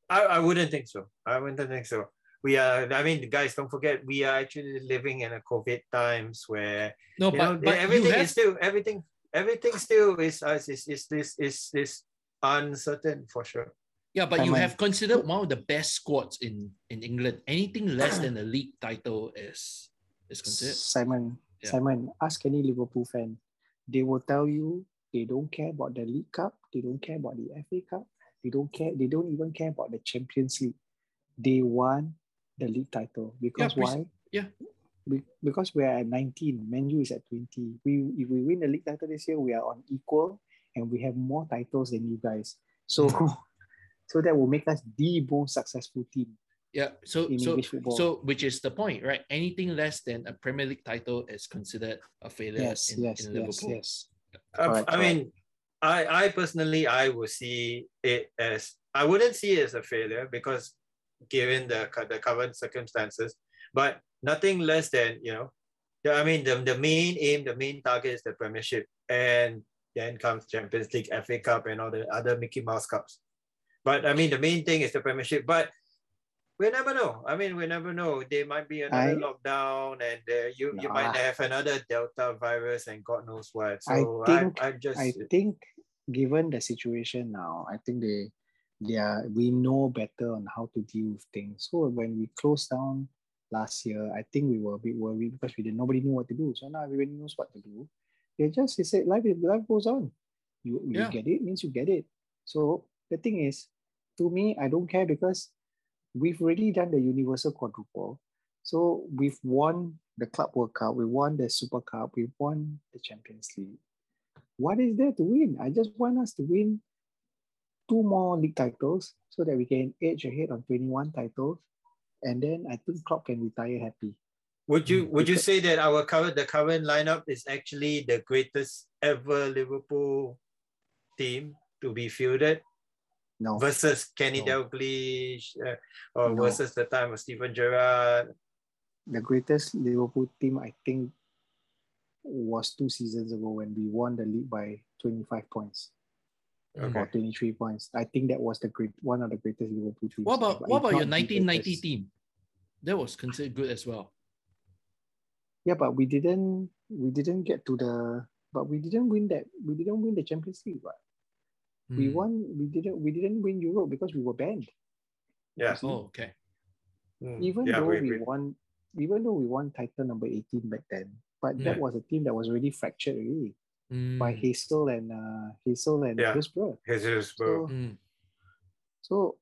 I, I wouldn't think so. I wouldn't think so. We are I mean guys, don't forget we are actually living in a COVID times where No, you but, know, but everything have, is still everything everything still is is is is this is is uncertain for sure. yeah, but you Simon. have considered one of the best squads in in England. Anything less than a league title is is considered. Simon, Yeah. Simon, ask any Liverpool fan. They will tell you they don't care about the League Cup. They don't care about the FA Cup. They don't care. They don't even care about the Champions League. They want the league title because prec- why? yeah. Be- because we are at 19. Man U is at 20. We if we win the league title this year, we are on equal and we have more titles than you guys. So, so that will make us the most successful team Yeah. So in so so which is the point, right? Anything less than a Premier League title is considered a failure yes, in, yes, in yes, Liverpool. yes. Uh, Correct, I mean, I I personally I would see it as I wouldn't see it as a failure because given the the current circumstances, but nothing less than you know, the, I mean the the main aim, the main target is the Premiership, and then comes Champions League, FA Cup, and all the other Mickey Mouse cups. But I mean, the main thing is the Premiership, but. We never know. I mean, we never know. There might be another I- lockdown, and uh, you you might have another Delta virus, and God knows what. I So think- I, I just I think given the situation now, I think they are we know better on how to deal with things. So when we closed down last year, I think we were a bit worried because we didn't nobody knew what to do. So now everybody knows what to do. They just they said life life goes on. You you Yeah. get it means you get it. So the thing is, to me, I don't care because we've already done the universal quadruple. So we've won the Club World Cup, we won the Super Cup, we won the Champions League. What is there to win? I just want us to win two more league titles so that we can edge ahead on 21 titles. And then I think Klopp can retire happy. Would you Mm, would you say that our current the current lineup is actually the greatest ever Liverpool team to be fielded No, versus Kenny No. Dalglish uh, or No. versus the time of Steven Gerrard? the greatest Liverpool team, I think, was two seasons ago when we won the league by 25 points or Okay. 23 points. I think that was the great one of the greatest Liverpool teams. What about what about your 1990 greatest. team? That was considered good as well. Yeah, but we didn't we didn't get to the but we didn't win that we didn't win the Champions League. But we Hmm. won we didn't we didn't win Europe because we were banned. Yeah. Oh, okay. Mm, Even yeah, though we we, won even though we won title number 18 back then, but that was a team that was already fractured already by Mm, Heysel and uh Heysel and Yeah. Hillsborough. Jesus, bro. So, mm, so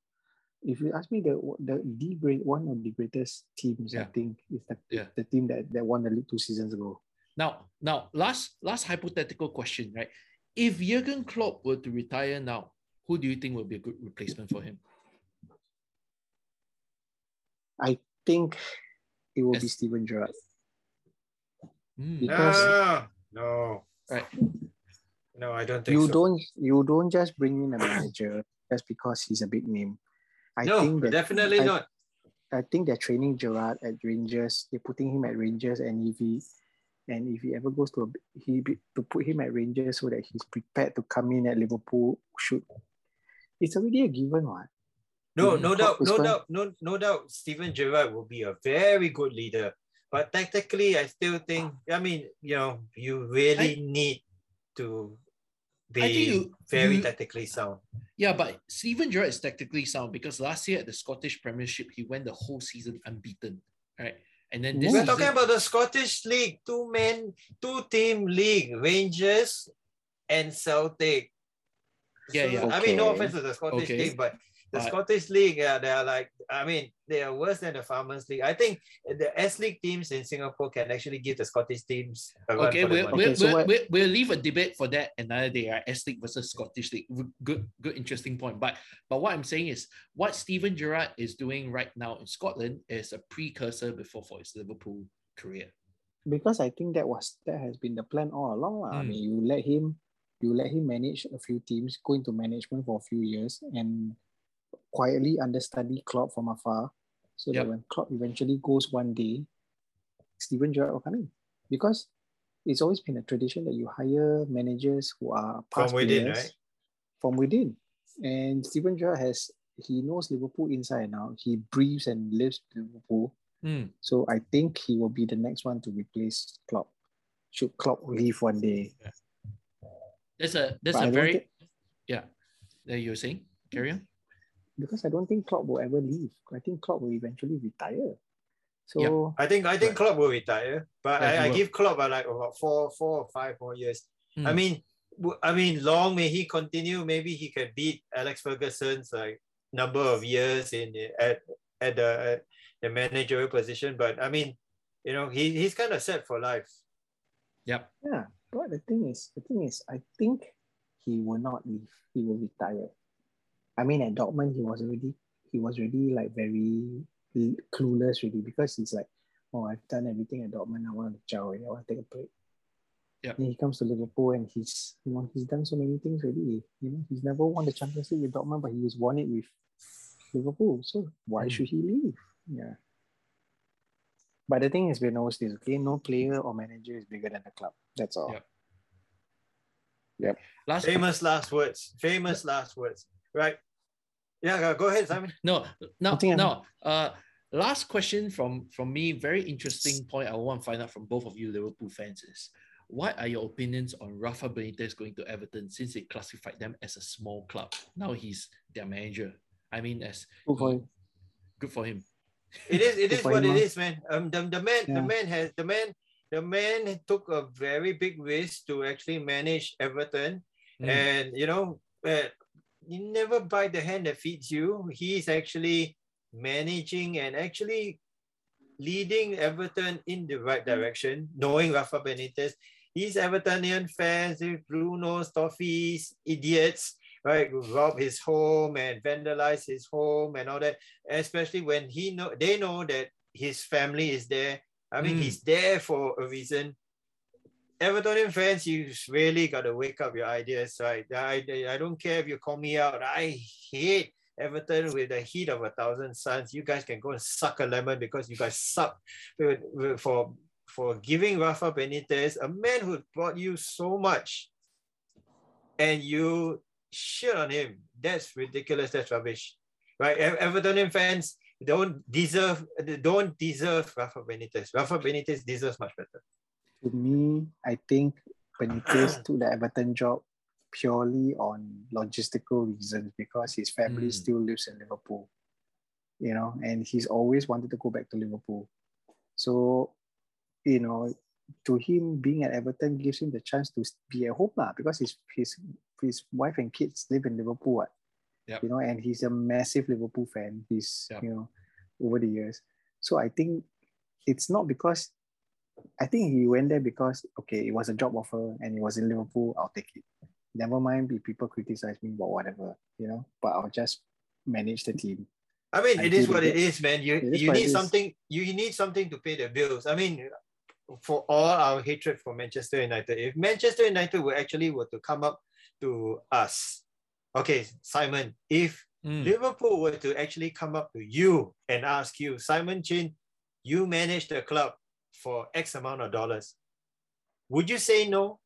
if you ask me the the the great one of the greatest teams, I think is the, Yeah. the team that, that won the league two seasons ago. Now, now, last last hypothetical question, right? If Jurgen Klopp were to retire now, who do you think would be a good replacement for him? I think it will be Yes. Steven Gerrard. Hmm, Because- No, no, Right. no, I don't think you so. don't you don't just bring in a manager just because he's a big name. I no, think that definitely I, not. I think they're training Gerrard at Rangers. They're putting him at Rangers, and if he and if he ever goes to a, he to put him at Rangers so that he's prepared to come in at Liverpool. Should it's already a given one. No, no doubt, no doubt, no, no doubt. Steven Gerrard will be a very good leader, but tactically, I still think. I mean, you know, you really need to be you- very you- tactically sound. Yeah, but Steven Gerrard is tactically sound because last year at the Scottish Premiership, he went the whole season unbeaten, right? And then this We're talking about the Scottish League, two men, two team league, Rangers and Celtic. Yeah, So, yeah. I mean, no offense to the Scottish Okay. League, but the But- Scottish League, yeah, they are like, I mean, they are worse than the Farmers League. I think the S League teams in Singapore can actually give the Scottish teams a Okay, for we'll, we'll, Okay, so we'll, what- we'll, we'll leave a debate for that another day, right? S League versus Scottish League. Good, good, interesting point. But but what I'm saying is what Steven Gerrard is doing right now in Scotland is a precursor before for his Liverpool career. because I think that was that has been the plan all along. lah. I Mm. mean, you let him, you let him manage a few teams, go into management for a few years, and quietly understudy Klopp from afar, so Yep. that when Klopp eventually goes one day, Steven Gerrard will come in. Because it's always been a tradition that you hire managers who are past From within, players right? From within, and Steven Gerrard has he knows Liverpool inside and out. He breathes and lives Liverpool. Hmm. So I think he will be the next one to replace Klopp. Should Klopp leave one day? That's a that's But a very think- yeah. That you're saying? Carry on. Because I don't think Klopp will ever leave. I think Klopp will eventually retire. So I think I think Klopp will retire, but Yeah, I, I give Klopp uh, like about four, four or five more years. I Hmm. mean, w- I mean, long may he continue. Maybe he can beat Alex Ferguson's like number of years in the- at at the at the managerial position. But I mean, you know, he he's kind of set for life. Yep. yeah, but the thing is, the thing is, I think he will not leave. He will retire. I mean, at Dortmund, he was already he was already like very clueless really because he's like, oh, I've done everything at Dortmund. I want to chow. already. I want to take a break. Yeah. Then he comes to Liverpool and he's you know he's done so many things already. You know he's never won the Champions League with Dortmund, but he's won it with Liverpool. So why Mm. should he leave? Yeah. But the thing is, we know this. Okay, no player or manager is bigger than the club. That's all. Yep. Last Famous last words. Famous last words. Right. Yeah, go- go ahead, Simon. No, no, I no. Uh, last question from from me. Very interesting point. I want to find out from both of you Liverpool fans is what are your opinions on Rafa Benitez going to Everton since they classified them as a small club? Now he's their manager. I mean, as Good for him. good for him. It is. It is what him, it ah. man. Um, the, the man, the man has the man, the man took a very big risk to actually manage Everton, Mm. and you know, uh, you never bite the hand that feeds you. He's actually managing and actually leading Everton in the right direction, knowing Rafa Benitez. These Evertonian fans, Brunos, Toffees, idiots, right, who rob his home and vandalize his home and all that. Especially when he know they know that his family is there. I mean, Mm. he's there for a reason. Evertonian fans, you really got to wake up your ideas, right? I, I don't care if you call me out. I hate Everton with the heat of a thousand suns. You guys can go and suck a lemon because you guys suck for for giving Rafa Benitez, a man who brought you so much, and you shit on him. That's ridiculous. That's rubbish, right? Ev- Evertonian fans don't deserve don't deserve Rafa Benitez. Rafa Benitez deserves much better. To me, I think Benitez took the Everton job purely on logistical reasons because his family Mm. still lives in Liverpool. You know, and he's always wanted to go back to Liverpool. So, you know, to him being at Everton gives him the chance to be at home lah, because his his his wife and kids live in Liverpool. What? Yep. You know, and he's a massive Liverpool fan. He's Yep. you know over the years. So I think it's not because I think he went there because okay, it was a job offer and it was in Liverpool. I'll take it. Never mind if people criticize me about whatever, you know. But I'll just manage the team. I mean, it is what it is, man. You you need something. You need something to pay the bills. I mean, for all our hatred for Manchester United, if Manchester United were actually were to come up to us, okay, Simon, if Mm. Liverpool were to actually come up to you and ask you, Simon Chin, you manage the club for X amount of dollars, would you say no?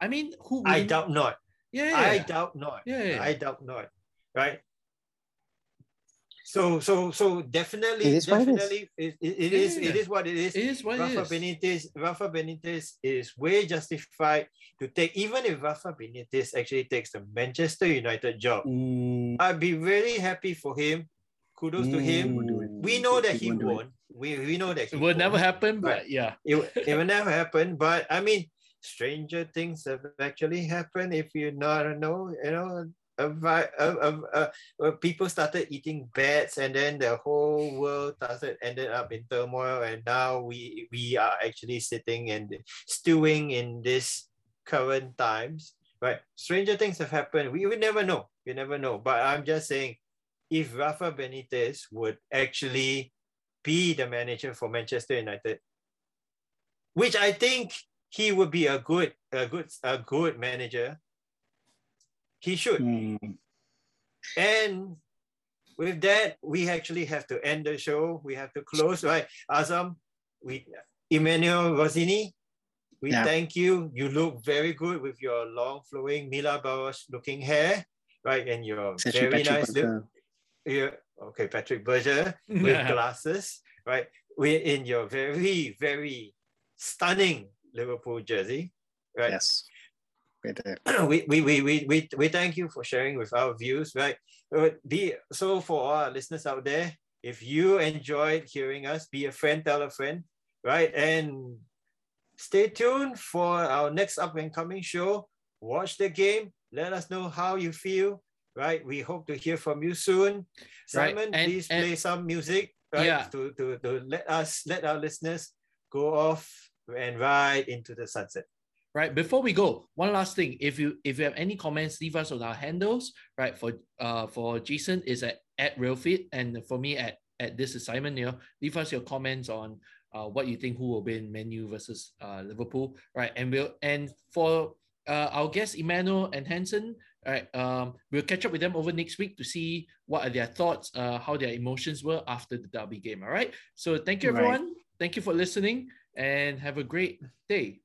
I mean, who? I wouldn't- doubt not. Yeah, yeah, I doubt not. Yeah, yeah, I doubt not. Right. So so so definitely It is what it is. definitely it, it, it Yeah, is yeah, it yeah. is what it is. It is what Rafa it is. Benitez Rafa Benitez is way justified to take even if Rafa Benitez actually takes the Manchester United job. Mm, I'd be really happy for him. Kudos to him. mm. We know that he won't do it. won't. We, we know that It will never happen, Right. but yeah. It, it will never happen. But I mean, stranger things have actually happened. If you not know, you know, a, vi- a, a, a, a- people started eating bats, and then the whole world started ended up in turmoil. And now we we are actually sitting and stewing in this current times. Right, stranger things have happened. We we never know. You never know. But I'm just saying, if Rafa Benitez would actually be the manager for Manchester United, which I think he would be a good, a good, a good manager. He should. Mm. And with that, we actually have to end the show. We have to close, right? Azam, we Emmanuel Rossini, we Yeah. thank you. You look very good with your long flowing Milan Baros looking hair, right? And your actually very nice look. Yeah, okay, Patrick Berger with glasses, right? We're in your very, very stunning Liverpool jersey, right? Yes. Better. we, we, we, we, we, we thank you for sharing with our views, right? Uh, Be, so for all our listeners out there, if you enjoyed hearing us, be a friend, tell a friend, right? And stay tuned for our next up and coming show. Watch the game. Let us know how you feel, right? We hope to hear from you soon. Right, Simon, and- please and- play some music, right? Yeah. To, to, to let us, let our listeners go off and ride into the sunset. right before we go one last thing if you if you have any comments leave us on our handles right for uh for jason is at at realfit and for me at at this is simon here leave us your comments on uh what you think who will win Man U versus uh liverpool right and we'll and for uh, our guests emmanuel and hansen right um we'll catch up with them over next week to see what are their thoughts uh how their emotions were after the derby game all right? So thank you Right. everyone. Thank you for listening and have a great day